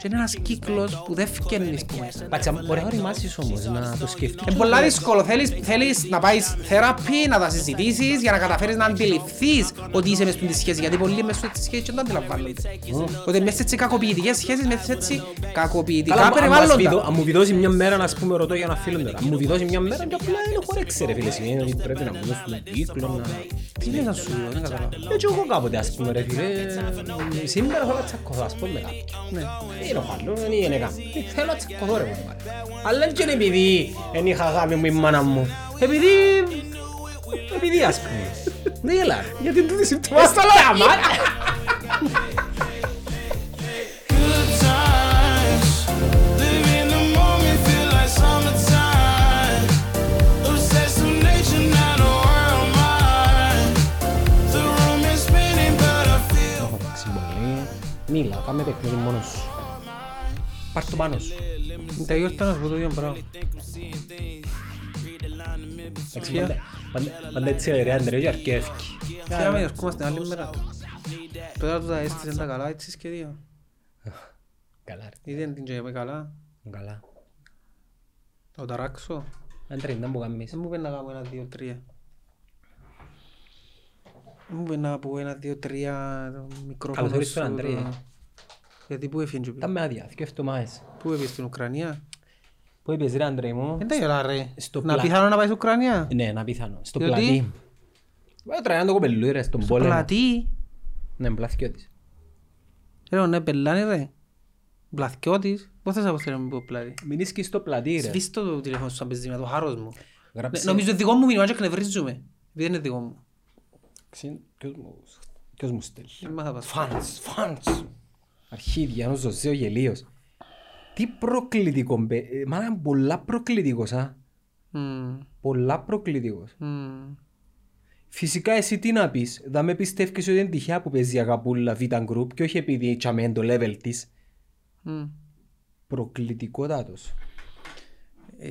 Και είναι ένας κύκλος που δεν φκένεις που μέσα. Εντάξει, μπορεί να οριμάσεις όμως, να το σκεφτείς. Είναι πολλά δύσκολο. Θέλεις, θέλεις να πάεις θεραπεία, να τα συζητήσεις για να καταφέρεις να αντιληφθείς ότι είσαι μες στην σχέση. Γιατί πολλοί μες στην σχέση και δεν το αντιλαμβάνονται. Ότι μες έτσι κακοποιητικές σχέσεις, μες έτσι κακοποιητικά Καλά, αν- αν μας περιβάλλοντα. βιδώ- αν μου βιδώσει μια μέρα, να πούμε, ρωτώ για ένα φίλο τώρα. Αν μου βιδώσει μια μέρα, και απλά είναι χωρέξε ρε φίλε. Σημαίνει ότι πρέπει να μου δώσουν κύκλο, να... Τι είναι να σου λέω, δεν καταλαβαίνω. Έτσι εγώ κάποτε, ας πούμε, ρε φίλε, σήμερα θέλω να τσακωθώ, ας πούμε, με κάποιον. Ναι. Δεν είναι ο άλλος, δεν είναι κάποιον. Θέλω να τσακωθώ, ρε φίλε. Αλλά δεν είναι επειδή δεν είχα αγάπη μου η μάνα μου. Επειδή... Επειδή, ας πούμε. Δεν γελά. ρε. Γιατί είναι τούτη Μας συμπτώμας τα λέω, μα. Good times, living the moment, feel like summertime. Obsessed with nature, not a world mind. The room is spinning, but I feel. Έχω παίξει πολύ. Μίλα, κάμε παιχνίδι μόνος σου. Πάρ' το πάνω σου. Είναι τα γιορτά να σου πω το ίδιο πράγμα. Εντάξει, πάντα- πάντα- Πάντα έτσι ρε Άντρε, και αρκεύκει. Και να ερχόμαστε άλλη μέρα. Τώρα του τα έστησαν τα καλά, έτσι και δύο. Καλά ρε, Είδαν την και Γιατί πού έφυγε Ήταν με άδεια, δύο εβδομάδες. Πού έφυγε στην Ουκρανία; Πού είπες ρε Άντρε μου; Δεν τα γελά ρε. Στο Να πλα- πιθανό να πάει στην Ουκρανία; Ναι, να πιθανό. Στο Γιατί; πλατή. Ε, Τραβάνε το κοπελούι ρε, στον Στο πόλεμο. πλατή; Ναι, πλαθκιώτης. Ρε, ναι, πελάνε ρε. Πλαθκιώτης. Πώς θες να πω θέλει να μην πω πλάτη; Μην είσαι στο πλατή ρε. Σβήστο το τηλέφωνο σου σαν παίζεις με το χάρος μου. Γράψε- Ναι, Νομίζω δικό μου μήνυμα και εκνευρίζουμε. Επειδή είναι δικό μου. Ξυ- ποιος μου- Ποιος μου στέλνει; Δεν μάθα πας. Φανς, φανς. Αρχίδια, ο Ζωζέ ο γελίος. Τι προκλητικό, μπε- ε, μάνα είναι πολλά προκλητικός, α. Μμμ, Πολλά προκλητικός. μμμ. Φυσικά εσύ τι να πεις, θα με πιστεύεις ότι είναι τυχαία που παίζει η αγαπούλα Β' Group και όχι επειδή τσάμε το level της. Μμ. Προκλητικότατος. Ε,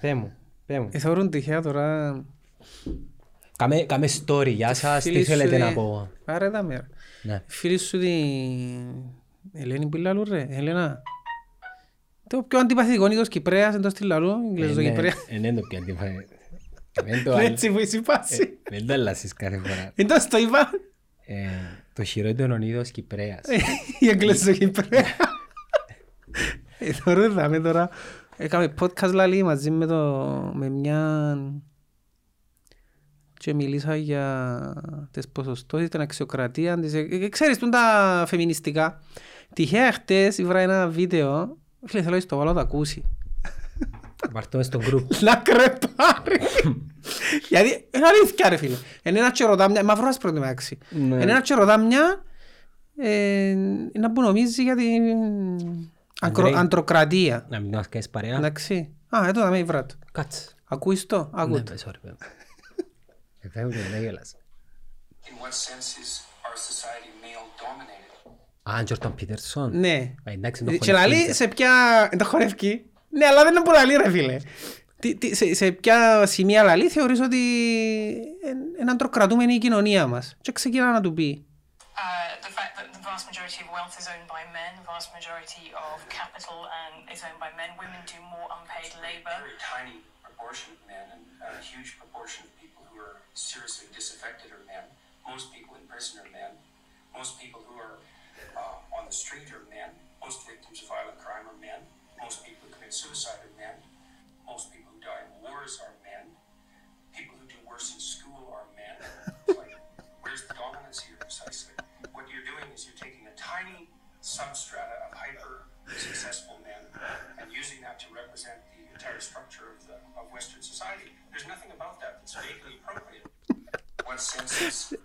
Πέ μου, πέ μου. ε, θεωρούν τυχαία τώρα... Κάμε, κάμε story, γεια σας, τι φίλοι σου θέλετε τη- να πω. Άρα είδαμε ρε. Ναι. Φίλοι σου την... Ελένη που λαλούν ρε, Ελένα. Το πιο αντιπαθητικό είναι το Κυπρέας, εντός της λαλού, Ιγγλέζος το Κυπρέα. Ε, ναι, το πιάνει. Δεν το Έτσι που είσαι πάση. Δεν το αλλάσεις κάθε φορά. Εντός το είπα, Ε, Το χειρότερο είδος Κυπρέας. η Ιγγλέζος το Κυπρέα. Ε, Τώρα είδαμε τώρα. Έκαμε podcast λαλή μαζί με, το, με μια... Και μιλήσα για τις ποσοστώσεις, την αξιοκρατία της. Ε, ε, Ξέρεις, τούν τα φεμινιστικά. Τυχαία χτες ήβρα ένα βίντεο. Φίλε, θέλω να το βάλω να το ακούσει. Βαρτώ μες στο group. Να κρεπάρει. Γιατί είναι αλήθεια ρε φίλε. Είναι ένα και ρωτά μια, μαύρο άσπρο μεταξύ. Ναι. Είναι ένα και ρωτά μια ε, να που νομίζει για την ακρο, Ανδρέη. αντροκρατία. Να μην μας κάνεις παρέα. Εντάξει. Α, εδώ θα με βράτ. Κάτσε. Ακούεις το, Ναι, άκου το. πες, sorry, πες. Ε, φεύγω, δεν γέλασα. In what sense is our society male dominated? Α, Τζόρταν Πίτερσον. Ναι. Ε, εντάξει, το Και λαλεί χωνεύκει. σε ποια... εν Το χορεύκει. Ναι, αλλά δεν είναι που λαλεί ρε φίλε. Τι- τι- σε- Σε ποια σημεία λαλεί θεωρείς ότι είναι αντροκρατούμενη η κοινωνία μας. Και ξεκινά να του πει. uh, the fact that the vast majority of wealth is owned by men, the vast majority of capital and is owned by men. Women do more unpaid labour. very tiny proportion of men and a huge proportion of people who are seriously disaffected are men. Most people in prison are men. Most people who are uh, on the street are men. Most victims of violent crime are men. Most people who commit suicide are men. Most people who die in wars are men. People who do worse in school are men. Like, where's the dominance here precisely? What you're doing is you're taking a tiny substrata of hyper successful men and using that to represent the entire structure of the of Western society. There's nothing about that that's vaguely appropriate. What sense is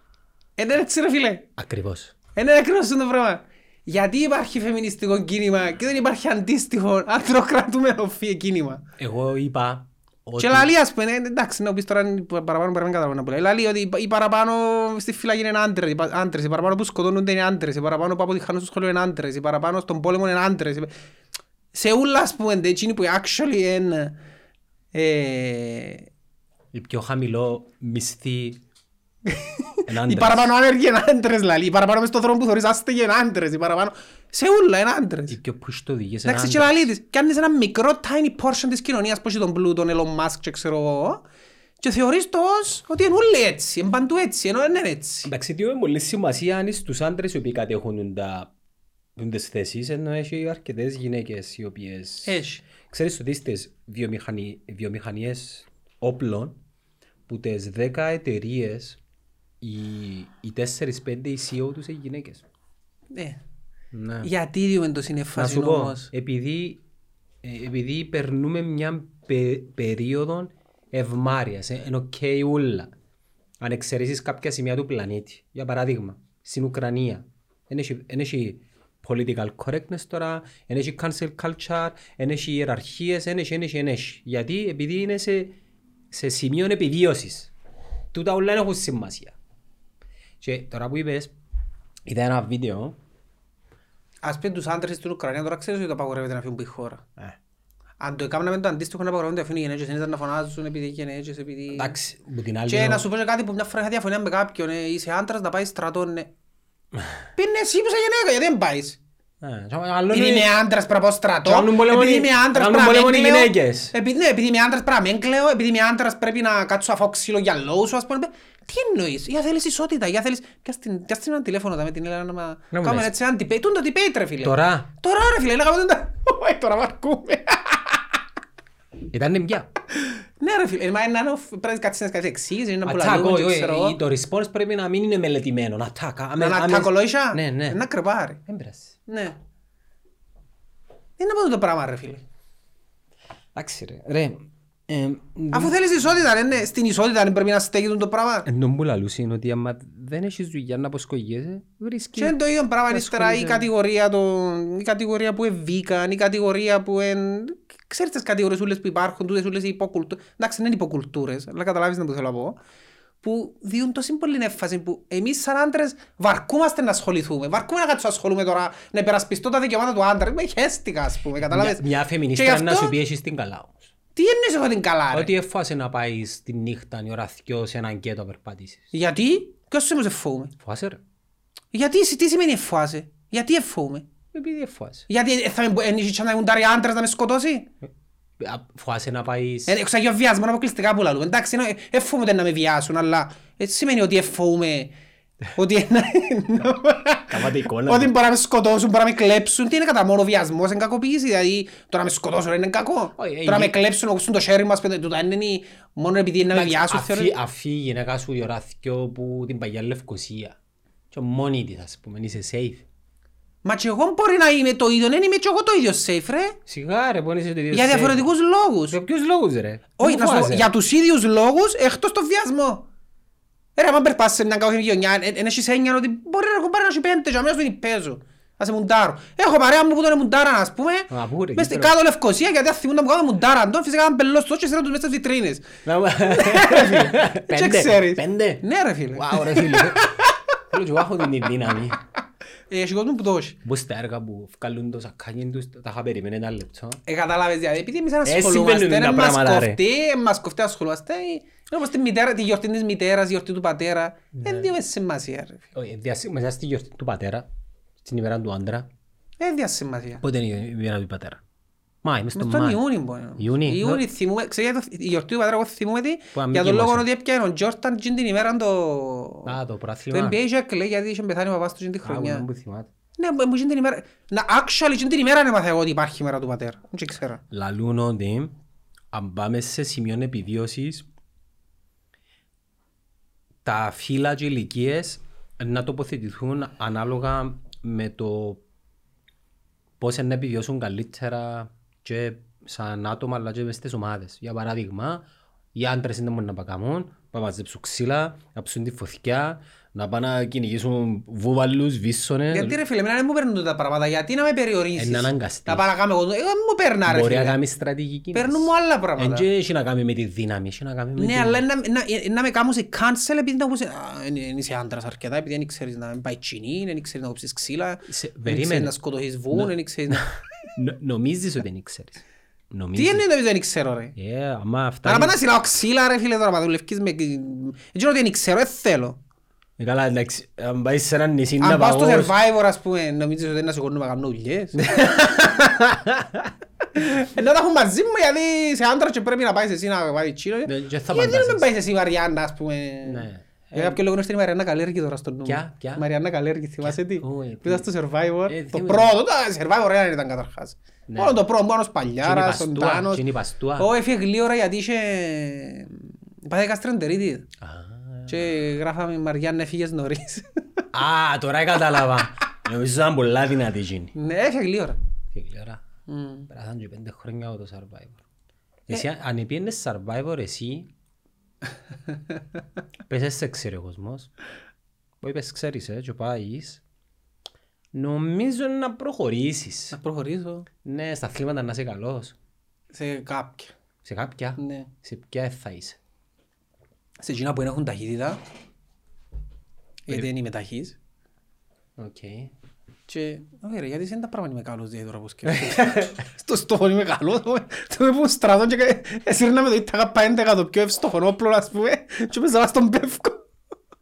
Είναι έτσι ρε φίλε. Ακριβώς. Είναι ακριβώς το πράγμα. Γιατί υπάρχει φεμινιστικό κίνημα και δεν υπάρχει αντίστοιχο αντροκρατούμενο φύε κίνημα; Εγώ είπα ότι... Και λαλεί ας πούμε, ε, εντάξει, να πεις τώρα είναι παραπάνω πρέπει να καταλάβω να πω. Λαλεί ότι οι παραπάνω στη φυλακή είναι άντρες, οι πα- άντρες, οι παραπάνω που σκοτώνονται είναι άντρες, οι παραπάνω που αποτυχάνουν στο σχολείο είναι άντρες, οι παραπάνω στον πόλεμο είναι άντρες. Οι- Σε ούλα ας πούμε, εκείνοι που actually είναι... ε, Η πιο χαμηλό μισθή εν Οι άντρας. παραπάνω άνεργοι είναι άντρες λαλεί, οι παραπάνω μες στον δρόμο που θωρείς άστεγοι είναι άντρες, οι παραπάνω... Σε ούλα είναι άντρες. Οι πιο πουστοδικοί σε Εντάξει και άντρες. λαλεί της, κάνεις ένα μικρό tiny portion της κοινωνίας που έχει τον πλούτο, τον Elon Musk και ξέρω εγώ και θεωρείς το ως ότι είναι όλοι έτσι, είναι παντού έτσι, ενώ δεν είναι έτσι. Εντάξει, τι έχει πολύ σημασία είναι στους άντρες οι οποίοι κατέχουν τα τις θέσεις, ενώ έχει αρκετές γυναίκες οι οποίες... Έχει. Ξέρεις ότι στις βιομηχανι... βιομηχανίες όπλων που τις 10 εταιρείες οι, οι 4-5 οι CEO τους είναι γυναίκες. Ναι. Ναι. Γιατί διούμε το Να συνεφάση σου πω, όμως; επειδή, ε, επειδή περνούμε μια πε, περίοδο ευμάρειας, ε, είναι οκ ούλα. Αν εξαιρέσεις κάποια σημεία του πλανήτη, για παράδειγμα, στην Ουκρανία, δεν έχει, δεν έχει political correctness τώρα, δεν έχει cancel culture, δεν έχει ιεραρχίες, δεν έχει, δεν έχει, δεν έχει. Γιατί, επειδή είναι σε, σε σημείο επιβίωσης. Τούτα όλα δεν έχουν σημασία. Και τώρα που είπες, είδα ένα βίντεο, Ας πούμε τους άντρες στην Ουκρανία τώρα ξέρεις ότι το απαγορεύεται να φύγουν από τη χώρα. ε, Αν το έκαναμε το αντίστοιχο να απαγορεύονται να φύγουν οι γυναίκες, δεν ήταν να φωνάζουν επειδή οι γυναίκες, επειδή... εντάξει, από την άλλη... Και να σου πω και κάτι που μια φορά είχα διαφωνία με κάποιον, ε, είσαι άντρας να πάει στρατό, ναι. Πίνε εσύ που είσαι γυναίκα, γιατί δεν πάεις. Ε, και άλλο Επειδή είναι- είμαι άντρας πρέπει να πάω στρατό, Κάνουν πολέμο επειδή οι- είμαι άντρας κάνουν πρέπει να πολέμο μην οι κλαίω. γυναίκες. Επειδή- ναι, επειδή είμαι άντρας πρέπει να μην κλαίω, επειδή είμαι άντρας πρέπει να κάτσω αφώ ξύλο για λόγους σου, ας πούμε. Τι εννοείς, για θέλεις ισότητα, για θέλεις... Πιάσ' την- πιάσ' την ένα τηλέφωνο τα με την Έλενα να μα... Να μου Κάμε λες. έτσι ένα debate. Τούν το debate ρε φίλε; Τώρα, Τώρα ρε φίλε, λέγαμε τον τα... Όχι, τώρα βαρκούμε. ήταν πια. Ναι ρε φίλε, μα είναι να πρέπει να κάτσεις να κάνεις εξήγηση, είναι να Attack, πουλαλούμε όχι, και όχι, ξέρω εγώ. το response πρέπει να μην είναι μελετημένο. Να attack. άμε- Να άμε- ανατακολόησα, Ναι, ναι. να κρεπάρει. Δεν πειράζει. Ναι. Είναι από το πράγμα ρε φίλε. Εντάξει ρε. Ρε, ε, Αφού θέλεις ισότητα, ρε, ναι, στην ισότητα δεν πρέπει να στέκει το πράγμα. εν τον που λαλούς είναι ότι άμα δεν έχεις δουλειά να αποσκογιέσαι, βρίσκει. Και είναι το ίδιο πράγμα ύστερα η κατηγορία, των- η κατηγορία που ευήκαν, η κατηγορία που εν... Ξέρεις τις κατηγορίες ούλες που υπάρχουν, τούτες ούλες οι υποκουλτούρες. Εντάξει, δεν είναι υποκουλτούρες, αλλά καταλάβεις να που θέλω να πω. Που διούν τόση πολύ έμφαση που εμείς σαν άντρες βαρκούμαστε να ασχοληθούμε. Βαρκούμε να κάτσω να ασχολούμαι τώρα, να υπερασπιστώ τα δικαιώματα του άντρα. Με χέστηκα, ας πούμε, Μια, καταλάβεις. μια Και γι' φεμινίστρα να αυτό, σου πει έχεις την καλά όμως. Τι εννοείς εγώ την καλά, ρε; Ότι εφάσαι να πάεις τη νύχτα η ώρα δυο σε έναν κέτο να περπατήσεις. Γιατί, ποιος σε σε φοβούμε. Φάσαι ρε. Γιατί, τι σημαίνει εφοάσαι. Γιατί εφοβούμε. Επειδή εφάσαι. Γιατί ε, θα με ενίσχυσε να μουντάρει άντρας να με σκοτώσει; Φάσαι να πάει... Ε, Έχω για βιάσμα αποκλειστικά που λαλούμε. Εντάξει, ενώ, ε, εφοβούνται να με βιάσουν, αλλά έτσι σημαίνει ότι εφοβούμε ότι ένα- Καβάτε εικόνα. ότι μπορεί να με σκοτώσουν, μπορεί να με κλέψουν. Τι είναι κατά μόνο βιασμός, είναι κακοποίηση. Δηλαδή, το να με σκοτώσουν είναι κακό. Όχι, ε, Το να με η- κλέψουν, να κόψουν το χέρι μας, πέντε, τούτα είναι η- μόνο επειδή είναι να με βιάσουν. Αφή, θεωρώ- αφή η γυναίκα σου η ώρα δυο που την παγιά Λευκοσία. Και μόνη της ας πούμε, είσαι safe. Μα και εγώ μπορεί να είμαι το ίδιο, δεν είμαι και εγώ το ίδιο safe, ρε. Σιγά ρε, πόνοι είσαι το ίδιο Για safe. διαφορετικούς λόγους. Για ποιους λόγους ρε; Όχι, Μη να σου πω, φοβάσαι. για τους ίδιους λόγους, εκτός το βιασμό. Ε, ρε, άμα περπάσεις σε μια κακή γειτονιά, εν έχεις έννοια ότι μπορεί να έχω πάρει να σου πέντε και αμέσως δεν παίζω. Ας σε μουντάρω. Έχω παρέα μου που τον μουντάραν, ας πούμε, Α, πού ρε, μες στην Κύπρο. κάτω Λευκοσία, γιατί αν θυμούνταν που κάνουν μουντάραν τον, φυσικά ήταν πελός τόσο και στέλνουν τους μες στις βιτρίνες. Να μου- Και Πέντε. ξέρεις. Πέντε. Ναι, ρε φίλε. Βάου ρε φίλε. Θέλω και εγώ έχω την δύναμη. Ε, Έχει κόσμο που το έχει. Πώς τα έργα που βγάλουν το σακάνι τους, τα είχα περιμένει ένα λεπτό. Ε, κατάλαβες, δηλαδή, επειδή εμείς Ε, ασχολούμαστε, συμβαίνουν τα δεν μας πράγματα, ρε. κοφτεί, ε, μας κοφτεί, ασχολούμαστε. ε, Είναι όπως τη μητέρα, τη γιορτή της μητέρας, τη γιορτή του πατέρα. Ναι. Δεν δίνουμε σημασία, ρε φίλε. Όχι, διασύ- Μέσα στη γιορτή του πατέρα, στην ημέρα του άντρα, Δεν δίνουμε σημασία. πότε είναι η ημέρα του πατέρα. Μάη, μες Μες στον τον Μάη. Ιούνι μπορεί να Ιούνι, Ιούνι ναι. θυμούμε, ξέρεις γιατί το- η γιορτή του πατέρα εγώ θυμούμαι τι, Που αν για μην τον λόγο κοιμάσαι. ότι έπιανε ο Τζόρταν τζιν την ημέρα το... Α, το Το πράθλημα. NBA είχε κλαίει γιατί είχε πεθάνει ο παπάς του τζιν την Α, χρονιά. δεν μου θυμάται. Ναι, μου τζιν την ημέρα... Να, actually, τζιν την ημέρα έμαθα εγώ ότι υπάρχει ημέρα του πατέρα. Δεν ξέρω. Λαλούν ότι αν πάμε σε σημείο επιβίωσης τα φύλλα και ηλικίες να τοποθετηθούν ανάλογα με το πώς να επιβιώσουν καλύτερα και σαν άτομα αλλά και μες στις ομάδες. Για παράδειγμα, οι άντρες δεν μπορούν να πακαμούν, να μαζέψουν ξύλα, να ψούν τη φωτιά, να πάνε να κυνηγήσουν βούβαλους, βίσσονες. Γιατί ρε φίλε, εμένα δεν μου παίρνουν τα πράγματα, γιατί να με περιορίσεις; Είναι αναγκαστής. Να πάω να κάνω εγώ, εγώ δεν μου παίρνα ρε Μπορεί να φίλε. κάνει στρατηγική. Παίρνουν μου άλλα Εν πράγματα. και έχει να κάνει με τη δύναμη, έχει να κάνει με Ναι, την- αλλά είναι να- να- να με κάνουν σε cancel επειδή να πούς, «Α, δεν δεν είσαι άντρας αρκετά, επειδή δεν ξέρεις να πάει τσινή, δεν ξέρεις να κόψεις ξύλα, Σε- δεν περίμενε. ξέρεις να σκοτωθείς βούν, δεν ξέρεις να... Νο- Νομίζεις ότι δεν ξέρεις. Τι Νομίζεις. είναι το δεν ξέρω ρε; Ε, άμα αυτά Να είναι- πάω να συλλάω ξύλα ρε φίλε τώρα, μα δουλευκείς με... Έτσι ότι δεν ξέρω, δεν θέλω. Ε, Καλά, εντάξει, αν πάεις σε ένα νησί να Αν πας στο παγώσεις- Survivor, ας πούμε, νομίζεις ότι να σηκώνουμε να κάνουν ουλιές. Ε, Να τα έχουν μαζί μου, γιατί σε άντρα και πρέπει να πάεις εσύ να πάει τσίνο. Ναι, και θα Γιατί δεν φαντάζεσαι. πάεις εσύ Μαριάννα, ας πούμε. Ναι. Για κάποιο λόγο είναι η Μαριάννα Καλέργη τώρα στο νου μου. Ποια, ποια; Η Μαριάννα Καλέργη, θυμάσαι τι; Ω, ε, Που ήταν στο Survivor. Ε, Το θυμάμαι. πρώτο, το Survivor ένα ήταν καταρχάς. Ναι. Μόνο το πρώτο, μόνο Και Παλιάρας, είναι η ο Παστούα, Τάνος. και είναι η Παστούα. Ω, έφυγε γλύωρα γιατί είχε... Πάθε γαστρεντερίτιδα. Α. Και γράφαμε Μαριάννα έφυγες νωρίς. Α, τώρα κατάλαβα. Νομίζω ήταν πολλά δυνατή εκείνη. Ναι, έφυγε γλύωρα. Και κλαίρα. Μμ. Πέρασαν και πέντε χρόνια από το Survivor. Εσύ, αν πήγαινες Survivor εσύ, πες σε ξέρει ο κόσμος, που είπες ξέρεις ε, και πάεις, νομίζω να προχωρήσεις. Να προχωρήσω Ναι, στα αθλήματα να είσαι καλός. σε κάποια. Σε κάποια, Ναι. σε ποια θα είσαι. Σε εκείνα που έχουν ταχύτητα, γιατί δεν είμαι ταχύς. Οκ. Και, όχι ρε, γιατί δεν τα πράγματα είμαι καλός δηλαδή τώρα που σκέφτομαι. Στο στόχο είμαι καλός, το με που στρατό και εσύρναμε το ΙΤΑΚΑ 5 το πιο ευστοχό όπλο, ας πούμε, και πέσα στον πεύκο.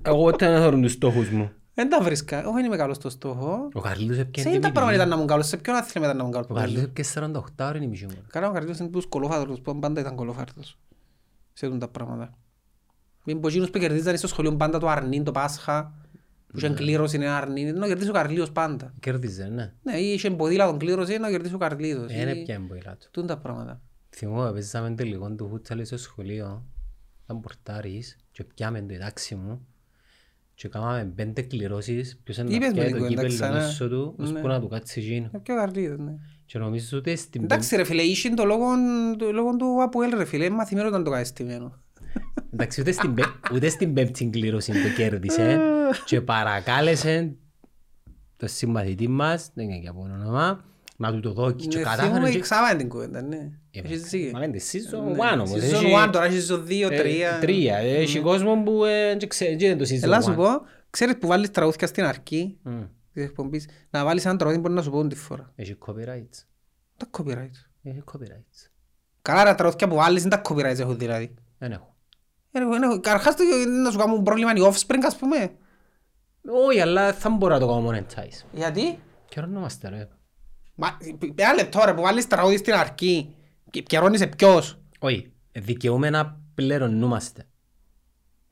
Εγώ ούτε να θεωρούν τους στόχους μου. Δεν τα βρίσκα, όχι δεν είμαι καλός στο στόχο. Ο Καρλίδος Σε έπιανε είναι τα την πράγματα ήταν ποινή. να ήμουν καλός, σε ποιον άθλημα ήταν να ήμουν Ο καλός. Καρλίδος έπιανε 48 ώρες η μισή μου. Καλά ο Καρδίος είναι τους κολόφαρτος, που πάντα ήταν κολόφαρτος. Σε τούν τα πράγματα. Μην πω εκείνους που κερδίζαν στο σχολείο πάντα το αρνίν, το Πάσχα, που είχαν κλήρωση είναι αρνίν, να κερδίσει ο Καρλίος πάντα. Κέρδιζε, ναι. Ναι, ή είχε ποδήλατον κλήρωση, να κερδίσει ο Καρλίος. Δεν Ή- έπιανε πολλά του. Τούν τα πράγματα. Θυμώ, παίζαμε τελικό του φούτσαλ στο σχολείο, ήταν πορτάρις και πιάμε το εντάξει μου και κάναμε πέντε κληρώσεις, ποιος είναι Τι να είπες με πιάει την το κουβέντα κύπελλο ξανά; μέσω του, Ναι. ώσπου να του κάτσει εκείνο. Ε, Ποιο Καρλίος, ναι. Και νομίζω ότι στην Εντάξει ρε φίλε, είχε το λόγο, το λόγο του Αποέλ ρε φίλε, μαθημένο ήταν το κατεστημένο. Εντάξει, ούτε στην, πέ- ούτε στην πέμπτη κλήρωση το κέρδισε και παρακάλεσε το συμπαθητή μας, δεν είναι και από όνομα, να του το δώσει και Ναι, κατάφερε θυμούμαι, και... ξάβανε την κουβέντα, ναι. Έχεις δίκιο. Μα είναι season Ναι. one όμως. Season έχει- one, τώρα έχεις season δύο, ε, τρία. Τρία. Έχει κόσμο που ε, δεν ξέρει και είναι το season Έλα να σου one. πω, ξέρεις που βάλεις τραγούδια στην αρχή Μμ. της εκπομπής, να βάλεις ένα τραγούδι μπορεί να σου πω τη φορά. Έχει copyrights. Τα copyrights. Έχει copyrights. Καλά ρε τραγούδια που βάλεις είναι τα copyrights έχουν δηλαδή. Δεν έχω. Ε, ρε, είναι- Καρχάς το να σου κάνουν πρόβλημα οι offspring ας πούμε. Όχι, αλλά θα μπορώ να το κάνω monetize. Γιατί; Και ονόμαστε ρε; Μα, ένα λεπτό ρε που βάλεις τραγούδι στην αρχή και πιερώνεις ποιος; Όχι, δικαιούμενα πληρωνούμαστε.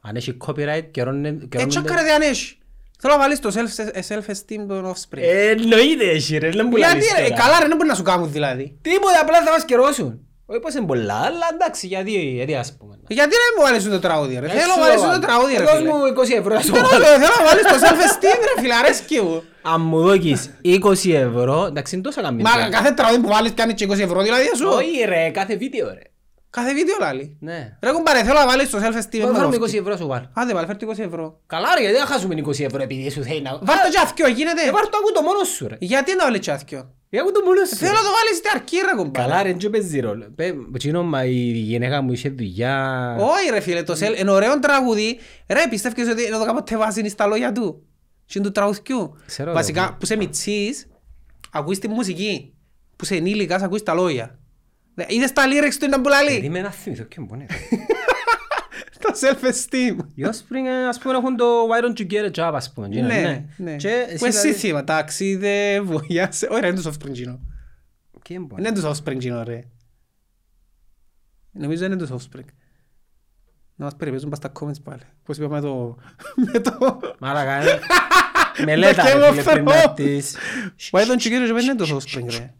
Αν έχει copyright, καιρώνε- Έτσι καιρώνονται- έκαρε αν έχει. Θέλω να βάλεις το self- self-esteem των offspring. Ε, Εννοείται έχει ρε, δεν μου Γιατί λαλείς ρε, τώρα. καλά ρε, δεν μπορεί να σου κάνουν δηλαδή. Τίποτα, απλά θα μας καιρώσουν. Όχι πως είναι πολλά, αλλά εντάξει, γιατί, γιατί ας πούμε. Γιατί δεν μου βάλεις το τραγούδι ρε; Ε, Θέλω σου να βάλεις το το βάλω. τραγούδι ρε Δώσ' φίλε. μου 20 ευρώ να σου Θέλω βάλω. θέλω να βάλεις το self-esteem ρε φίλε, αρέσκει μου. Αν μου δώκεις 20 ευρώ, εντάξει, είναι τόσο καμία. Μα κάθε τραγούδι που βάλεις κάνει και 20 ευρώ δηλαδή σου. Όχι ρε, κάθε βίντεο ρε. Κάθε βίντεο λάλη. Ναι. Ρε κουμπάρε, θέλω να βάλεις το self-esteem. Μα με βάλουμε ρόφκι. 20 ευρώ σου βάλω. Άντε βάλε, φέρ' το 20 ευρώ. Καλά ρε, γιατί να χάσουμε 20 ευρώ επειδή σου θέλει να... Βάλ' το και αθκιό, γίνεται. Ε, πάρ' το ακού το μόνος σου ρε. Γιατί να βάλεις και αθκιό. Ε, ακού το μόνος σου. Θέλω ρε. να το βάλεις στην αρχή ρε κουμπάρε. Καλά ρε, δεν παίζει ρόλο. Πε- Εκείνο, μα η γυναίκα μου είχε δουλειά. Όχι ρε φίλε, το self, είναι ωραίο τραγούδι. Ρε, πιστεύεις ότι να το κάποτε βάζει στα λόγια του; Και είναι του τραγουδιού. Ξέρω το. Βασικά, που σε μητσείς, ακούεις τη μουσική. Που σε ενήλικας, ακούεις τα λόγια. Δε- Είδες τα lyrics του ήταν που λαλεί. Περίμενα να θυμηθώ ποιον πονέ. Το self-esteem. Οι Offspring, ε, ας πούμε, έχουν το Why don't you get a job, ας πούμε. εκείνο, Ναι, ναι. Και Που εσύ δηλαδή- θύμα, ταξιδεύω, για σε... Όχι ρε, είναι τους offspring γίνω. Και εμπονέ. Είναι τους offspring γίνω ρε. Νομίζω είναι τους offspring. Να μας περιπέζουν πας στα comments πάλι. Πώς είπαμε το... με το... Μαλάκα, ε. Μελέτα, Το Game ρε, of φίλε, πριν να Thrones. τις- Why don't you get a job είναι τους offspring ρε.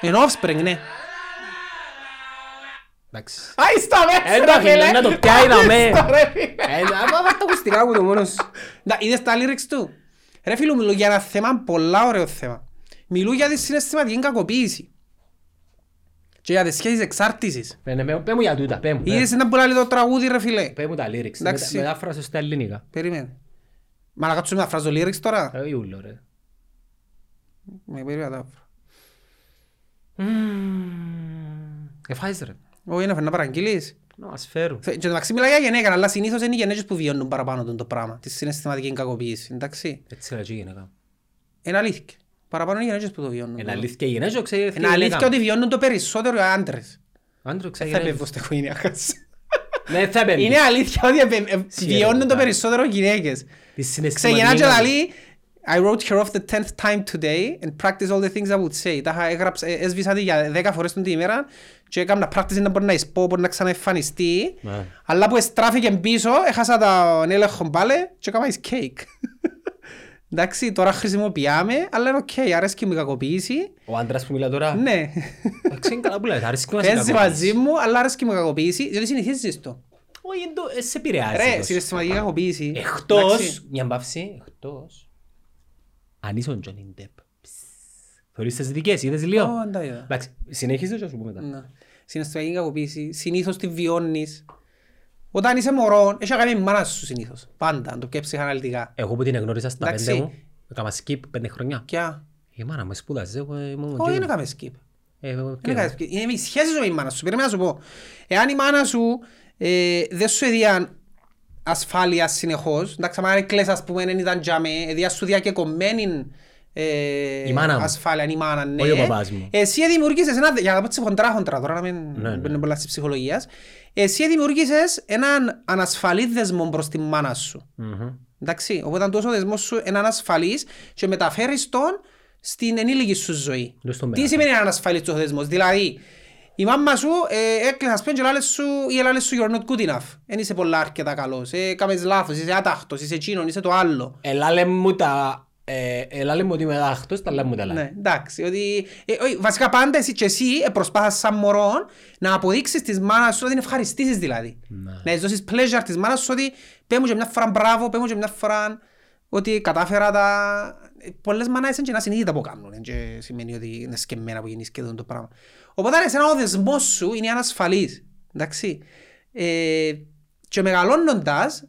Είναι offspring, ναι. Εντάξει. Άι στα μέσα Ε, ρε εντάξει, φίλε. να το πιάει να με. Άι στα, ρε, φίλε. Ε, άμα βάζεις τα ακουστικά μου το μόνος σου. Να, είδες τα lyrics του; Ρε φίλου, μιλούν για ένα θέμα, πολλά ωραίο θέμα. Μιλούν για τη συναισθηματική κακοποίηση. Και για τις σχέσεις εξάρτησης. Ε, ναι, με- Πέ μου για τούτα, πέ μου. πέ. Είδες να που λέει το τραγούδι ρε φίλε; Πέ μου τα lyrics. Εντάξει. Μετα- Μετάφρασε στα ελληνικά. Περίμενε. Μα να κάτσουμε να φράζω lyrics τώρα; Ε, Ιούλο, ρε. Με περίμενα τα βρω. Ε, φάεις, ρε. Όχι, να φέρει να παραγγείλεις. Να μας φέρουν. Θε- Και το μεταξύ μιλάει για γυναίκα, αλλά συνήθως είναι οι γυναίκες που βιώνουν παραπάνω τον το πράγμα. Τη συναισθηματική κακοποίηση, εντάξει. Έτσι λέει και η γυναίκα. Είναι αλήθεια. Παραπάνω είναι οι γυναίκες που το βιώνουν. Είναι αλήθεια η γυναίκα, ξέρει η Είναι αλήθεια γυναίκα. ότι βιώνουν το περισσότερο οι άντρες. Άντρο, Δεν ξέρει θα η επέβω γυναίκα. στα οικογένειακά σου. Ναι, θα επέμβει. Είναι αλήθεια ότι επε- ε, βιώνουν το ρωτάω. περισσότερο γυναίκες. Τη συναισθηματική Ξεκινά και νοημοσύνη. λαλεί I wrote her off the tenth time today and practice all the things I would say. Τα είχα έγραψε, ε, έσβησα τη για δέκα φορές την ημέρα και έκανα practice να μπορεί να εισπώ, μπορεί να ξαναεμφανιστεί. Ναι. Αλλά που εστράφηκε πίσω, έχασα τον έλεγχο πάλι και έκανα cake. Εντάξει, τώρα χρησιμοποιάμε, αλλά είναι οκ, αρέσκει μου η κακοποίηση. Ο άντρας που μιλά τώρα; Ναι, Εντάξει, είναι καλά που λέει. Αρέσκει μας η παίζει κακοποίηση. μαζί μου, αλλά αρέσκει μου η κακοποίηση, διότι συνηθίζεις το. Όχι, εν το- ε, σε επηρεάζει. Ρε, τόσο. συναισθηματική κακοποίηση. Εκτός, Εντάξει. μια μπαύση, εκτός, αν είσαι ο Τζόνι Ντεπ. Θεωρείς τις δικές, είδες λίγο. Ω, δεν τα είδα. Εντάξει, συνέχιζε και ας πούμε μετά. Ναι. Συναισθηματική κακοποίηση, συνήθως τη βιώνεις. Όταν είσαι μωρό, έχει κάνει η μάνα σου συνήθως. Πάντα, αν το πιέσεις ψυχαναλυτικά. Εγώ που την εγνώρισα στα Εντάξει. πέντε μου, έκανα skip πέντε χρονιά. Ποια; Η μάνα μου σπούδαζε, εγώ ήμουν Όχι, δεν τζόνι. έκαμε skip. Ε, εγώ Δεν και- έκαμε skip. Είναι η σχέση σου με η μάνα σου. Πρέπει να σου πω. Εάν η μάνα σου ε, δεν σου έδιαν ασφάλεια συνεχώς, εντάξει, αν κλαις ας πούμε, δεν ήταν τζάμε, έδια σου διακεκομμένη ε, Η μάνα μου. ασφάλεια, η μάνα, ναι. Όχι ο παπάς μου. Εσύ δημιούργησες ένα, για να πω έτσι χοντρά χοντρά τώρα, να μην Ναι, ναι. μπαίνω πολλά της ψυχολογίας. Εσύ δημιούργησες έναν ανασφαλή δεσμό προς τη μάνα σου. Μμμ. Εντάξει, οπότε τόσο ο δεσμός σου είναι ανασφαλής και μεταφέρεις τον στην ενήλικη σου ζωή. Δεν στο Τι μέλλον. σημαίνει ανασφαλής ο δεσμός, δηλαδή η μάμα σου ε, έκλεισε ας πούμε και λάλες σου ή λάλες σου you're not good enough. Εν είσαι πολλά αρκετά καλός, ε, κάμες λάθος, είσαι άταχτος, είσαι εκείνον, είσαι το άλλο. Ελά λέμε μου τα... ε, Ελά λέμε ότι είμαι δάχτος, τα λέμε μου τα Ναι, λέμε. εντάξει, ότι, ε, όχι, βασικά πάντα εσύ και εσύ ε, προσπάθεις σαν μωρό να αποδείξεις της μάνας σου, να την ευχαριστήσεις δηλαδή. Ναι. Να της δώσεις pleasure της μάνας σου ότι πέ μου και μια φορά μπράβο, πέ μου και μια φορά ότι κατάφερα τα... Ε, Πολλές μάνες είναι και να συνείδητα που κάνουν, δεν και σημαίνει ότι είναι σκεμμένα που γίνεις και το πράγμα. Οπότε εσένα ο δεσμός σου είναι ανασφαλής, εντάξει. Ε, και μεγαλώνοντας,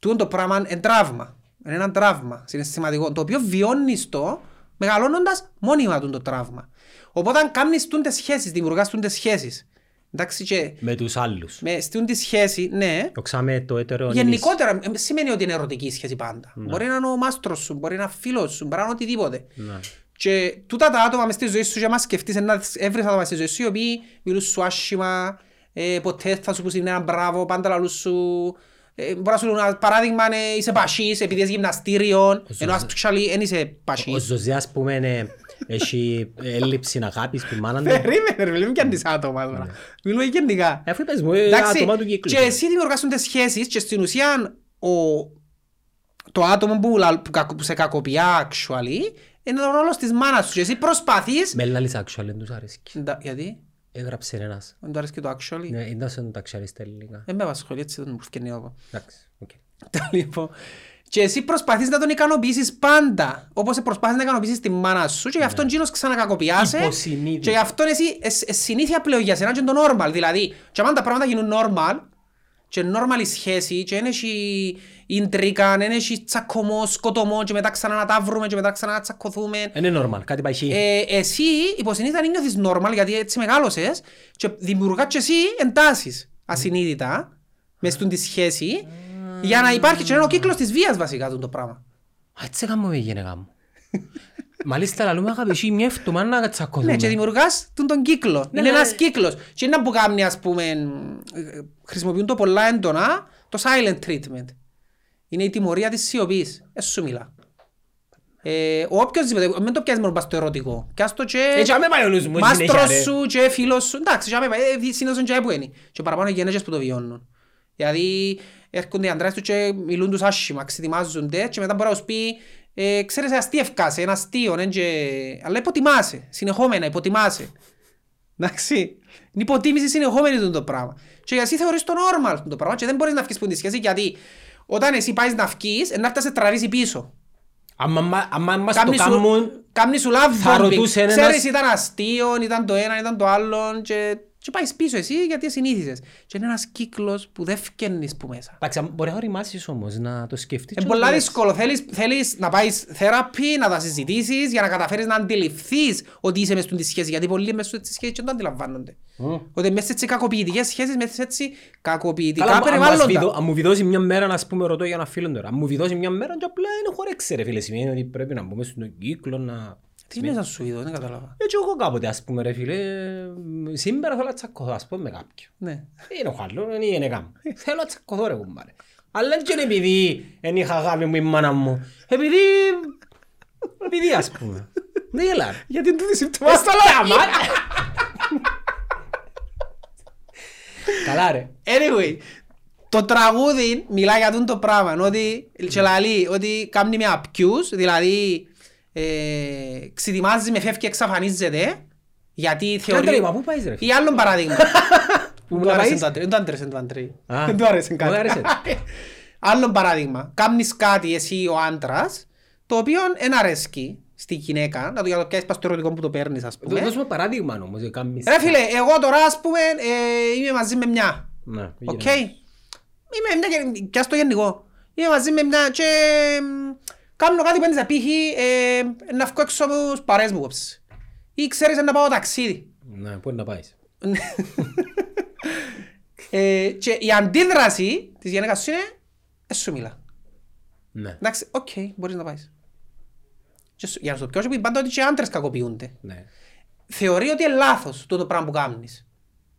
τούτο το πράγμα είναι τραύμα. Είναι ένα τραύμα συναισθηματικό, το οποίο βιώνεις το μεγαλώνοντας μόνιμα τούτο το τραύμα. Οπότε αν κάνεις τούντες σχέσεις, δημιουργάς τούντες σχέσεις, εντάξει και Με τους άλλους. με στην τη σχέση, ναι, Οξάμε το έτερο γενικότερα ε, σημαίνει ότι είναι ερωτική η σχέση πάντα. Μπορεί να είναι ο μάστρος σου, μπορεί να είναι φίλος σου, μπορεί να είναι οτιδήποτε. Ναι. Και τούτα τα άτομα μες στη ζωή σου και άμα σκεφτείς να έβρεις άτομα στη ζωή σου οι οποίοι μιλούν σου άσχημα, ε, ποτέ θα σου πούν ένα μπράβο, πάντα λαλούν σου ε, μπορεί να σου λένε ένα παράδειγμα είναι είσαι πασίς επειδή είσαι γυμναστήριο ενώ ας actually δεν είσαι Ο πασίς. Ζωζέας που είναι, έχει έλλειψη αγάπης του μάνα του. Περίμενε ρε, μιλούμε και αν τις άτομα τώρα. Μιλούμε γενικά. Αφού είπες μου, ε, Εντάξει, άτομα του κύκλου. και εσύ δημιουργάσουν τις σχέσεις και στην ουσία ο, το άτομο που, λα- που, κακο- που σε κακοποιεί actually είναι ο ρόλος της μάνας σου και εσύ προσπαθείς Με λάλης actual, δεν τους αρέσκει. Ντα- Γιατί, Έγραψε ένας. δεν του αρέσει και το actually Ναι, ήταν σαν τα αξιάρι στα ελληνικά. Δεν με απασχολεί έτσι δεν μου φτιάχνει εγώ Εντάξει, οκ. Λοιπόν, και εσύ προσπαθείς να τον ικανοποιήσεις πάντα όπως προσπάθεις να ικανοποιήσεις τη μάνα σου και γι' αυτόν εκείνος ξανακακοποιάσαι Υποσυνείδητα. και γι' αυτόν εσύ ε, ε, συνήθεια πλέον για σένα και είναι το normal δηλαδή και αν τα πράγματα γίνουν normal και normal η σχέση και δεν έχει ιντρικά, δεν έχει τσακωμό, σκοτωμό και μετά ξανά να τα βρούμε και μετά ξανά να τσακωθούμε Είναι normal, κάτι πάει χει. ε, εσύ υποσυνείδητα δεν νιώθεις normal γιατί έτσι μεγάλωσες και δημιουργάς και εσύ εντάσεις ασυνείδητα μες στην τη σχέση για να υπάρχει και ένα ο κύκλος της βίας βασικά αυτό το πράγμα. Α, Έτσι έκαμε η γυναίκα μου. Μάλιστα λαλούμε αγαπησί μια εβδομάδα να Ναι, τσακωθούμε. και δημιουργάς τον, τον κύκλο. Ναι, είναι ναι. ένας κύκλος. Και είναι που κάνει, ας πούμε, ε, χρησιμοποιούν το πολλά έντονα, το silent treatment. Είναι η τιμωρία της σιωπής. Έτσι σου μιλά. Ε, ο οποιοσδήποτε, μην το πιάσεις μόνο πας στο ερωτικό. Πιάσ' το και... Έτσι άμε πάει ο νους μου, έτσι συνέχεια, Μάστρος ρε. σου και φίλος σου. Εντάξει, και άμε πάει, ε, συνήθως είναι και που είναι. Και παραπάνω οι γυναίκες που το βιώνουν. Δηλαδή έρχονται οι αντράς τους και μιλούν τους άσχημα, ξετοιμάζονται και μετά μπορεί να σου πει ε, ξέρεις αστείευκάσαι, ένας αστείο, ναι, και... αλλά υποτιμάσαι, συνεχόμενα υποτιμάσαι. Εντάξει, είναι υποτίμηση συνεχόμενη του το πράγμα. Και εσύ θεωρείς το normal του το πράγμα και δεν μπορείς να βγεις που τη σχέση γιατί όταν εσύ πάεις να βγεις, να έρθεις να σε τραβήσει πίσω. Άμα μα- άμα μας το Κάμνη σου, κάνουν, κάμνη σου love θα bombing. ρωτούσε ένας- Ξέρεις ήταν αστείο, ήταν το ένα, ήταν το άλλο και, και πάεις πίσω εσύ γιατί συνήθισες. Και είναι ένας κύκλος που δεν φκένεις που μέσα. εντάξει, αν μπορεί να οριμάσεις όμως, να το σκεφτείς. Είναι και να πολλά το δύσκολο. Θέλεις, θέλεις να πάεις θεραπεία, να τα συζητήσεις για να καταφέρεις να αντιληφθείς ότι είσαι μες στη σχέση. Γιατί πολλοί μες στη σχέση και δεν το αντιλαμβάνονται. Ότι μέσα έτσι κακοποιητικές σχέσεις, μέσα έτσι κακοποιητικά Καλά, αν μας περιβάλλοντα. βιδώ- αν μου βιδώσει μια μέρα, να πούμε, ρωτώ για ένα φίλο τώρα. Αν μου βιδώσει μια μέρα, και απλά είναι χορέξε ρε φίλε, σημαίνει ότι πρέπει να μπούμε στον κύκλο να... Τι είναι σαν σου είδω, δεν κατάλαβα. Έτσι εγώ κάποτε ας πούμε ρε φίλε, σήμερα θέλω να τσακωθώ ας πούμε με κάποιον. Ναι. Είναι ο άλλο, είναι η γενικά μου. Θέλω να τσακωθώ ρε κουμπάρε. Αλλά δεν είναι επειδή δεν είχα αγάπη μου η μάνα μου. Επειδή... Επειδή ας πούμε. Δεν γελά ρε. Γιατί είναι τούτη σύμπτωμα. Μας τα λέω, αμά. Καλά ρε. Anyway, το τραγούδι μιλά για τούτο το πράγμα, ότι, και λαλεί, ότι κάνει με απκιούς, δηλαδή ε, ξετοιμάζει με φεύγει και εξαφανίζεται, γιατί θεωρεί... Άντρε, μα πού πάεις ρε φίλε; Ή άλλον παράδειγμα. Πού Μου να άρεσε πάεις; το άντρε, δεν το άντρεσε το άντρε. Α, Δεν του άρεσε μου κάτι. άρεσε. Άλλον παράδειγμα, κάνεις κάτι εσύ ο άντρας, το οποίο δεν αρέσκει στη γυναίκα, να το για το πιάσεις πας στο ερωτικό που το παίρνεις ας πούμε. Δώσουμε παράδειγμα όμως. ε, κάνεις- Ρε φίλε, εγώ τώρα ας πούμε ε, είμαι μαζί με μια. Ναι, Οκ. πήγαινε. Είμαι μια γεν- και ας το γενικό. Είμαι μαζί με μια και μ, κάνω κάτι που είναι σε πύχη ε, να βγω έξω από τους παρέες μου κόψεις. Ή ξέρεις να πάω ταξίδι. Ναι, πού είναι να πάεις. Ε, και η αντίδραση της γυναίκας σου είναι «Ε, σου μιλά. Ναι, Εντάξει, οκ, μπορείς να πάεις. Και σου- Για να σου το πιώσω, πάντα ότι και οι άντρες κακοποιούνται. ναι. θεωρεί ότι είναι λάθος το, το πράγμα που κάνεις.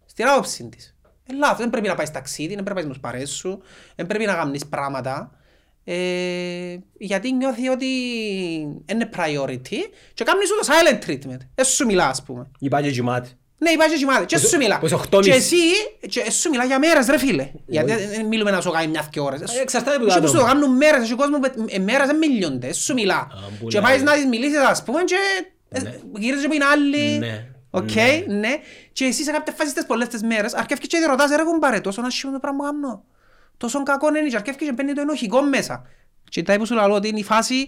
Στην άποψη της. Είναι λάθος. Δεν πρέπει να πάεις ταξίδι, δεν πρέπει να πάεις με τους παρέες σου, δεν πρέπει να κάνεις πράγματα. Ε, γιατί νιώθει ότι είναι priority και κάνεις σου το silent treatment. Δεν σου μιλά, ας πούμε. Είπα και κοιμάται. Ναι, υπάρχει και κοιμάται. Και Πως- σου μιλά. πως οχτώ Και μισή. εσύ, και σου μιλά για μέρες ρε φίλε. Γιατί δεν μιλούμε να σου κάνει μια και ώρες. Ε, εξαρτάται που το Έχει που σου το άτομο. κάνουν μέρες, έχει κόσμος που ε, μέρες δεν μιλιούνται. Σου μιλά. που Και λέει. πάεις να της μιλήσεις ας πούμε και ε, γυρίζεις που είναι άλλοι. Ναι. Οκ, Ναι. ναι. Και εσύ σε κάποια φάση τις πολλές τις μέρες αρκεύκεις και τη ρωτάς ρε κουμπάρε τόσο άσχημο το πράγμα που κάνω. Τόσο κακό είναι και αρκεύκεις και μπαίνει το ενοχικό μέσα. Και τα που σου λέω ότι είναι η φάση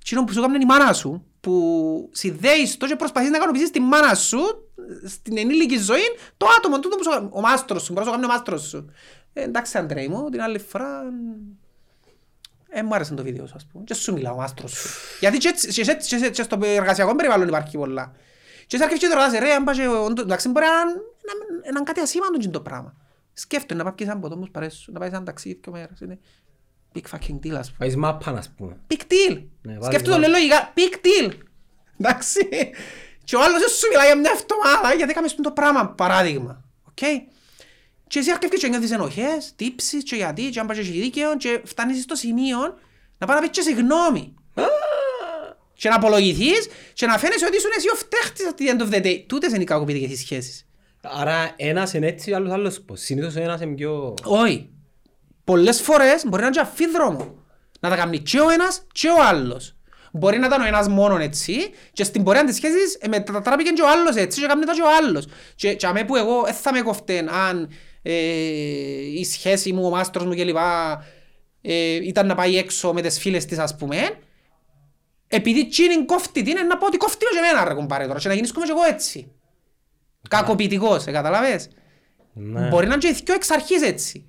εκείνο που σου έκανε η μάνα σου που συνδέεις το και προσπαθείς να ικανοποιήσεις τη μάνα σου στην ενήλικη ζωή το άτομο τούτο που σου ο μάστρος σου, μπορείς να σου κάνει ο μάστρος σου. Ε, εντάξει Αντρέη μου, την άλλη φορά ε, μου άρεσε το βίντεο σου, ας πούμε. Και σου μιλάω, ο μάστρος σου. Γιατί και, έτσι- και, έτσι- και, έτσι- και στο εργασιακό περιβάλλον υπάρχει πολλά. Και εσύ αρκέφκεις και το ρωτάς, ρε, αν πας και, όντως, εντάξει, μπορεί να να- να είναι κάτι ασήμαντο και το πράγμα. Σκέφτομαι να πάει και σαν ποτό μου παρέσου, να πάει σαν ταξίδι και μέρες. Είναι big fucking deal, ας πούμε. Πάεις μάπα, ας πούμε. Big deal. Ναι, βάλεις Σκέφτομαι το μάπα. λέω λογικά, big deal. Εντάξει. Και ο άλλος δεν σου μιλάει για μια εβδομάδα γιατί έκαμε αυτό το πράγμα, παράδειγμα. Οκ; Και εσύ αρκέφκεις και νιώθεις ενοχές, τύψεις και γιατί και αν πας και έχει δίκαιο και φτάνεις στο σημείο να πάει να πεις και συγγνώμη. Και να απολογηθείς και να φαίνεσαι ότι ήσουν εσύ ο φταίχτης at the end of the day. Τούτες είναι οι κακοποιητικές οι σχέσεις. Άρα ένας είναι έτσι, άλλος άλλος πώς. Συνήθως ο ένας είναι πιο... Όχι. Πολλές φορές μπορεί να είναι και αφίδρομο. Να τα κάνει και ο ένας και ο άλλος. Μπορεί να ήταν ο ένας μόνο έτσι και στην πορεία της σχέσης ε, μετατράπηκε και ο άλλος έτσι και κάνει τα και ο άλλος. Και, και αμέ που εγώ δεν θα με κοφτέν αν ε, η σχέση μου, ο μάστρος μου κλπ. Ε, ήταν να πάει έξω με τις φίλες της ας πούμε. Επειδή τσίνην κόφτη την, είναι να πω ότι κόφτη με και εμένα ρε κουμπάρε τώρα και να γίνεις και εγώ έτσι. Κακοποιητικός, ε, καταλαβες. Ναι. Μπορεί να είναι και οι δυο εξ αρχής έτσι.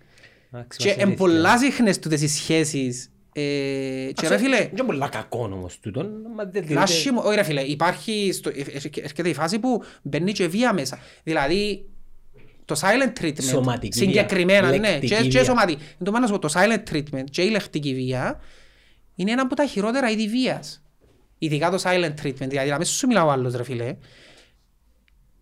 Εντάξει, Και μας εν αλήθεια. πολλά συχνές τούτες οι σχέσεις. Ε, και ρε φίλε, Είναι πολλά κακό όμως τούτο. μα δεν είναι δίνεται- άσχημο. Όχι ρε φίλε, υπάρχει, στο, ε, ε, έρχεται η φάση που μπαίνει και βία μέσα. Δηλαδή, το silent treatment, Σωματική βία, συγκεκριμένα, ναι, λεκτική και, και βία. σωματική. Εν τω μεταξύ, το silent treatment και η λεκτική βία είναι ένα από τα χειρότερα είδη βίας. Ειδικά το silent treatment, δηλαδή να μην σου μιλάω ο άλλος ρε φίλε.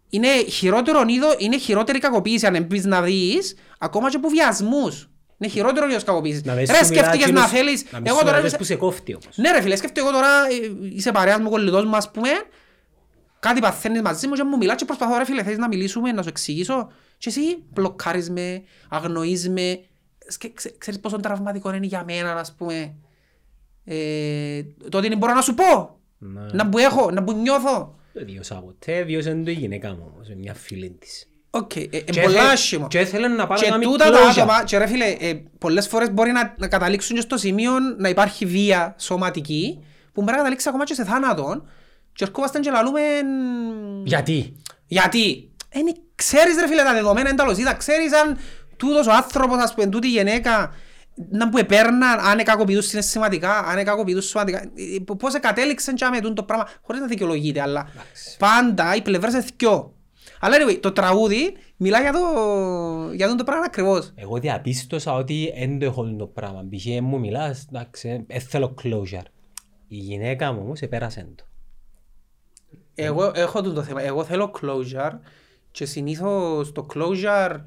Είναι χειρότερο είδο, είναι χειρότερη κακοποίηση αν εμπείς να δεις, ακόμα και από βιασμούς. Είναι χειρότερο είδος κακοποίησης. Να μην Ρε σου μιλά σκέφτηκες να εκείνος- θέλεις, να μην εγώ σου τώρα μιλά είμαι- που σε κόφτει όμως. ναι ρε φίλε, σκέφτομαι εγώ τώρα, ε, είσαι παρέας μου, κολλητός μου ας πούμε, κάτι παθαίνεις μαζί μου και μου μιλάς και προσπαθώ ρε φίλε, θέλεις να μιλήσουμε, να σου εξηγήσω και εσύ μπλοκάρεις με, αγνοείς με, Σκε- ξε- ξέρεις πόσο τραυματικό είναι για μένα ας πούμε, ε, το ότι δεν μπορώ να σου πω, Ναι. να που έχω, να που νιώθω. Το βίωσα ποτέ, βίωσε το η γυναίκα μου όμως, με μια φίλη της. Οκ, ε, ε, Και πολλά έθε- άσχημο. Και ήθελε να πάμε Και να μην τούτα τα closure. άτομα, και ρε φίλε, ε, πολλές φορές μπορεί να, να καταλήξουν και στο σημείο να υπάρχει βία σωματική, που μπορεί να καταλήξει ακόμα και σε θάνατο, και ερχόμαστε και λαλούμε... Γιατί; Γιατί; Ε, ναι, ξέρεις ρε φίλε τα δεδομένα είναι τα λοσίδα, ξέρεις αν τούτος ο άνθρωπος, ας πούμε, τούτη η γυναίκα, να που επέρναν, αν κακοποιητούς συναισθηματικά, αν κακοποιητούς σωματικά, ε, πώς κατέληξαν και με το πράγμα, χωρίς να δικαιολογείται, αλλά πάντα οι πλευρές είναι δυο. Αλλά anyway, το τραγούδι μιλά για το, για το πράγμα ακριβώς. Εγώ διαπίστωσα ότι δεν το έχω το πράγμα. Π.χ. μου μιλάς, εντάξει, δεν θέλω closure. Η γυναίκα μου όμως επέρασε το. Εγώ έχω το θέμα. Εγώ θέλω closure και συνήθως το closure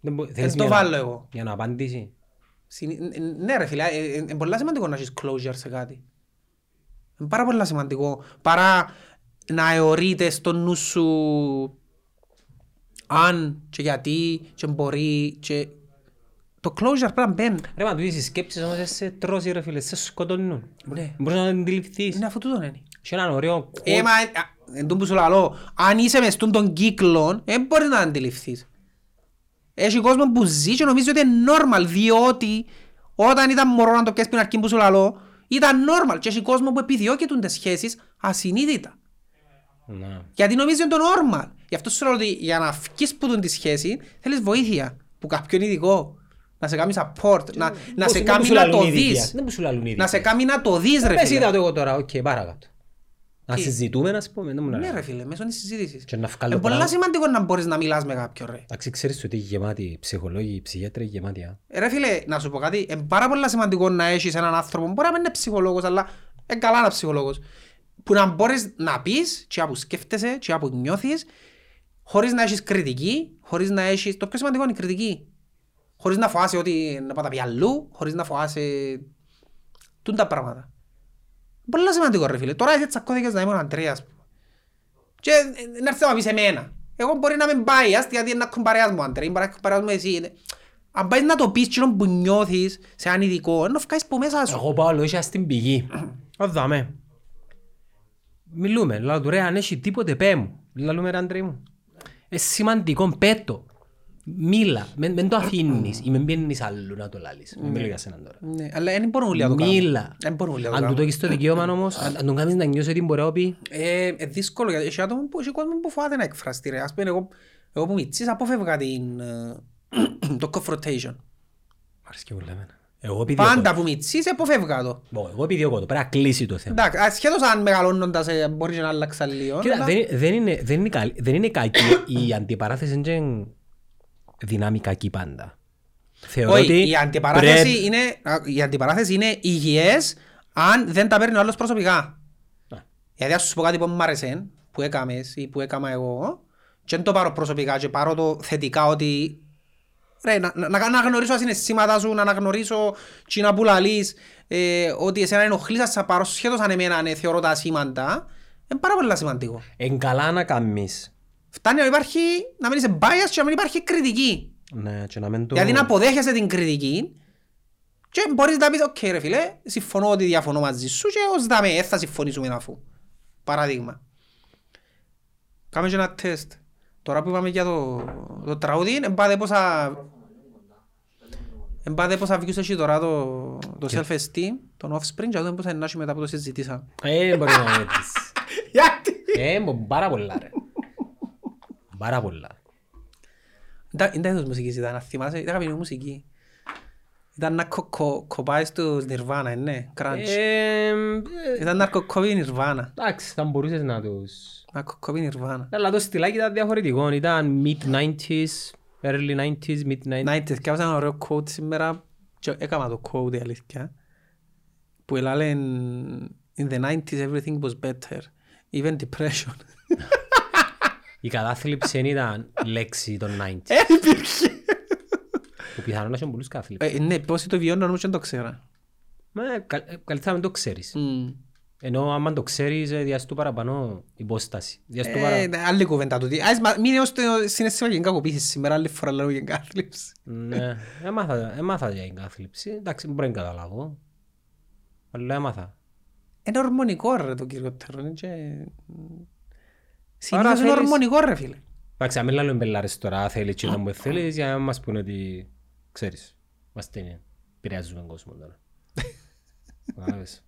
Δεν μπο- δεν θέλεις το μια- βάλω εγώ. Για να απαντήσει. Συνή- Ναι ρε φίλε, ε, ε, είναι πολύ σημαντικό να έχεις closure σε κάτι. Είναι πάρα πολύ σημαντικό. Παρά να αιωρείται στο νου σου αν και γιατί και μπορεί και... Το closure πρέπει να μπαίνει. Ρε μα τούτες οι σκέψεις όμως δεν σε τρώσει ρε φίλε, σε σκοτώνουν. Ναι. Μπορείς να το αντιληφθείς. Είναι αφού τούτο είναι. Και έναν ωραίο Ε, μα, α, εν τω που σου λαλώ, αν είσαι μες στον τον κύκλο, δεν μπορείς να αντιληφθείς. Έχει κόσμο που ζει και νομίζει ότι είναι normal, διότι όταν ήταν μωρό να το πιάσεις πριν αρχή που σου λαλώ, ήταν normal και έχει κόσμο που επιδιώκει τις σχέσεις ασυνείδητα. Ναι. Γιατί νομίζει ότι είναι το normal. Γι' αυτό σου λέω ότι για να βγεις που τον τη σχέση, θέλεις βοήθεια, που κάποιον ειδικό. Να σε κάνει support, να, να Πώς- σε δεν κάνει μου σου να λαλούν το οι δεις. ειδικοί. Δεν μου σου λαλούν οι Να σε ειδικοί. κάνει να το δεις ρε Πες φίλε. είδα το εγώ τώρα, οκ, παρακάτω. Να Τι; συζητούμε, να πούμε, δεν μου να Ναι λέω. ρε φίλε, μέσω της συζήτησης. Και να βγάλω Είναι πολλά πράγματα. σημαντικό να μπορείς να μιλάς με κάποιον ρε. Εντάξει, ξέρεις ότι γεμάτοι ψυχολόγοι, ψυχίατροι γεμάτοι. α. Ε, Ρε φίλε, να σου πω κάτι, είναι πάρα πολύ σημαντικό να έχεις έναν άνθρωπο, μπορεί να μην είναι ψυχολόγος, αλλά είναι καλά να ψυχολόγος, που να μπορείς να πεις και από σκέφτεσαι και από νιώθεις, χωρίς να έχεις κριτική, χωρίς να έχεις... Το πιο σημαντικό είναι η κριτική. Χωρίς να φοάσαι ότι να πάει τα πει αλλού, χωρίς να φοάσαι... Τούν τα πράγματα. Πολύ σημαντικό ρε φίλε. Τώρα έτσι τσακώθηκες να είμαι ο Αντρέας. πούμε. Και ε, να έρθεις να με πεις εμένα. Εγώ μπορεί να μην πάει, άστι γιατί είναι να έχουν παρέας μου Αντρέ, μπορεί να έχουν παρέας μου εσύ. Είναι- Αν πάεις να το πεις κοινό που νιώθεις σε έναν ειδικό, να βγάλεις που μέσα σου. Εγώ πάω λόγια στην πηγή. Οδάμε. Μιλούμε, λέω του ρε, αν έχει τίποτε πέ μου. Λαλούμε ρε Αντρέ μου. Ε, σημαντικό, πέτω. Μίλα, μεν, μεν το αφήνεις ή μεν πιένεις αλλού να το λάλεις. Δεν μιλώ για σένα τώρα. Ναι, αλλά δεν μπορούν όλοι να το κάνουν. Μίλα. Δεν μπορούν όλοι να το Αν του το κάνουν. έχεις το δικαίωμα όμως, αν, αν τον κάνεις να νιώσεις ότι μπορεί να πει Ε, ε, δύσκολο γιατί έχει άτομα που έχει κόσμο που φοβάται να εκφραστεί ρε. Ας πούμε εγώ, εγώ που μητσής απόφευγα την, ε, το confrontation. Μ' αρέσει και πολύ εμένα. Εγώ επιδιώκω. Πάντα που μητσής αποφεύγα το. Μπο, Εγώ επιδιώκω το, πρέπει να κλείσει το θέμα. Εντάξει, ασχέτως αν μεγαλώνοντας ε, μπορείς και να αλλάξεις λίγο. Κοίτα, αλλά- δεν, δεν, είναι, δεν, είναι καλή, δεν είναι κακή. Η αντιπαράθεση είναι και δυνάμει κακή πάντα. Θεωρώ ότι Όχι, η αντιπαράθεση, πρέπει- είναι, α, η αντιπαράθεση είναι υγιές αν δεν τα παίρνει ο άλλος προσωπικά. Ναι. Γιατί ας σου πω κάτι που μου άρεσε, που έκαμες ή που έκαμα εγώ, και δεν το πάρω προσωπικά και πάρω το θετικά ότι ρε, να, να, να αναγνωρίσω τα συναισθήματα σου, να αναγνωρίσω τσίνα που λαλείς, ε, ότι εσένα ενοχλείς, ας τα πάρω σχέτως αν εμένα ναι, θεωρώ τα σήμαντα, είναι πάρα πολύ σημαντικό. Εν καλά να κάνεις. Φτάνει να υπάρχει, να μην είσαι bias και να μην υπάρχει κριτική. Ναι, και να μην το... Γιατί να αποδέχεσαι την κριτική και μπορείς να πεις, οκ ρε φίλε, συμφωνώ ότι διαφωνώ μαζί σου και ως δαμέ, δεν θα συμφωνήσουμε αφού. Παράδειγμα. Κάμε και ένα τεστ. Τώρα που είπαμε για το, το τραγούδι, εμπάτε πόσα... Εμπάτε πόσα views έχει τώρα το, το self-esteem, τον offspring και να δούμε πόσα είναι να έχει μετά που το συζητήσαμε. Ε, μπορεί να είναι έτσι. Γιατί! Ε, μπο- πάρα πολλά ρε. Πάρα πολλά. Ήταν ήταν είδος μουσικής ήταν, να θυμάσαι, ήταν αγαπημένη μουσική. Ήταν να κο- κο- κοπάεις στους Nirvana, ε, ναι, crunch. Ε, ε, Ήταν να κοκκόβει Nirvana. Εντάξει, θα μπορούσες να τους... Να κοκκόβει Nirvana. Αλλά το στυλάκι ήταν διαφορετικό. Ήταν mid-90s, early 90s, mid-90s. 90s, και ένα ωραίο quote σήμερα, και έκανα το quote η αλήθεια, που έλεγε in the 90s everything was better, even depression. Η κατάθλιψη δεν ήταν λέξη των 90s. Ε, υπήρχε. Που πιθανόν να έχουν πολλούς κατάθλιψεις. Ε, Ναι, πόσοι το βιώνουν όμως δεν το ξέρα. Μα, κα- ε, Καλύτερα να μην το ξέρεις. Μμ. Ενώ άμα το ξέρεις, ε, διάσου του παραπάνω υπόσταση. Διάσου του Ε, παρα- ναι, Άλλη κουβέντα τούτη. Ας μα- Μην έως το συναίσθημα για κακοποίηση σήμερα, άλλη φορά λέω για εγκάθλιψη. Ναι, έμαθα, έμαθα για εγκάθλιψη. Εντάξει, μπορεί να καταλάβω. Αλλά έμαθα. Είναι ορμονικό ρε το κυριότερο. είναι και- Συνήθως είναι θέλεις- ορμονικό ρε φίλε. Εντάξει, αν μην λάλλον μπελάρες τώρα, θέλεις και όταν μου θέλεις, για να μας πούνε ότι, ξέρεις, είμαστε, επηρεάζουμε τον κόσμο τώρα. Κατάλαβες.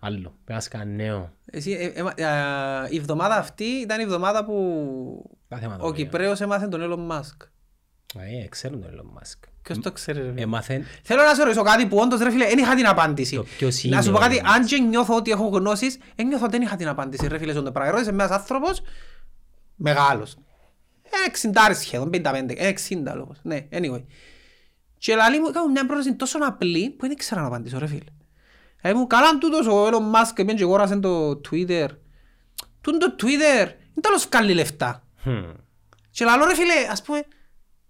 Άλλο, πρέπει να σκάνε νέο. Εσύ, ε, ε, α, η εβδομάδα αυτή ήταν η εβδομάδα που Τα θέματα. ο ωραία. Κυπρέος έμαθε τον Elon Musk. Ε, ξέρουν τον Elon Musk. Ποιος το ξέρει ρε φίλε; Έμαθεν, Θέλω να σε ρωτήσω κάτι που όντως ρε φίλε, δεν είχα την απάντηση. Το ποιος Να σου είναι πω ο κάτι, Elon αν και νιώθω ότι έχω γνώσεις, δεν νιώθω ότι δεν είχα την απάντηση ρε φίλε στον το πράγμα. Ρώτησε με ένας άνθρωπος μεγάλος. Ε, 60 σχεδόν, 55, ε, 60 λόγος. Ναι, anyway. Και λαλή μου έκανα μια πρόταση τόσο απλή που δεν ήξερα να απαντήσω ρε φίλε. Ε, μου καλάν τούτος ο Elon Musk πήγαινε και αγόρασε το Twitter Τούν το Twitter, είναι τέλος βγάλει λεφτά. Χμ. Και λαλό ρε φίλε, ας πούμε,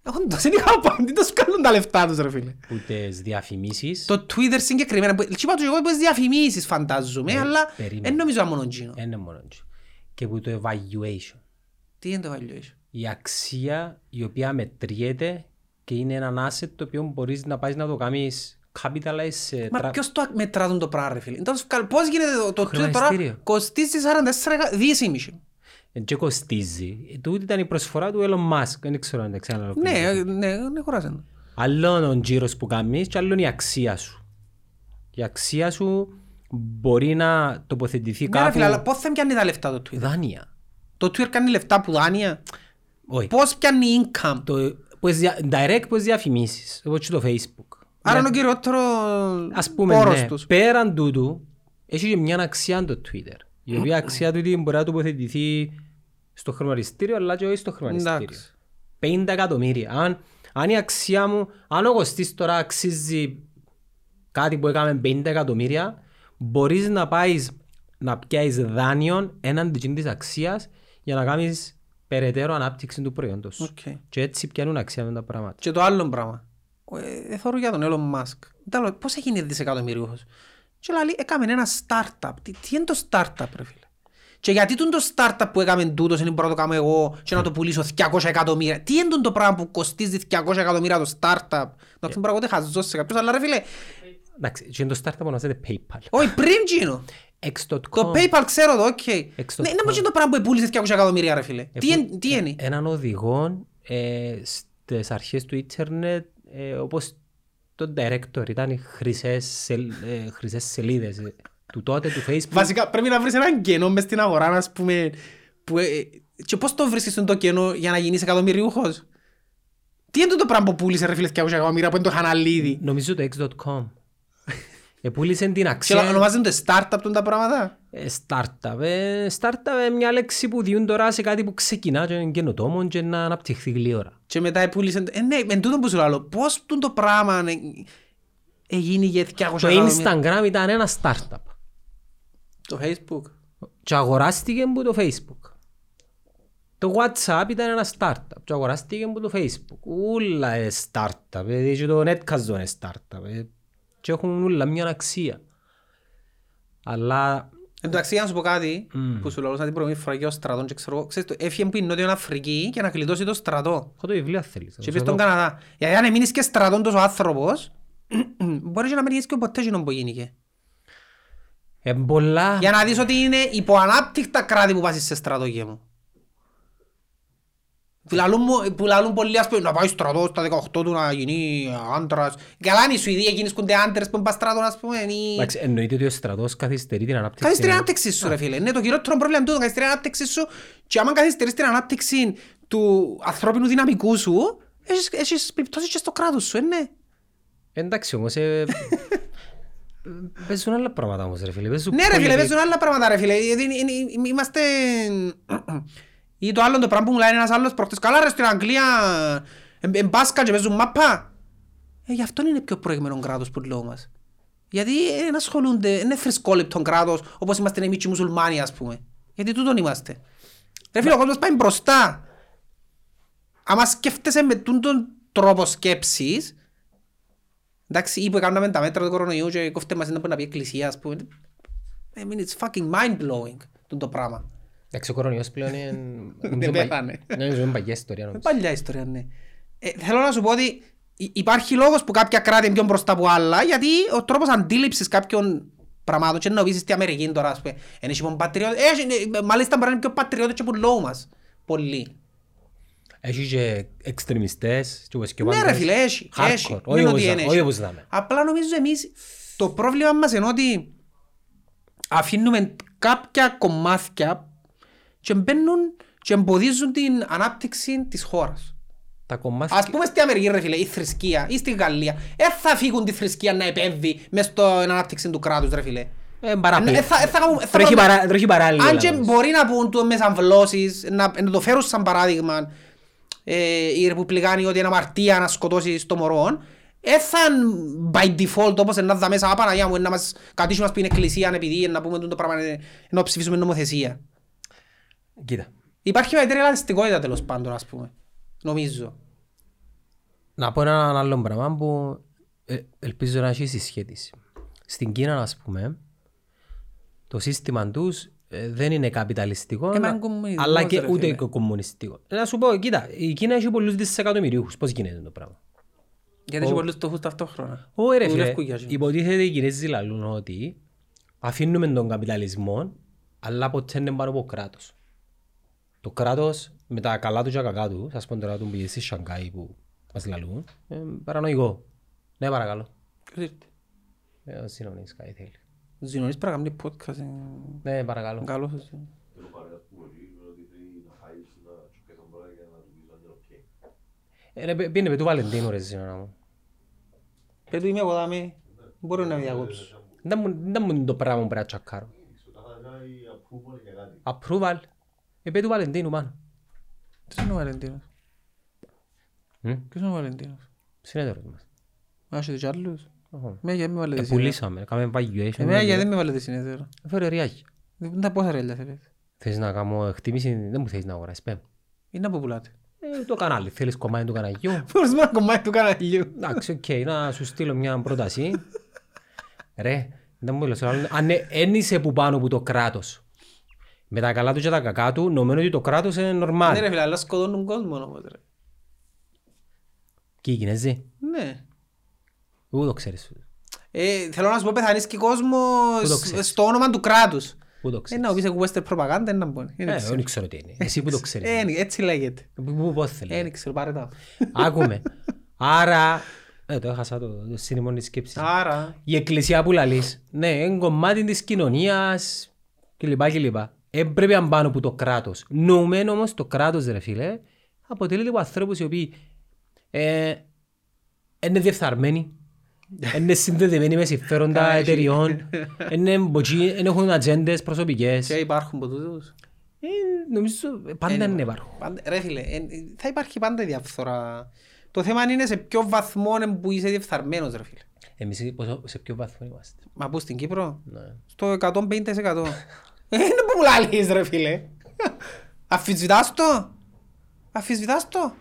έχουν τόσο λίγα πάνω, τι το βγάλουν τα λεφτά τους ρε φίλε. Που τις διαφημίσεις Το Twitter συγκεκριμένα, που- έτσι είπα τους εγώ είπες διαφημίσεις φαντάζομαι, αλλά Ε, περίμενε. δεν νομίζω μόνο εκείνο. είναι μόνο έτσι. Και που το evaluation. Τι είναι το valuation; Η αξία η οποία μετριέται και είναι έναν asset το οποίο μπορείς να πάεις να το κάνεις capitalize σε Μα τρα- ποιος το μετρά τον το πράγμα ρε φίλε. Τέλος, κα- Πώς γίνεται το- το Twitter τώρα Χρηματιστήριο. κοστίζει 44 δισήμιση. Εν και κοστίζει. Τούτη ήταν η προσφορά του Elon Musk. Δεν ξέρω αν τα ξαναλέω. Ναι, ναι, ναι, χωράζεται. Άλλον ο τζίρος που κάνεις και άλλον η αξία σου. Η αξία σου μπορεί να τοποθετηθεί Ναι ρε φίλε, αλλά κάπου πώς θα πιάνει τα λεφτά το Twitter; δάνεια. Το Twitter κάνει λεφτά που δάνεια; Όχι. Πώς πιάνει income; Το, πώς δια, direct πώς διαφημίσεις. Εγώ και το Facebook. Άρα είναι ο κυριότερο Ας πούμε, πόρος ναι, τους. πέραν τούτου, έχει και μια αξία το Twitter. Η οποία αξία του μπορεί να τοποθετηθεί στο χρηματιστήριο, αλλά και όχι στο χρηματιστήριο. Εντάξει. 50 εκατομμύρια. Αν, αν η αξία μου, αν ο κοστής τώρα αξίζει κάτι που έκαμε 50 εκατομμύρια, μπορείς να πάεις να πιάσεις δάνειον έναντι εκείνης της αξίας για να κάνεις περαιτέρω ανάπτυξη του προϊόντος σου. Οκ. Και έτσι πιάνουν αξία με τα πράγματα. Και το άλλο πράγμα. Ε, ε, θωρώ για τον Elon Musk. Τέλος, Πώς έγινε δισεκατομμυρίουχος; Και λέει, έκαμε ένα startup. Τι, τι είναι το startup ρε φίλε; Και γιατί τον το startup που έκαμε τούτος είναι μπορώ να το κάνω εγώ και να το πουλήσω 200 εκατομμύρια. Τι είναι το πράγμα που κοστίζει 200 εκατομμύρια το startup; Να τον πράγμα χαζός σε κάποιος, αλλά ρε φίλε, Εντάξει, και το startup ονομάζεται PayPal. όχι πριν γίνω. X.com. Το PayPal ξέρω το, οκ. X το Ναι, είναι com. πως είναι το πράγμα που πούλησε 200 εκατομμύρια ρε φίλε. Τι είναι- Τι είναι; Έναν οδηγό ε, στις αρχές του ίντερνετ ε, όπως το director ήταν οι χρυσές, σελ, ε, χρυσές σελίδες ε, του τότε του Facebook. Βασικά πρέπει να βρεις έναν κενό μες στην αγορά, ας πούμε, που, ε, και πώς το βρίσκεις το κενό για να γίνεις εκατομμυριούχος; Τι είναι το πράγμα που πούλησε ρε φίλε 200 εκατομμύρια που είναι το χαναλίδι. Νομίζω το X.com. Επούλησε την Και αξία ονομάζονται startup τον τα πράγματα; ε, startup. Ε, startup είναι μια λέξη που διούν τώρα σε κάτι που ξεκινά και είναι καινοτόμο και να αναπτυχθεί γλύωρα. Και μετά πούλησε... Ε, ναι, εν τούτο που σου λέω, πώς τούτο το πράγμα ε, έγινε για 200 Το εκατομμύρια; Instagram ήταν ένα startup. Το Facebook. Και αγοράστηκε από το Facebook. Το WhatsApp ήταν ένα startup και αγοράστηκε από το Facebook. Ούλα είναι startup, ε, και το Netcast είναι startup. ε, Και έχουν όλα μια αξία. Αλλά Εν τω μεταξύ, να σου πω κάτι Μμμ. που σου λέω την προηγούμενη φορά για ο στρατόν και ξέρω εγώ, ξέρεις το, έφυγε που είναι Νότιο Αφρική για να κλειδώσει το στρατό. έχω το βιβλίο αν θέλεις. Και πήγε στον Καναδά. Γιατί αν μείνεις και στρατόν τόσο άνθρωπος, μπορείς και να μην γίνεις και ποτέ εκείνο που γίνηκε. Ε, πολλά... Για να δεις ότι είναι υποανάπτυκτα κράτη που πάσεις σε στρατό και μου. Που λαλούν μου- Που λαλούν πολλοί ας πούμε να πάει στρατό στα 18 του να γίνει άντρας. Καλά είναι οι Σουηδοί εκείνοι σκούνται άντρες που είναι πας στρατό ας πούμε. ή- Εντάξει, εννοείται ότι ο στρατός καθυστερεί την ανάπτυξη. Καθυστερεί την ανάπτυξη σου ρε φίλε. Ναι, το κυριότερο πρόβλημα είναι τούτο. Καθυστερεί την ανάπτυξη σου και άμα καθυστερείς την ανάπτυξη του ανθρώπινου δυναμικού σου, έχεις- έχεις επιπτώσεις και στο κράτος σου, ε, ναι. Εντάξει όμως, ε, παίζουν άλλα πράγματα όμως ρε φίλε. Παίζουν Ναι ρε φίλε, πολιτι- παίζουν άλλα πράγματα ρε φίλε. Γιατί είναι- είναι- Είμαστε... Ή το άλλο το πράγμα που μου λέει ένας άλλος προχτές. Καλά ρε στην Αγγλία, εν- εν μπάσκα και παίζουν μάπα. Ε, γι' αυτό είναι πιο προηγμένο κράτος που λέω μας. Γιατί δεν ασχολούνται, δεν είναι θρησκόληπτο κράτος όπως είμαστε εμείς οι μουσουλμάνοι ας πούμε. Γιατί τούτον είμαστε. Ρε φίλε, ο κόσμος πάει μπροστά. Άμα σκέφτεσαι με τούν τον τρόπο σκέψης, εντάξει, ή που έκαναμε τα μέτρα του κορονοϊού και κόφτε μας να μπορεί να πει εκκλησία, ας πούμε. I mean, it's fucking mind-blowing τούν το πράγμα. Εντάξει, ο κορονοϊός πλέον είναι... Δεν πέθανε. Ναι, είναι παγιά ιστορία Με νομίζω. παλιά ιστορία, ναι. Ε, θέλω να σου πω ότι υ- υπάρχει λόγος που κάποια κράτη είναι πιο μπροστά από άλλα, γιατί ο τρόπος αντίληψης κάποιων πραγμάτων και να πεις στην Αμερική τώρα, ας πούμε, είναι και πατριώτες, έχει- ε, μάλιστα μπορεί να είναι πιο πατριώτες και που λόγω μας. Πολλοί. Έχει και εξτρεμιστές και όπως και ο Ναι ρε πάντας. φίλε, έχεις, Hardcore. έχει. Όχι Δεν είναι όπως ότι δα- είναι, όχι έχει. όπως δάμε. Απλά νομίζω εμείς το πρόβλημα μας είναι ότι αφήνουμε κάποια κομμάτια και μπαίνουν και εμποδίζουν την ανάπτυξη της χώρας. Τα κομμάτια... Ας πούμε στην Αμερική ρε φίλε, η θρησκεία ή στη Γαλλία, δεν θα φύγουν τη θρησκεία να επέμβει μες στην ανάπτυξη του κράτους ρε φίλε. Ε, παραπλή. Ε, θα- ε, θα κάνουν- θα Τρέχει κάνουν- παρά- τρέχει παράλληλα. Αν και λάθος. μπορεί να πούν το μέσα αμβλώσεις, να, να το φέρουν σαν παράδειγμα ε, οι Ρεπουμπλικάνοι ότι είναι αμαρτία να σκοτώσει το μωρό, ε, θα by default όπως να δα μέσα «Απαναγιά μου, να μας κατήσουμε στην εκκλησία επειδή να πούμε το πράγμα, ε, να ψηφίσουμε νομοθεσία. Κοίτα. Υπάρχει μεγαλύτερη ελαστικότητα τέλος πάντων, ας πούμε. Νομίζω. Να πω ένα άλλο πράγμα που ε, ελπίζω να έχει συσχέτιση. Στην Κίνα, ας πούμε, το σύστημα τους ε, δεν είναι καπιταλιστικό, Ε, μα αλλά- είναι κομμουνισμός, αλλά και ρε ούτε φίλε. και κομμουνιστικό. Ε, Να σου πω, κοίτα, η Κίνα έχει πολλούς δισεκατομμυρίους. Πώς γίνεται το πράγμα; Γιατί έχει πολλούς φτωχούς ταυτόχρονα. Όχι ρε φίλε, Δουλεύκουν για εκείνους. υποτίθεται οι Κινέζοι λαλούν ότι αφήνουμε τον καπιταλισμό, αλλά ποτέ δεν πάνω από κράτος. Το κράτος με τα καλά του και τα κακά του, σας πω τώρα του πήγε στη Σανγκάη που μας λαλούν, ε, παρανοϊκό. Ναι παρακαλώ. Ποιος ήρθε. Ε, ο Συνονής κάτι θέλει. Ο Ζηνώνης πρέπει να κάνει podcast. ε, Ναι παρακαλώ. Καλός ο Ζηνώνης. Ε, ρε, πήγαινε με του Βαλεντίνου ρε Συνόνα μου. Πες του είμαι εγώ δάμε. Μπορεί να με διακόψω. Δεν μου- δεν μου είναι το πράγμα που πρέπει να τσακάρω. Approval. Ε, πέ του Βαλεντίνου πάνω. Ποιος είναι ο Βαλεντίνος. Μμ, Ποιος είναι ο Βαλεντίνος. Συνέτερος μας. Μα έχετε κι άλλους. Οχο. Εμένα γιατί με βάλετε Ε, συνέδριο. πουλήσαμε, κάναμε valuation. Εμένα γιατί δεν με βάλετε συνέδριο. Φέρε ριάκι. Δεν τα πόσα ρέλια θέλετε. Θες να κάνω εκτίμηση, δεν μου θέλεις να αγοράσεις, πέμ. Είναι από πουλάτε. Ε, το κανάλι, θέλεις κομμάτι του καναλιού. Μπορείς με ένα κομμάτι του καναλιού. Εντάξει, οκ, να σου στείλω μια πρόταση. Ρε, δεν μου λες, άλλος, αν ε- εν είσαι που πάνω που το κράτος. Με τα καλά του και τα κακά του, νομίζω ότι το κράτος είναι Ναι normal. ρε φίλε, αλλά σκοτώνουν κόσμο όμως ρε. Και οι Κινέζοι, Ναι. Πού το ξέρεις, Ε, θέλω να σου πω πεθανείς και κόσμος Πού το σ- ξέρεις; στο όνομα του κράτους. πού το Ε, ξέρεις. να μου πεις εγώ western propaganda, να πω. Ε, Ε, δεν ξέρω. δεν ξέρω τι είναι. Εσύ που το Ε, ξέρεις; είναι, έτσι λέγεται. Πού- πού- Πώς Ε, θέλεις. δεν ξέρω, πάρε τα. Άκουμε. Άρα, ε, το έχασα το, το σύνημο της σκέψης. Άρα, Η εκκλησία που λαλείς, ναι, είναι κομμάτι της κοινωνίας κλπ. κλπ. Ε, πρέπει να πάνω από το κράτος. Νομένο όμως το κράτος, ρε φίλε, αποτελείται από ανθρώπους οι οποίοι ε, είναι διεφθαρμένοι, είναι συνδεδεμένοι με συμφέροντα Καλά, εταιριών, είναι μποτσί, δεν έχουν ατζέντες προσωπικές. και υπάρχουν από τούτους. Ε, νομίζω πάντα Ε, είναι υπάρχουν. Πάντα- Ρε φίλε, ε, ε, θα υπάρχει πάντα η διαφθορά. Το θέμα είναι σε ποιο βαθμό είναι που είσαι διεφθαρμένος ρε φίλε. Εμείς πόσο- σε ποιο βαθμό είμαστε. Μα πού στην Κύπρο, Ναι. στο 150%. Ε, Είναι που μου λαλείς ρε φίλε. Αφισβητάς το. Αφισβητάς το.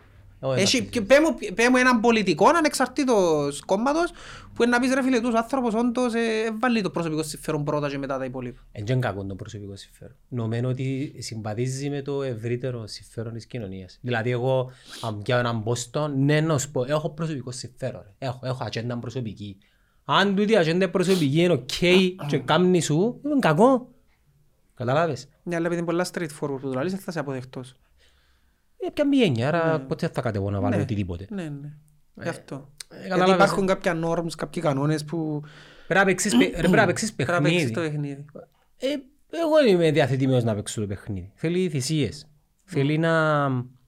Όχι, Έχει, να και πέ μου, πέ μου έναν πολιτικό ανεξαρτήτως κόμματος που είναι να πεις ρε φίλε τους άνθρωπος όντως ε, βάλει το προσωπικό συμφέρον πρώτα και μετά τα υπόλοιπα. Εν και κακό το προσωπικό συμφέρον. Νομίζω ότι συμπαθίζει με το ευρύτερο συμφέρον της κοινωνίας. Δηλαδή εγώ, αν πιάω έναν πόστο, ναι να σου πω, έχω προσωπικό συμφέρον. ρε. Έχω, έχω ατζέντα προσωπική. Αν τούτη η ατζέντα προσωπική είναι οκ και κάμνει σου, είναι κακό. Καταλάβες; Ναι, αλλά επειδή είναι πολλά straightforward που το λαλείς θα σε αποδεχτός. Ε, ποια μη έννοια, άρα ποτέ θα κατεβώ να βάλω Ναι. οτιδήποτε. Ναι, ναι. Γι' αυτό. Γιατί καταλάβες. υπάρχουν κάποια norms, κάποιοι κανόνες που Πρέπει να παίξεις παι- ρε, πρέπει να παίξεις πρέπει να παίξεις το παιχνίδι. παιχνίδι. Ε, εγώ δεν είμαι διατεθειμένος να παίξω το παιχνίδι. Θέλει θυσίες. Θέλει να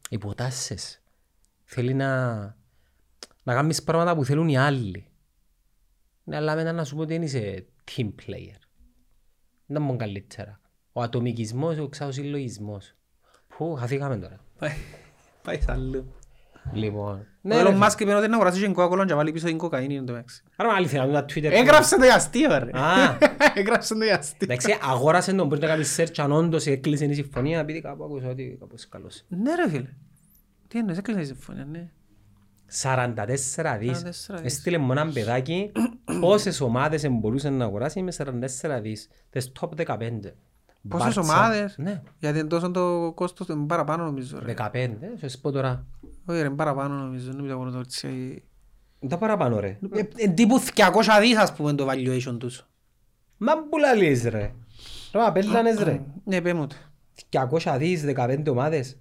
υποτάσσεις. Θέλει να, να κάνεις πράγματα που θέλουν οι άλλοι. Ναι, αλλά μετά να σου πω ότι δεν είσαι team player. Δεν μόνο καλύτερα. Ο ατομικισμός, ο ξαοσυλλογισμός. Πού, χαθήκαμε τώρα. Πάει- Πάει σ' αλλού. Λοιπόν. Ο Ναι, ρε, Elon φίλε. Musk είπε ότι να αγοράσει και Coca-Cola και να βάλει πίσω την κοκαίνη εν τω μεταξύ. Άρα με αλήθεια, να δούμε τα Twitter. Έγραψε το για αστείο ρε. Α. Έγραψε το για αστείο. Εντάξει, αγόρασε τον, μπορεί να κάνεις search αν όντως έκλεισε η συμφωνία, επειδή κάπου άκουσα ότι κάπως καλός. Ναι ρε φίλε. Τι εννοείς, έκλεισε η συμφωνία, ναι. 44 δις. 44 δις. Έστειλε μου έναν παιδάκι πόσες ομάδες μπορούσε να αγοράσει με 44 δις. Τις top 15. Πόσες Μπάρτσα. ομάδες; Ναι, Γιατί είναι τόσο το κόστος, είναι παραπάνω νομίζω ρε. 15. Θα σου πω τώρα. Όχι ρε, είναι παραπάνω νομίζω, νομίζω εγώ το έτσι. Δεν τα παραπάνω ρε. Ε, ε, Τύπου 200 δις ας πούμε το valuation τους. Μα που λαλείς ρε. Ρε μα πέλανες ρε. Ναι, πέ μου το. 200 δις 15 ομάδες.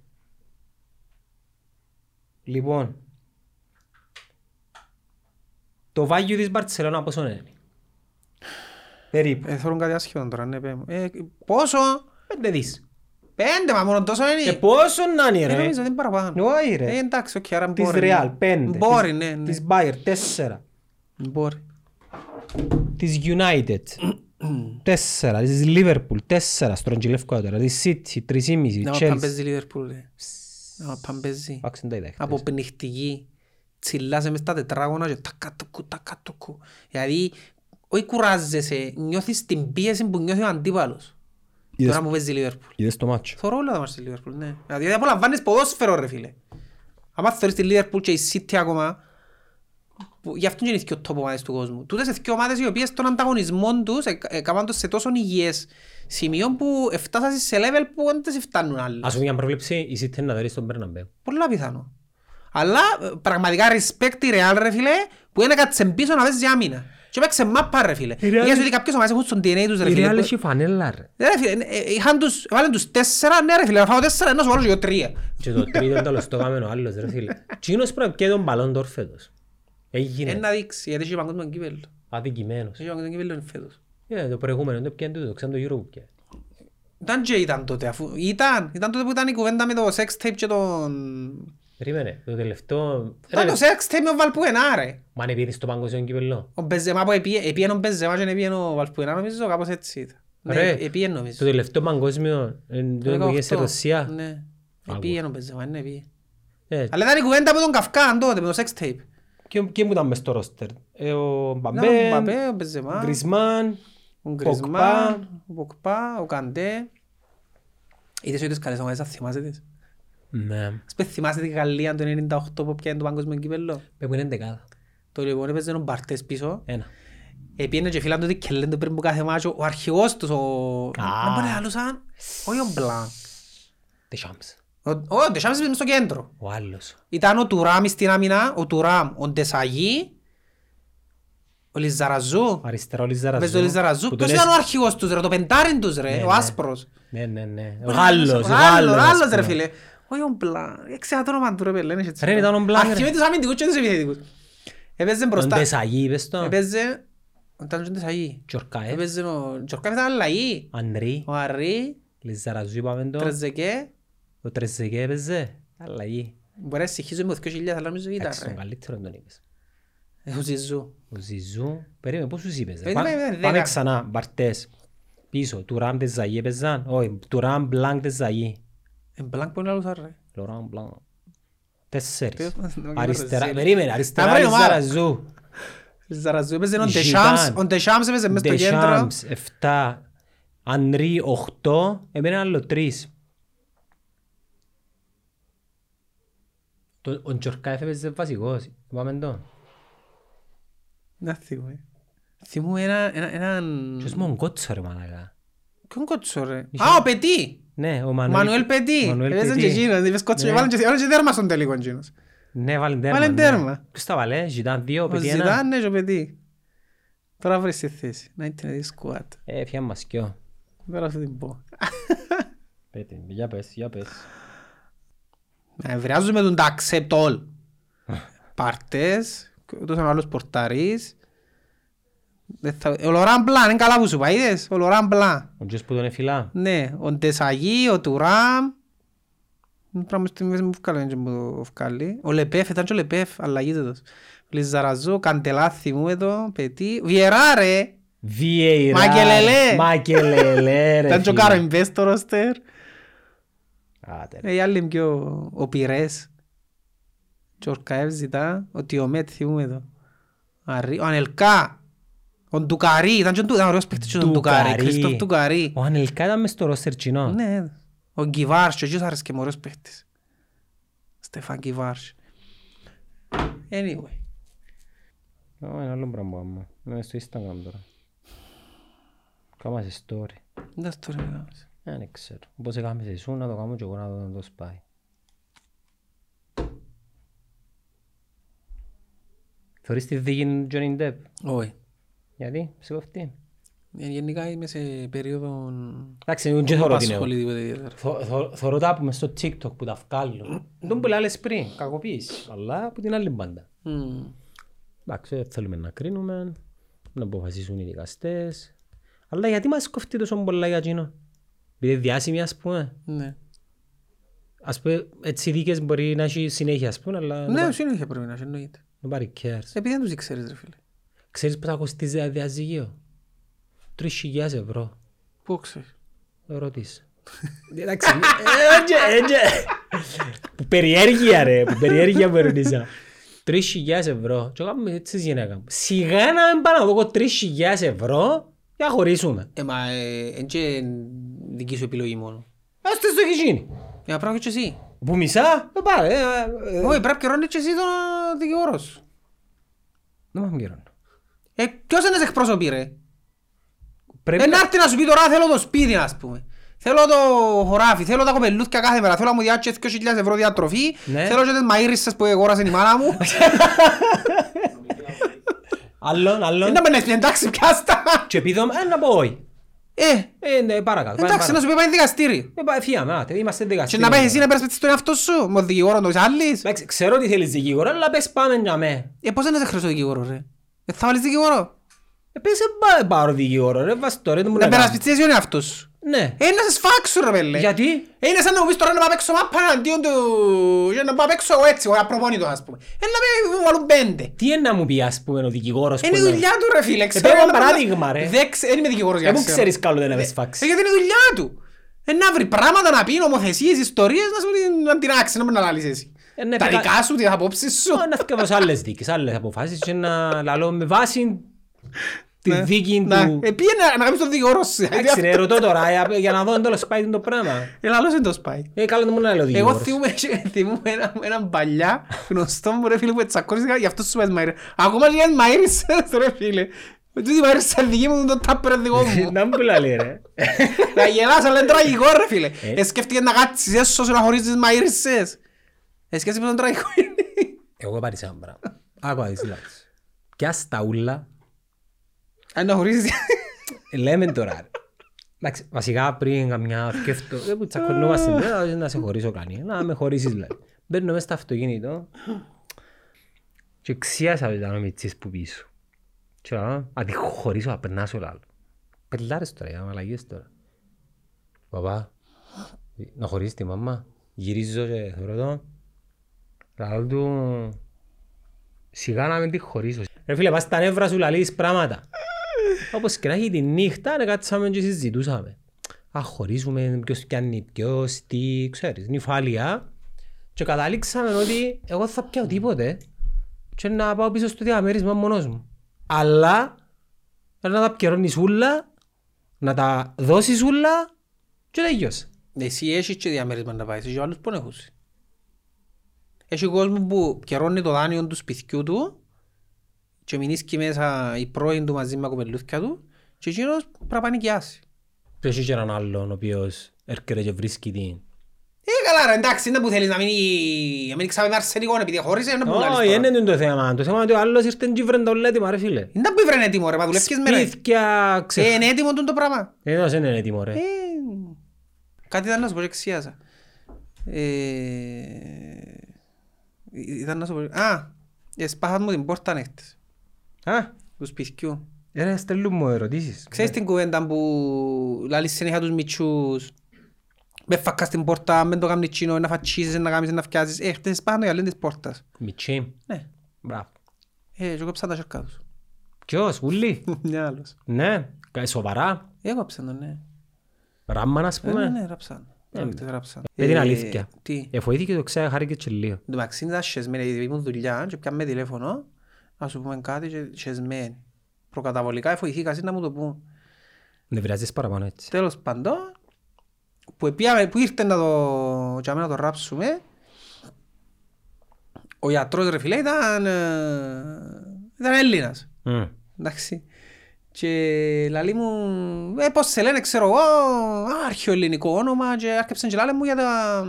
Λοιπόν. Το value της Μπαρτσελώνα πόσο είναι; Περίπου. Ε, θέλουν κάτι άσχετο τώρα, ναι, πέ μου. Ε, πόσο; 5 δις. Πέντε, μα μόνο τόσο Και είναι. πόσο να είναι Ε, ρε; νομίζω ότι είναι παραπάνω. Όχι ρε. Ε, εντάξει, οκ, άρα Της μπορεί. Real ναι. 5. Μπορεί, της- ναι, ναι. Της Bayern 4. Μπορεί. Της United 4. Της Liverpool 4. Στρογγυλεύκότερα. Της City 3,5. Να Chelsea. πάμε παίζει Liverpool, ρε. Να πάμε παίζει. Εντάξει, δεν τα είδα Από χτες. πνιχτική. Τσιλάσαι μες στα τετράγωνα και τακα τουκου, τακα τουκου. Δηλαδή, όχι κουράζεσαι, νιώθεις την πίεση που νιώθει ο αντίπαλος. Είδες- Τώρα που παίζει η Λίβερπουλ. Είδες το μάτσο. Θωρώ όλα τα μάτια στη Λίβερπουλ, ναι. Δηλαδή απολαμβάνεις ποδόσφαιρο ρε φίλε. Άμα θεωρείς τη Λίβερπουλ και η City ακόμα, που γι' αυτό είναι οι δύο top ομάδες του κόσμου. Τούτες οι δύο ομάδες οι οποίες τον ανταγωνισμό τους ε- έκαναν το σε τόσο υγιές σημείο που έφτασαν σε level που δεν τις φτάνουν άλλες. Ας πούμε για προβλέψη, η City να δωρεί στον Μπέρναμπέου. Πολλά πιθανό. Αλλά ε, πραγματικά respect η Real ρε φίλε που είναι κάτσε πίσω να παίζει άμυνα. Και παίξε μάπα ρε φίλε. Real- Για σου ότι κάποιες ομάδες έχουν στον DNA τους ρε φίλε. που- έχει φανέλα ρε. Ρε φίλε, ε, ε, είχαν τους, βάλαν τους τέσσερα, ναι ρε φίλε, να φάω τέσσερα, να σου βάλω και εγώ τρία. Και το τρίτο τέλος το κάμενο άλλος ρε φίλε. Τσίνος πρέπει και τον μπαλόν τόρ φέτος. Έγινε. Ένα δείξει, γιατί έχει παγκόσμιο κύπελλο. Αδικημένος. Έχει παγκόσμιο κύπελλο φέτος. Ε, το προηγούμενο δεν πιάνε τούτο, ξέρουν το Euro που πιάνε. Ήταν και ήταν τότε, αφού ήταν, ήταν τότε που ήταν η κουβέντα με το sex tape και τον... Περίμενε, το τελευταίο... Ήταν Ρε, το sex tape με ο Βαλπουενά ρε. Μα αν επίδεις στο παγκοσμίο κύπελλο. Ο Μπεζεμά που επίε- επίεν ο Μπεζεμά και επίεν ο Βαλπουενά νομίζω, κάπως έτσι ήταν. Ναι, Ρε, επίεν Το νομίζω. τελευταίο παγκόσμιο, εν, το που πήγες στη 18. Ρωσία. Ναι. Άκουα. Επίεν ο Μπεζεμά, ναι, επίεν. Ε, Αλλά ήταν η κουβέντα από τον Καυκάν τότε, με το sex tape. και- Και μου ήταν μες στο ρόστερ. Ε, Ο Ήταν ο Μπαμπέ, Μπαπέ, ο Μπεζεμά, Γκρισμάν, ο Ποκπά. Γκρισμάν, ο Ποκπά, ο Καντέ. Είδες ότι τις καλές ομάδες, θα θυμάσαι τις; Ναι. Ας πούμε, θυμάσαι τη Γαλλία το 98 που πιάνε το παγκόσμιο κύπελλο; Πες μου είναι δεκάδα. Το λοιπόν έπαιζε ο Μπαρτές πίσω. Ένα. Επίενε και φίλαν τότε και λένε το πριν που κάθε μάτσο ο αρχηγός τους, ο... Α. Δεν μπορεί να άλλουσαν. Όχι ο Μπλαν. Τεσάμς. Ο ο Ντεσάμς ήταν στο κέντρο. Ο άλλος. Ήταν ο Τουράμ στην άμυνα, ο Τουράμ, ο Ντεσαγί, ο Λιζαραζού. Αριστερά ο Λιζαραζού. Παίζει ο Λιζαραζού. Που Ποιος τον ήταν ο έσ- αρχηγός τους ρε, το πεντάριν τους ρε, Ναι, ο ναι. άσπρος. Ναι, ναι, ναι. Ο Γάλλος, ο Ο Γάλλος, ο Γάλλος. Γάλλος ας ρε πούμε. φίλε. Όχι ο Μπλαν. Έξερα το όνομα του ρε πέλε. Ρε, ήταν ο Μπλαν, ρε. Αρχιμή τους αμυντικούς και τους επιθετικούς. Έπαιζε Τον μπροστά. Τεσαγί, είπες το. Έπαιζε... Ήταν και ο Ντεσαγί. Τζορκάεφ. Έπαιζε ο... Τζορκάφ ήταν λαή. Ανρί. Ο Αρρή, Λιζαραζού είπαμε το. Τρεζεκέ. Ο Τρεζεκέ έπαιζε. Αλλαγή. Μπορεί να συγχύζω με 2.000 αλλά νομίζω ήταν. Εντάξει, τον ρε. καλύτερο τον είπες. Ε, Ο Ζιζού. Ο Ζιζού. Περίμενε, πώς τους είπες. ρε. Ε, Πά- δεν- δεν- Πάμε δεν- ξανά. Μπαρτές. Πίσω. Τουράμ Τεζαγί έπαιζαν. Όχι. Τουράμ Μπλάνκ Τεζαγί. Ε, Μπλάνκ που είναι άλλος ρε. Λοράν Μπλάνκ. Τέσσερις. Ποιος- νομίζω Αριστερά. Ρεζίλ. Περίμενε. Να Αριστερά βρει ομάδα. Λιζαραζού. Ζαραζού έπαιζε ο Ζιντάν. Ντεσάμς. Ο Ντεσάμς έπαιζε μες στο κέντρο. Ντεσάμς, 7. Ανρί 8. Εμένα άλλο 3. Το- Ο Τζορκάεφ έπαιζε βασικός. Είπαμε το. Να θυμούμαι. Θυμούμαι ένα... ένα- έναν... Ποιος μόνο κότσο ρε μαλακά. Ποιον κότσο ρε. Είχε- Α, ο Πετί. Ναι, ο Ο Μανουέλ. Μανουέλ Πετί. Μανουέλ Έπαιζε Πετί. και εκείνος. Είπες κότσο και Ναι. βάλαν και βάλαν και τέρμα στον τελικό εκείνος. Ναι, βάλει τέρμα. Βάλε ναι. τέρμα. Ποιος τα βάλε, Ζητάν δύο, Ο παιδί ένα. Ζητάν ναι, και ο Πετί. Τώρα βρεις τη θέση. Να είναι τη σκουάτ. Ε, φιάν μας κοιό. Τώρα σου την πω. Πέτε, για πες, για πες. Να ευρεάζουμε τον τα accept all. Πάρτες, ούτως είναι ο άλλος πορταρής. Δεν θα- Ο Λοράν Μπλάν, είναι καλά που σου είπα, είδες, ο Λοράν Μπλάν. Ο Τζος που τον εφυλά. Ναι, ο Ντεσαγί, ο Τουράμ. Είναι πράγμα στη μέση μου βγάλε, δεν μου το βγάλει. Ο Λεπέφ, ήταν και ο Λεπέφ, αλλαγή τους. Λιζαραζού, Καντελά, θυμούμε το, Πετί. Βιερά ρε, Βιέιρα. Μακελελέ. Μακελελέ ρε ήταν και ο φίλε. Καροϊμπές στο ρόστερ. Άτε, ρε. Ε, Οι άλλοι είναι πιο ο Πυρές. Και ο Ορκαεύ ζητά, ο Τιομέτ θυμούμε το. Αρρή- Ο Ανελκά. Ο Ντουκαρί, ήταν και ο Ντου- ήταν ωραίος παίκτης και ο Ντουκαρί. Ντουκαρί. Χριστόφ Ντουκαρί. Ο Ανελκά ήταν μες στο ρόστερ κοινό. Ναι, ο Γκιβάρς, και ο Γιούς άρεσκε μου ωραίος παίκτης. Στεφάν Γκιβάρς. Anyway. Ω, Ένα άλλο πράγμα μου. Είναι στο Instagram τώρα. Κάμασες story. Δεν στο ρε κάνεις. Ε, Δεν ξέρω. Πώς έκαμες εσύ να το κάνω και εγώ να το- να το σπάει. Θεωρείς τη δίκη του Johnny Depp; Όχι. Γιατί, σε κοφτεί. Ε, Γενικά είμαι σε περίοδο... Εντάξει, εγώ δεν Δεν θωρώ την εγώ. απασχολεί τίποτε ιδιαίτερα. Θω- θω- Θωρώ τα που μες στο TikTok που τα βγάλω. Δεν που λες πριν, κακοποίησης. Αλλά από την άλλη μπάντα. Μμμ. Εντάξει, δεν θέλουμε να κρίνουμε, να αποφασίσουν οι δικαστές. Αλλά γιατί μας κοφτεί τόσο πολλά για εκείνο. Επειδή διάσημοι ας πούμε. Ναι. Ας πούμε, έτσι οι δίκες μπορεί να έχει συνέχεια ας πούμε, αλλά Ναι, συνέχεια πρέπει να έχει, εννοείται. nobody cares. Επειδή δεν τους ξέρεις ρε φίλε. Ξέρεις πόσα κοστίζει ένα διαζύγιο; Τρεις χιλιάδες ευρώ. Πού ξέρεις; Το ρωτήσε. Εντάξει, έτσι, έτσι. Που περιέργεια ρε, που περιέργεια με ρωτήσα. Τρεις χιλιάδες ευρώ. Και έκαμε έτσι της γυναίκα μου. Σιγά να μην πάω να δω τρεις χιλιάδες ευρώ για να χωρίσουμε. Ε, μα ε, εν και δική σου επιλογή μόνο. Ας το έχει γίνει. Για πράγμα και εσύ. Που μισά, ε, πάρε. ε, ε, ε, Όχι, πρέπει και ρώνει και εσύ τον δικηγόρος σου. Δεν μου καιρό. Ε, ποιος είναι σε εκπροσωπεί ρε; Πρέπει Ε, να- να έρθει να σου πει τώρα θέλω το σπίτι ας πούμε. Θέλω το χωράφι, θέλω τα κοπελούθια κάθε μέρα, θέλω να μου διάτσε 2.000 ευρώ διατροφή, Ναι. θέλω και τις μαΐρισσες που αγόρασε η μάνα μου. Άλλον, άλλον. Ε, Να μπαινες εντάξει πιάστα. Και επίδομα, ε, να πω όχι. Ε, Ε, ναι, παρακάτω. πάμε εντάξει να παρακάτω. σου πει πάει δικαστήρι. Ε, πά- Φύγαμε, άτε, είμαστε Και δικαστήρι. να πάει εσύ να περασπιστείς τον εαυτό σου, με τον δικηγόρο της άλλης. Εντάξει, ξέρω ότι θέλεις δικηγόρο, αλλά πες πάμε για με. Ε, πώς είναι να σε χρειάζω δικηγόρο ρε; Ε, θα βάλεις δικηγόρο. Ε, πες, ε, πά- πάρω δικηγόρο, ρε, βάζ' το, ρε, δεν μου Να να κάνω. περασπιστείς εσύ τον εαυτό σου. Ναι. Ε, να σε σφάξουν ρε πέλε. Γιατί; Ε, Είναι σαν να μου πεις τώρα να πάω παίξω μάπα εναντίον του... για να πάω παίξω εγώ έτσι, εγώ απροπόνητος ας πούμε. Ε, να με βάλουν πέντε. Τι είναι να μου πει, ας πούμε, ο δικηγόρος που Είναι η είναι- δουλειά του ρε φίλε. ξέρω πέρα να παράδειγμα, πάω- ρε. Δεν ξε- Δεν είμαι δικηγόρος για Ε, πού ξέρω. ξέρεις καλό δεν Ε, έχεις φάξεις. ε, Γιατί είναι η δουλειά του. Ε, να βρει πράγματα να πει, νομοθεσίες, ιστορίες, να σου πει να την άξει, να μην αναλύσεις εσύ. Ε, ναι, Τα πεκα- δικά σου, τις απόψεις σου. Ε, Να θυκεύω σε άλλες δίκες, άλλες αποφάσεις και να λαλώ με βάση τη Ναι. δίκη Να, του... ε, πήγαινε να κάνεις τον δικηγόρος σου. Εντάξει ρε, ρωτώ τώρα για- για να δω αν τέλος πάει το πράγμα. Ε, λαλός δεν το σπάει. Ε, καλό να μου να λέω Εγώ δικηγόρος. θυμούμαι, θυμούμαι ένα, έναν παλιά γνωστό μου ρε φίλε που ετσακώριζα γι' αυτό σου πες μαΐρε. Ακόμα και για μαΐρισες ρε φίλε. Με τούτη μαΐρισα δική μου το τάπερ δικό μου. Να μου πουλάλει ρε. Να γελάς αλλά είναι τραγικό ρε φίλε. Ε. Ε, σκέφτηκε να κάτσεις έσως σου να χωρίσεις τις μαΐρισες. Ε, σκέφτηκε με τον τραγικό είναι. Εγώ πάρεις ένα πράγμα. Άκουα τις λάθος. Κι ας τα ούλα, Αν να χωρίσεις... ε, λέμε τώρα. ρε. Εντάξει, βασικά πριν καμιά σκέφτο, δεν που τσακωνόμαστε, δεν θα να σε χωρίσω κανείς, να με χωρίσεις λέει. Μπαίνω μέσα στο αυτοκίνητο και ξιάσα με τα νομιτσίες που πίσω. Και λέω, αν τη χωρίσω, θα περνάσω λάλο. Πελάρες τώρα, για μαλαγίες τώρα. Παπά, να χωρίσεις τη μαμά. Γυρίζω και θεωρώ το. Λαλό του, σιγά να μην τη χωρίσω. Ρε φίλε, πας στα νεύρα σου λαλείς πράγματα. Όπως και να έχει τη νύχτα, να κάτσαμε και συζητούσαμε. Α, χωρίζουμε, ποιος πιάνει ποιος, τι, ξέρεις, νυφάλια. Και καταλήξαμε ότι εγώ θα πιάω τίποτε και να πάω πίσω στο διαμέρισμα μόνος μου. Αλλά να τα πιερώνεις ούλα, να τα δώσεις ούλα και τελειώσε. Εσύ έχεις και διαμέρισμα να πάεις, έχει άλλους που δεν έχουν. Έχει κόσμος που καιρώνει το δάνειο του σπιτιού του και μείνει μέσα η πρώην του μαζί με τα κοπελούθια του και εκείνος πρέπει να πανικιάσει. Και έχει και έναν άλλον ο οποίος έρχεται και βρίσκει την... Ε, καλά ρε, εντάξει, είναι που θέλεις να μείνει, να μείνει ξάμε με αρσενικό επειδή χώρισε, είναι που λάλλεις Όχι, τώρα. δεν είναι το θέμα. Το θέμα είναι ότι ο άλλος ήρθε και βρεν το έτοιμα ρε φίλε. Είναι που ήβρεν έτοιμο ρε, μα δουλεύκες με ρε. Σπίτια, Ε, ξε... είναι έτοιμο τούτο το πράγμα. Ε, δεν είναι έτοιμο ρε. Ε, Κάτι ήταν να σου πω και ξιάσα. Ε, Ήταν να σου πω... Α, εσπάσαν μου την πόρτα ανέχτες. Α, Τους σπιτιού. ε, ρε, στέλνουν μου ερωτήσεις. Ξέρεις την κουβέντα που λάλεις συνέχεια τους μητσούς με φακά στην πόρτα, με το κάνεις τσίνο, να φατσίζεις, να κάνεις, να φτιάζεις. Ε, χτες πάνω οι άλλοι της πόρτας. Μιτσί. Ναι. Μπράβο. Ε, και κόψαν τα σέρκα τους. Ποιος, ούλοι; Μια άλλος. Ναι, κα- σοβαρά; Έκοψαν τον, ναι. Ράμμα, ας Ε, Ναι, πούμε. ναι, ράψαν. Πρόκειται, ράψαν. Με την Ε, αλήθεια. Τι; Εφοήθηκε το ξέρω, χάρηκε και λίγο. Εν τω μεταξύ ήταν σεσμένη, γιατί ήμουν δουλειά και πιάμε τηλέφωνο να σου πούμε κάτι και σεσμένη. Προκαταβολικά εφοηθήκα να μου το πούν. Δεν πειράζεις παραπάνω έτσι. Τέλος πάντων, που, επίαμε, που ήρθε να το, και να το ράψουμε, ο γιατρός ρε φίλε ήταν, ε, ήταν Έλληνας. Μμ. Εντάξει. Και λαλεί μου, ε, πώς σε λένε, ξέρω εγώ, α, αρχαιοελληνικό όνομα και άρχιψαν και λάλε μου για τα...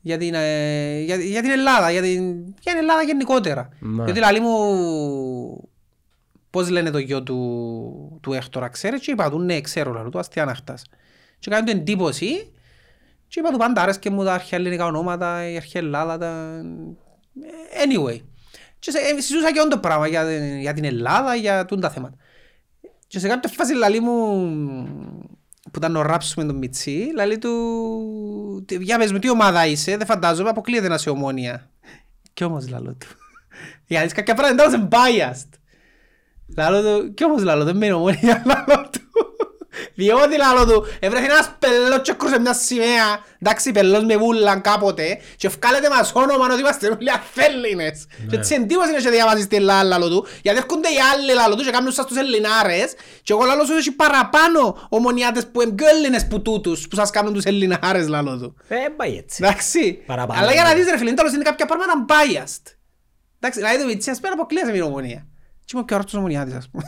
Για την, ε, για, για την Ελλάδα, για την, για την Ελλάδα γενικότερα. Μα. Γιατί λαλεί μου, πώς λένε το γιο του, του Έκτορα, ξέρεις, και είπα του, ναι, ξέρω, λαλού του, αστιάναχτας. Και κάνει του εντύπωση και είπα του πάντα άρεσκε μου τα αρχαία ελληνικά ονόματα, η αρχαία Ελλάδα, τα... Anyway. Και σε, ε, συζούσα και όντο πράγμα για, την- για την Ελλάδα, για τούν τα θέματα. Και σε κάποια φάση λαλή μου, που ήταν να ράψουμε τον Μιτσί, λαλή του, «Τι- για πες μου τι ομάδα είσαι, δεν φαντάζομαι, αποκλείεται να είσαι ομόνια. Κι όμως λαλό του. Γιατί κάποια πράγματα ήταν biased. Λαλό του, κι όμως λαλό, δεν μένει ομόνια, λαλό του. Διότι λαλό του, έβρεθε ένας πελός και κρούσε μια σημαία. Εντάξει, πελός με βούλαν κάποτε. Και ευκάλετε μας όνομα ότι είμαστε όλοι αθέλινες. Και έτσι εντύπωση είναι και διαβάζεις την λάλα λαλό του. Γιατί έρχονται οι άλλοι λαλό του και κάνουν σας τους Ελληνάρες. Και εγώ λαλό σου έχει παραπάνω ομονιάτες που είναι πιο Έλληνες που τούτους. Που σας κάνουν τους Ελληνάρες λαλό του. Ε, πάει έτσι. Εντάξει. Παραπάνω. Αλλά για να δεις ρε φίλε, τέλος είναι κάποια πράγματα biased. Εντάξει, δηλαδή το Βιτσίας πέρα αποκλείασε με ομονία. Τι είμαι πιο όρθος ομονιάτης ας πούμε.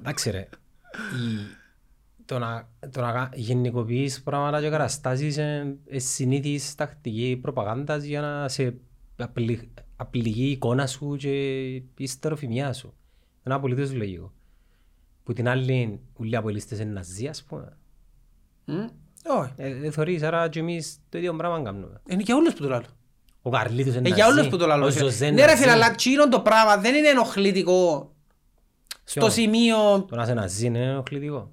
Εντάξει ρε, η- το να, το να κα- γενικοποιείς πράγματα και καταστάσεις είναι είναι συνήθις τακτική προπαγάνδας για να σε απλη, απληγεί η εικόνα σου και η στεροφημιά σου. Είναι απολύτως λογικό. Που την άλλη, ούλοι από οι λίστες είναι ναζί, ας πούμε. Μμ, Όχι. Ε, δεν θωρείς, άρα και εμείς το ίδιο πράγμα κάνουμε. Είναι για όλους που το λέω. Ο Καρλίτος είναι Ε, ναζί. για όλους που το λέω. Ο Ζωζέ Ναι ρε ναζί. φίλε, αλλά τζείνον το πράγμα δεν είναι ενοχλητικό στο Ποιο; σημείο, Το να είσαι ναζί είναι ενοχλητικό.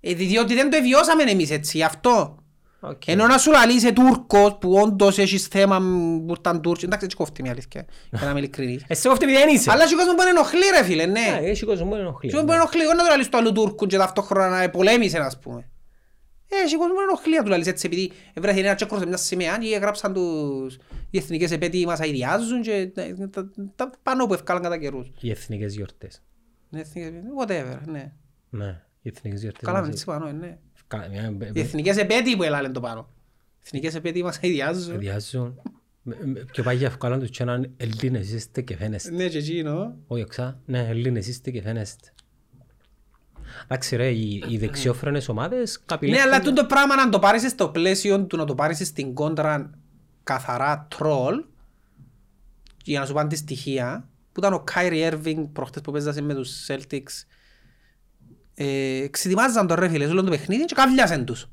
ε, διότι δεν το βιώσαμε εμείς έτσι, γι' αυτό. Οκ. Ενώ να σου λαλείς είσαι Τούρκος που όντως έχεις θέμα που ήταν Τούρκοι, εντάξει έτσι κόφτει μια αλήθεια, για να είμαι ειλικρινής. Εσύ κόφτε επειδή δεν είσαι. Αλλά έχει κόσμος που είναι ενοχλεί ρε φίλε, Α, ναι. Έχει κόσμος που ενοχλεί. Και που ενοχλεί, εγώ να του λαλείς του άλλου Τούρκου και ταυτόχρονα να πολέμησε ας πούμε. Ε, Έχει κόσμος που ενοχλεί να του λαλείς έτσι επειδή βρέθηκε ένα τσέκρο σε μια σημαία και έγραψαν τους οι εθνικές επέτειοι μας αηδιάζουν και τα- τα- τα πάνω που ευκάλαν κατά καιρούς. Οι εθνικές γιορτές. Ναι, εθνικές επέτειοι, whatever, ναι. Ναι, οι εθνικές γιορτές. Καλά με μαζί. έτσι πάνω, ε, ναι. Κα- μια- μπε- Οι μπε- εθνικές επέτειοι που έλαλεν το πάνω. Οι εθνικές επέτειοι μας αηδιάζουν. Διάζουν. Με- με- Πιο πάει για ευκάλαν τους και έναν Ελλήνες είστε και φαίνεστε. Ναι, και εκείνο. Όχι οξά. Ναι, Ελλήνες είστε και φαίνεστε. Εντάξει ρε, οι, οι δεξιόφρονες ομάδες Ναι, καπηλεύουν. αλλά τούτο πράγμα να το πάρεις στο πλαίσιο του να το πάρεις στην κόντρα καθαρά τρόλ για να σου πάνε τη στοιχεία που ήταν ο Κάιρι Έρβινγκ προχτές που παίζασε με τους Celtics ε, ξετοιμάζαν τον ρε φίλε όλο το παιχνίδι και καβλιάσαν τους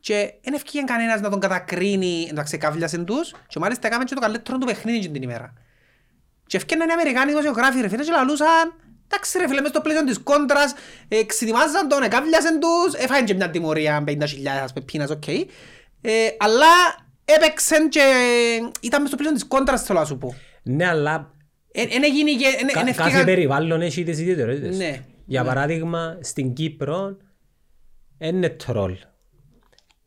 και δεν ευκήγε κανένας να τον κατακρίνει εντάξει καβλιάσαν τους και μάλιστα έκαμε και το καλύτερο του παιχνίδι εκείνη την ημέρα και εφκαίναν οι Αμερικάνοι δημοσιογράφοι ρε φίλε και λαλούσαν Εντάξει ρε φίλε, μες στο πλαίσιο της κόντρας ε, ξετοιμάζαν τον, εκάβλιασαν τους, έφαγαν και μια τιμωρία 50.000 ας πούμε πίνας, οκ. Ε, αλλά έπαιξαν και ήταν μες στο πλαίσιο της κόντρας θέλω να σου πω. Ναι, αλλά Εν έγινε και... εν- κα- εν κάθε ευκήγαν- περιβάλλον έχει τις ιδιαιτερότητες. Ναι. Για παράδειγμα, στην Κύπρο είναι τρόλ.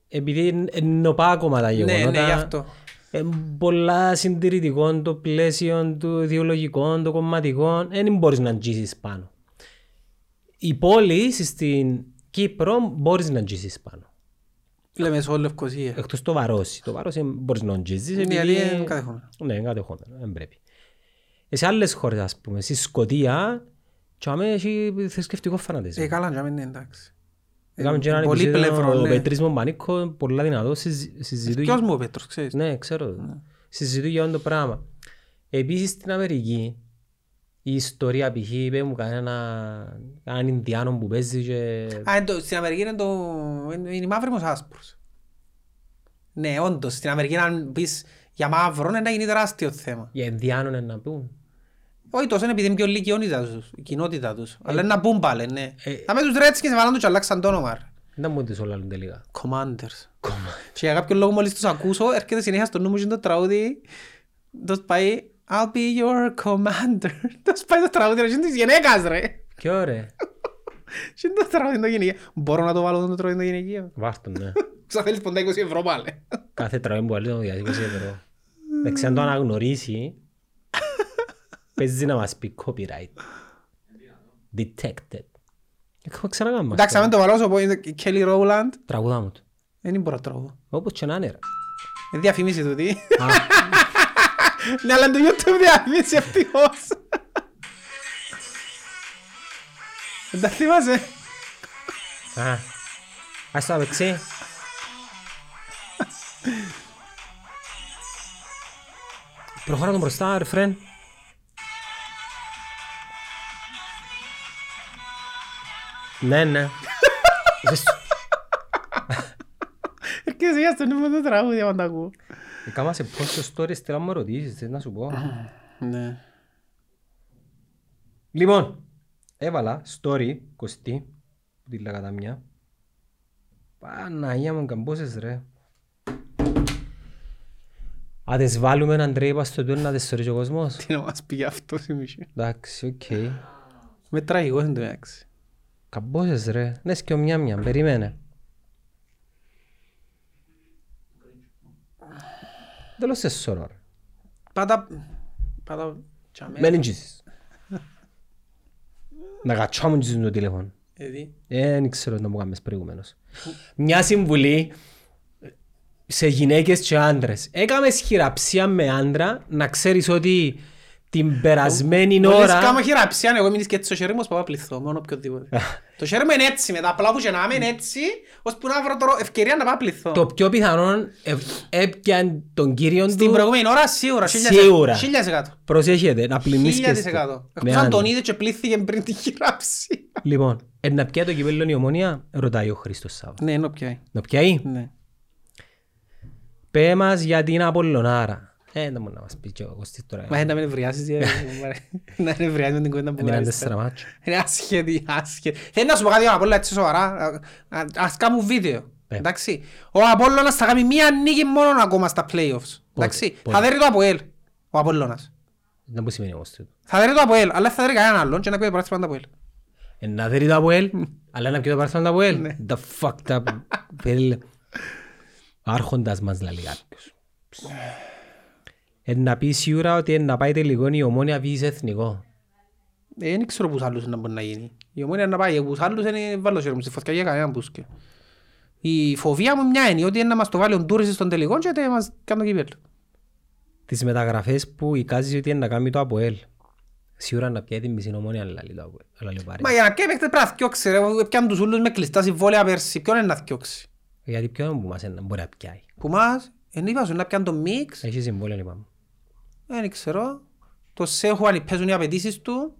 Επειδή είναι νωπά ακόμα τα Ναι, γεγονότα. ναι, γι' αυτό. Ε, πολλά συντηρητικών το πλαίσιο του ιδεολογικών, το κομματικών, δεν μπορείς να αγγίσεις πάνω. Οι πόλεις στην Κύπρο μπορείς να αγγίσεις πάνω. Λέμε σε όλη Λευκοσία. Εκτός το βαρόσι. Το βαρόσι μπορείς να αγγίσεις Ναι, επειδή... γιατί είναι κατεχόμενο. Ναι, είναι κατεχόμενο. Δεν πρέπει. Ε, Σε άλλες χώρες, ας πούμε, στη Σκοτία, τσάμε έχει θρησκευτικό φανατισμό. Ε, καλά, για μένα είναι εντάξει. Έκαμε και έναν Πολύ επεισόδιο, πλευρό, ο ναι. Πετρής Μομπανίκο, πολλά δυνατό, συζη- συζητούν Ποιος μου ο Πέτρος, ξέρεις; Ναι, ξέρω. Συζητούν για αυτό το πράγμα. Επίσης στην Αμερική, η ιστορία π.χ. είπε μου κανένα, έναν Ινδιάνο που παίζει και... Α, εν το- στην Αμερική είναι το... είναι η μαύρη μας άσπρος. Ναι, όντως, στην Αμερική αν πεις για μαύρο είναι να γίνει τεράστιο θέμα. Για Ινδιάνο είναι να πούν. Όχι τόσο είναι επειδή είναι πιο λίγη η κοινότητα τους, η κοινότητα τους. Αλλά είναι να μπουν πάλι, ναι. Ε. Θα με τους Ρέτσκινς βάλαν τους και αλλάξαν το όνομα. ρε. Δεν μου τις όλα τελικά. Commanders. Και για κάποιο λόγο μόλις τους ακούσω, έρχεται συνέχεια στο νου μου και το τραγούδι. Το πάει I'll be your commander. Το πάει το τραγούδι, ρε, και είναι της γυναίκας ρε. Ποιο ωραία. Και είναι το τραγούδι το γυναικείο. Μπορώ να το βάλω το τραγούδι το γυναικείο. Βάρτο, ναι. Ξα θέλεις ποντά 20 ευρώ πάλι. Κάθε τραγούδι που βάλει το διαδικασία ευρώ. Εντάξει, αν το αναγνωρίσει, παίζεις να μας πει copyright. Detected. Έχουμε ξανακάμμα. Εντάξει, αν το βάλω όσο πω είναι η Kelly Rowland, Τραγουδά μου του. δεν μπορώ να τραγουδώ. Όπως και να είναι ρε. Είναι διαφημίση τούτη. Α, Ναι, αλλά είναι το YouTube διαφημίση ευτυχώς. Δεν τα θυμάσαι; α. Ας το απεξί. Προχώρα τον μπροστά, ρε φρέν. Ναι, ναι. Ζες- Έρχεσαι για στο νου μου το τραγούδι, άμα τα ακούω. Έκαμα σε πόσο stories θέλω να μου ρωτήσεις, θες να σου πω. Ναι. Λοιπόν, έβαλα story, κοστί, που τη λέγα τα μια. Παναγία μου, καμπόσες ρε. Αν τις βάλουμε έναν τρέιπα στο τούρ να τις σωρίζει ο κόσμος. Τι να μας πει αυτός η Μιχή. Εντάξει, οκ. Με τραγικό είναι το εντάξει. Καμπόσες ρε. Ναι, σκιο μια μια. Περίμενε. Τέλος σε σωρό ρε. Πάτα... Πάτα... τσάμε. Μένει τζίσεις. Να κατσάμε τζίσεις το τηλέφωνο. Γιατί. Ε, Δεν ξέρω να μου κάνεις προηγουμένως. Μια συμβουλή σε γυναίκες και άντρες. Έκαμες χειραψία με άντρα να ξέρεις ότι την περασμένη Μόλις ώρα... κάνω χειραψία, εγώ μείνεις και έτσι στο χέρι μου, ως πάω πληθώ, μόνο οποιοδήποτε. Το χέρι μου είναι έτσι, μετά απλά που και να είμαι έτσι, ώσπου να βρω τώρα ευκαιρία να πάω πληθώ. Το πιο πιθανό ε, έπιαν τον κύριο Στην του προηγούμενη ώρα σίγουρα, Σίγουρα. χίλιας εκατό. Προσέχετε, να Χίλια πλημνίσκεστε. της εκατό. με Εκτός αν τον άντρα. είδε και πλήθηκε πριν τη χειραψία. Λοιπόν, ε, να πιάει το κυπέλλον η ομόνια, ρωτάει ο Χρήστος Σάβα. Ναι, είναι πιάει. Να πιάει, Ναι. πέ μας για την Απολλωνάρα. Ε, δεν μπορεί να μας πει και ο Κωστής τώρα. Μα να μην ευριάσεις, ε, να είναι ευριάσεις με την κουβέντα που Έμειναν κάνεις. τέσσερα μάτσο. Είναι άσχετη, άσχετη. Θέλει να σου πω κάτι ο Απόλλωνας έτσι σοβαρά. Α- α- Ας κάνουμε βίντεο. Ε. Εντάξει. Ο Απόλλωνας θα κάνει μία νίκη μόνο ακόμα στα playoffs. Εντάξει. πότε; Θα δέρει το Αποέλ. Ο Απόλλωνας. Δεν μπορεί σημαίνει όμως τούτο. Θα δέρει το Αποέλ, αλλά θα δέρει κανέναν άλλον και να πει το πράθυμα το Αποέλ. Ε, Να δέρει το Αποέλ, αλλά να πιει το παρθόν το Αποέλ. Ναι. The fucked up. Πέλε. Άρχοντας μας λέει κάποιος. Ε, να πεις σίγουρα ότι ε, να πάει τελικό η ομόνια βγει εθνικό. Ε, Δεν ξέρω πούς άλλους να μπορεί να γίνει. Η ομόνια να πάει, πούς άλλους είναι βάλω χέρι μου στη φωτιά για κανέναν πούσκε. Η φοβία μου μια είναι ότι είναι να μας το βάλει ο Ντούρης στον τελικό και να μας κάνει το κύπελλο. Τις μεταγραφές που εικάζεις ότι είναι να κάνει το Αποέλ. Σίγουρα να πιάει την μισή ομόνια αλλά λέει το Αποέλ. Αλλά λέει πάρε. Μα για να πιάει παίκτες πρέπει να θκιώξει ρε. Πιάνε τους ούλους με κλειστά συμβόλαια πέρσι. Ποιον είναι να θκιώξει; Γιατί ποιον που μας είναι να μπορεί να πιάει. Που μας, εν είπα σου να πιάνε το μίξ, Έχει συμβόλαιο είπαμε. Δεν ξέρω. Το Σέχου αν παίζουν οι απαιτήσεις του.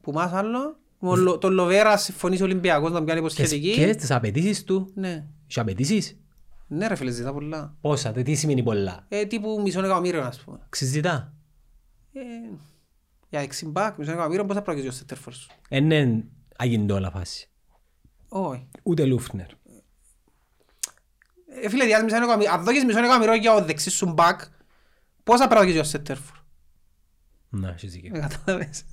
Που μας άλλο. Ο Λο- Το Λοβέρα συμφωνήσει ο Ολυμπιακός να τον πιάνει Και υποσχετική. στις απαιτήσεις του. Ναι. Έχει απαιτήσεις; Ναι ρε φίλε ζητά πολλά. Πόσα, τε τι σημαίνει πολλά; Ε, τύπου μισό εκατομμύριο ας πούμε. Ξεζητά. Ε, για εξιμπάκ, μισό εκατομμύριο πώς θα πρόκειται ο Σέτερφορ σου; Είναι αγιντόλα φάση. Όχι. Ούτε Λούφνερ. Ε, φίλε, διάς μισό εκατομμύριο. Αν δώκεις μισό εκατομμύριο για ο δεξής σου μπακ, πώς θα πρόκειται ο Σέτερφορ. Να, έχεις δίκιο. Ε, κατάλαβες.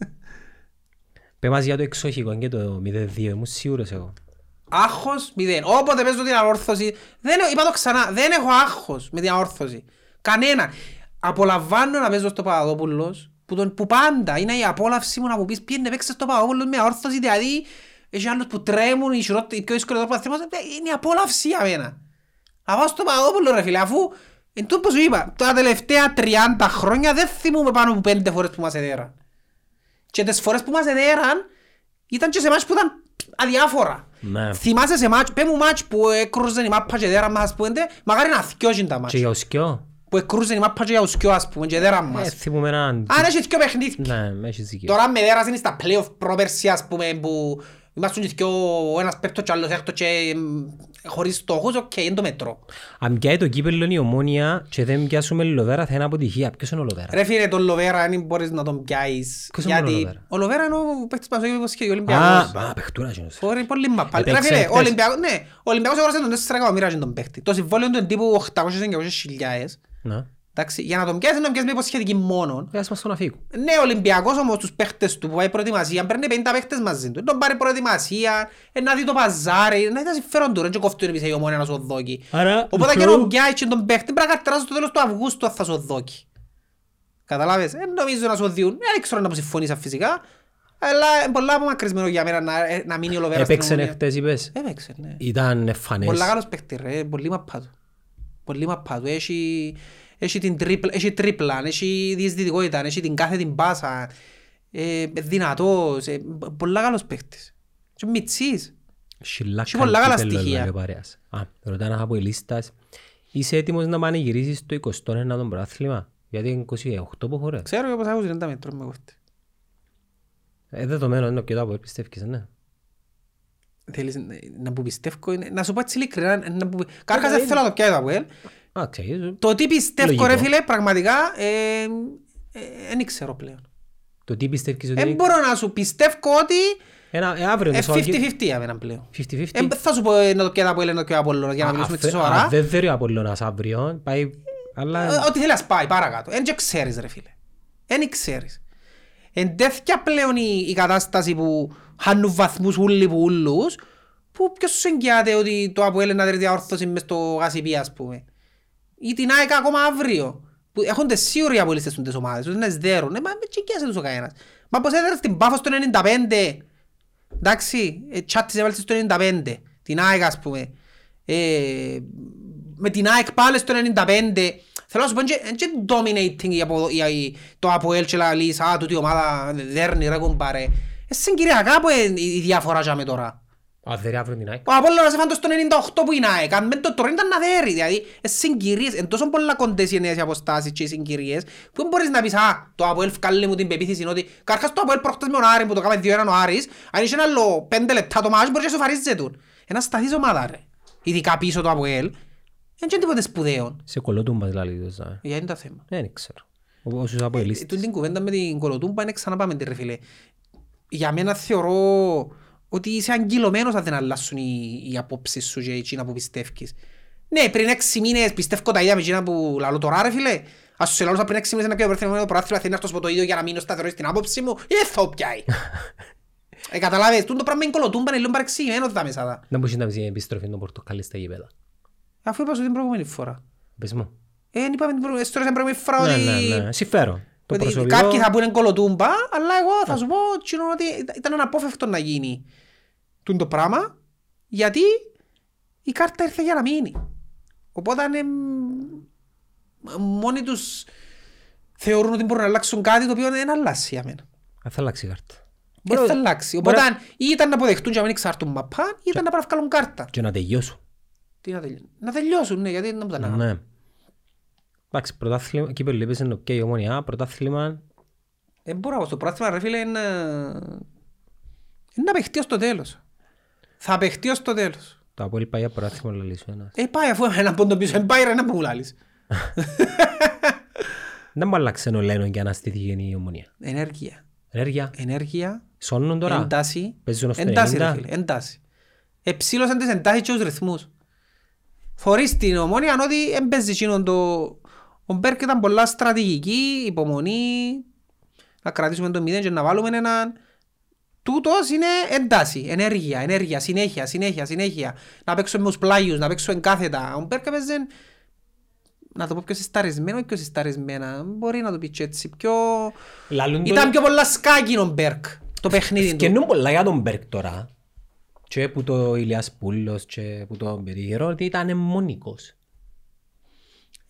Πες μας για το εξοχικό και το 0-2, ήμουν σίγουρος εγώ. Άγχος, μηδέν. Όποτε παίζω την αόρθωση, δεν, έχω- είπα το ξανά, δεν έχω άγχος με την αόρθωση. Κανένα. Απολαμβάνω να παίζω στο Παπαδόπουλος, που, τον, που πάντα είναι η απόλαυση μου να μου πεις πήγαινε παίξε στο Παπαδόπουλος με αόρθωση, δηλαδή έχει άλλους που τρέμουν, οι χειρότεροι- οι πιο δύσκολοι τρόποι να θυμάσαι, ε, είναι η απόλαυση για μένα. Να πάω στο Παπαδόπουλο ρε φίλε, αφού εν τούτο που σου είπα, τα τελευταία 30 χρόνια δεν θυμούμαι πάνω από πέντε φορές που μας εδέραν. Και τις φορές που μας εδέραν ήταν και σε μάτς που ήταν αδιάφορα. Ναι. Θυμάσαι σε μάτς, πέ μου μάτς που έκρουζαν η μάπα και δέραν μας, ας πούμε, μακάρι να θκιώσουν τα Και μάτς. για ο Σκιό. Που έκρουζαν η μάπα και για ουσκιό, ας πούμε, και δέραν Ε, μας. θυμούμαι έναν... Αν έχει δυο παιχνίδια. Ναι, έχεις δίκιο. Τώρα με δέρασαν στα play-off προπέρσι, ας πούμε, που ήμασταν και δυο, ο ένας πέμπτος και ο άλλος έκτος και μ, χωρίς στόχους, οκ, είναι το μέτρο. Αν πιάει το κύπελλο η Ομόνοια και δεν πιάσουμε Λοβέρα θα είναι αποτυχία. Ποιος είναι ο Λοβέρα; Ρε φίλε, τον Λοβέρα δεν μπορείς να τον πιάσεις. Ποιος είναι ο γιατί Λοβέρα; Ο Λοβέρα είναι ο παίκτης που μας έχει υποσχεθεί, ο Α, Ολυμπιακός. α, παιχτούρα εκείνος. Φορεί πολύ μαπά. Ρε Έπαιξε φίλε, ο χτες. Ολυμπιακός, ναι, ο Ολυμπιακός αγόρασε τον 4 εκατομμύρια και τον παίχτη. Το συμβόλαιο του είναι τύπου 800-900 χιλιάδες. Να. Εντάξει, για να τον πιάσεις να τον πιάσεις με υποσχετική μόνο. Ε, ας μας τον αφήγουν. Ναι, ο Ολυμπιακός όμως τους παίχτες του που πάει προετοιμασία παίρνει 50 παίχτες μαζί του. Τον πάρει προετοιμασία, ε, να δει το παζάρι, να δει τα συμφέρον του, ρε, και κόφτει τον η ομόνια να σου δόκει. Άρα, Οπότε και θεωρώ- να πιάσεις και τον παίχτη πρέπει να κατράσει στο τέλος του Αυγούστου αν θα σου δόκει. Καταλάβες, δεν νομίζω να σου διούν, δεν ξέρω να μου συμφωνήσα φυσικά, αλλά είναι πολλά απομακρυσμένο για μένα να, ε, να μείνει ο Λοβέρας στην Έπαιξε ομόνια. χτες είπες; Έπαιξε, ναι. Ήταν εμφανές. Πολλά καλός παίχτης ρε, πολύ μαπάτο. Πολύ μαπάτο. Έχει, έχει, την τρίπλα, έχει τρίπλα, έχει διεσδυτικότητα, έχει την κάθε την πάσα. Ε, δυνατός, ε, πολλά καλός παίχτης. Και μητσής. Σιλάκα Έχει πολλά καλά κύπελλο, στοιχεία. λέει ο παρέας. Α, ρωτά ένα από η λίστας. Είσαι έτοιμος να πανηγυρίσεις το 21ο πρωτάθλημα; Γιατί είναι 28 που χωρές. Ξέρω και πως έχω 30 μέτρο με κόφτη. Ε, δεδομένο είναι και το από πιστεύεις, ναι. Θέλεις να- να που πιστεύω, είναι- να σου πω έτσι ειλικρινά, να που... Κάρχας Ε, δεν θέλω να το πιάει το Αποέλ. Α, ξέρεις, Το τι πιστεύω Λογικό. ρε φίλε, πραγματικά, ε, ε, δεν ξέρω πλέον. το τι πιστεύεις ότι Δεν είναι. μπορώ να σου πιστεύω ότι Ένα, ε, αύριο ε, Μεσόγειο- 50-50 για μένα πλέον. 50-50. Ε, θα σου πω ε, να το πιάει το Αποέλ, να το πιάει ο Απόλλωνας, για να Α, μιλήσουμε αφέ- έτσι α, σοβαρά. Δεν θέλει ο Απολλώνας αύριο. Πάει... Αλλά... Ε, Ό,τι θέλεις να πάει παρακάτω. Εν και ξέρεις ρε φίλε. Εν ξέρεις. Εν τέτοια πλέον η, η κατάσταση που χάνουν βαθμούς ούλοι που ούλους, που ποιος σου εγγυάται ότι το ΑΠΟΕΛ είναι να δει διαόρθωση μες στο Γασιπί ας πούμε; Ή την ΑΕΚ ακόμα αύριο. Που έχονται σίγουροι οι απολύστες στις ομάδες, ότι είναι σδέρουν. Ε, μα με τσικιάσε τους ο κανένας. Μα πως έδερε την Πάφο στο 95. Εντάξει, ε, τσάτις έβαλες στο 95. Την ΑΕΚ ας πούμε. Ε, με την ΑΕΚ πάλι στο 95. Θέλω να σου πω, είναι και dominating η απο- η- η- το ΑΠΟΕΛ και λαλείς, α, τούτη η ομάδα δέρνει ρε κουμπάρε. Ε, συγκυριακά που είναι η διαφορά για με τώρα. Α, δεν αύριο την ΑΕΚ. Ο Απόλλωνας έφανε το στο 98 που είναι ΑΕΚ. Αν μεν το τώρα ήταν να δέρει. Δηλαδή, ε, συγκυρίες, εν τόσο πολλά κοντές οι νέες αποστάσεις και οι συγκυρίες, που δεν μπορείς να πεις, α, το Αποέλ βγάλε μου την πεποίθηση ότι καρχάς το Αποέλ προχτές με τον Άρη που το κάμε δύο έναν ο Άρης, αν είχε ένα άλλο πέντε λεπτά το μάτς μπορείς να σοφαρίζεται του. Ένα σταθής ομάδα ρε. Ειδικά πίσω το Αποέλ, δεν είναι τίποτε σπουδαίο. Σε κολοτούμπας δηλαδή. το ζά. Για είναι το θέμα. Δεν ξέρω. Ο- Όσους Ε, αποελίστες. Τούτη την κουβέντα με την κολοτούμπα είναι ξαναπάμε τη ρε φίλε. Για μένα θεωρώ ότι είσαι αγκυλωμένος αν δεν αλλάσουν οι, οι απόψεις σου και εκείνα που πιστεύεις. Ναι, πριν έξι μήνες πιστεύω τα ίδια με εκείνα που λαλώ τώρα ρε φίλε. Ας σου σε λαλούσα πριν έξι μήνες να πιω το πρωτάθλημα θέλει να έρθω το ίδιο για να μείνω σταθερός στην άποψη μου. Ε, θα πιάει. ε, καταλάβες, τούτο πράγμα είναι κολοτούμπα, είναι λίγο παρεξηγημένο τα μέσα. τα. Να μπορείς να πεις η επιστροφή των πορτοκάλι στα γήπεδα. Αφού είπα σου την προηγούμενη φορά. Πες μου. Ε, είπαμε την προηγούμενη, στην προηγούμενη φορά Ναι, ότι... ναι, ναι. Συμφέρον. Το Ότι προσωπικό... Κάποιοι θα πούνε κολοτούμπα, αλλά εγώ θα σου πω τσινό, ότι ήταν αναπόφευκτο να γίνει τούν το πράγμα, γιατί η κάρτα ήρθε για να μείνει. Οπότε είναι, μόνοι τους θεωρούν ότι μπορούν να αλλάξουν κάτι το οποίο δεν αλλάξει για μένα. Α, Θα αλλάξει η κάρτα. Δεν θα αλλάξει. μπορεί- Οπότε ή ήταν να αποδεχτούν και να μην εξαρτούν μαπά, ή ήταν να πάνε να βγάλουν κάρτα. Και να τελειώσω. Τι να τελειώσουν. Να τελειώσουν, ναι, γιατί δεν μου τα λέγανε. Ναι. Εντάξει, πρωτάθλημα, εκεί που λείπεις είναι οκ, η ομονιά, πρωτάθλημα, Δεν μπορώ να πω, στο πράγμα ρε φίλε είναι, είναι να παιχτεί ως το τέλος. Θα παιχτεί ως το τέλος. το Αποέλ πάει για πρωτάθλημα να λύσω ένας. Ε, πάει αφού ένα πόντο πίσω, ε, πάει ρε να που μου λάλεις. Δεν μου άλλαξε ο Λένον για να στηθεί η ομονία. Ενέργεια. Ενέργεια, Ενέργεια, σώνουν τώρα; εντάση, Παίζουν ως το εντάση ρε 90. φίλε, εντάση. Εψήλωσαν τις εντάσεις και τους ρυθμούς. Φορείς την ομόνια ότι δεν παίζεις εκείνον το... Ο Μπέρκ ήταν πολλά στρατηγική, υπομονή, να κρατήσουμε το μηδέν και να βάλουμε έναν... Τούτος είναι εντάση, ενέργεια, ενέργεια, συνέχεια, συνέχεια, συνέχεια. Να παίξουμε με τους πλάγιους, να παίξουμε κάθετα. Ο Μπέρκ έπαιζε, να το πω πιο συσταρισμένο ή πιο συσταρισμένα. Μπορεί να το πει και έτσι. Πιο... Λαλούν το- Ήταν πιο πολλά σκάκι ο Μπέρκ, το παιχνίδι του. Σκενούν πολλά για τον Μπέρκ τώρα. Και που το Ηλιάς Πούλος και που το περίγερο ότι ήταν αιμονικός.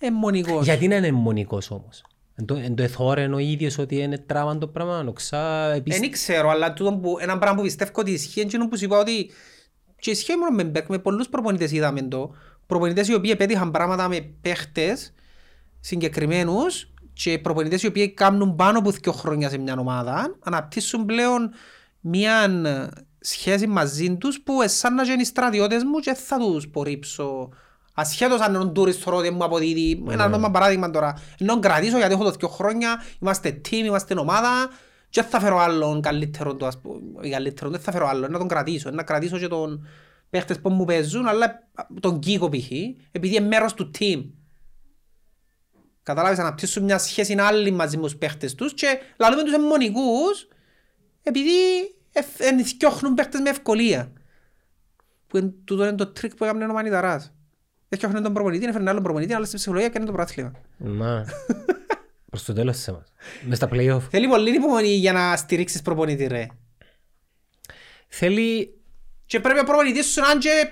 Εμμονικός. Γιατί είναι αιμονικός όμως; Εν το, εν το εθώρεν ο ίδιος ότι είναι τράβαν το πράγμα, νοξά, Δεν επίσης. ξέρω, αλλά τούτο που, ένα πράγμα που πιστεύω ότι ισχύει είναι εκείνο που σου είπα ότι και ισχύει μόνο με Μπέρκ, με πολλούς προπονητές είδαμε το. Προπονητές οι οποίοι επέτυχαν πράγματα με παίχτες συγκεκριμένους και προπονητές οι οποίοι κάνουν πάνω από δύο χρόνια σε μια ομάδα αναπτύσσουν πλέον μια σχέση μαζί τους που εσάν να είναι οι στρατιώτες μου και θα τους πορύψω ασχέτως αν ο Ντούρις θεωρώ ότι μου αποδίδει ένα νόμα παράδειγμα τώρα ενώ κρατήσω γιατί έχω το δύο χρόνια είμαστε team, είμαστε ομάδα και δεν θα φέρω άλλον καλύτερο το, ας πούμε, ή καλύτερο, δεν θα φέρω άλλον, να τον κρατήσω, να κρατήσω και τον παίχτες που μου παίζουν, αλλά τον Κίκο π.χ. επειδή είναι μέρος του team. Κατάλαβες, αναπτύσσουν μια σχέση άλλη μαζί με τους παίχτες τους και λαλούμε τους εμμονικούς επειδή ενθιώχνουν παίχτες με ευκολία. Που εν, τούτο είναι το τρικ που έκαμε ο Μανιταράς. Έφτιαχνε τον προπονητή, έφερε άλλον προπονητή, αλλά στην ψυχολογία έκανε το πρωτάθλημα. Μα, προς το τέλος της εμάς. Μες στα play-off. Θέλει πολύ υπομονή για να στηρίξεις προπονητή ρε. Θέλει, Και πρέπει ο προπονητής σου να είναι και...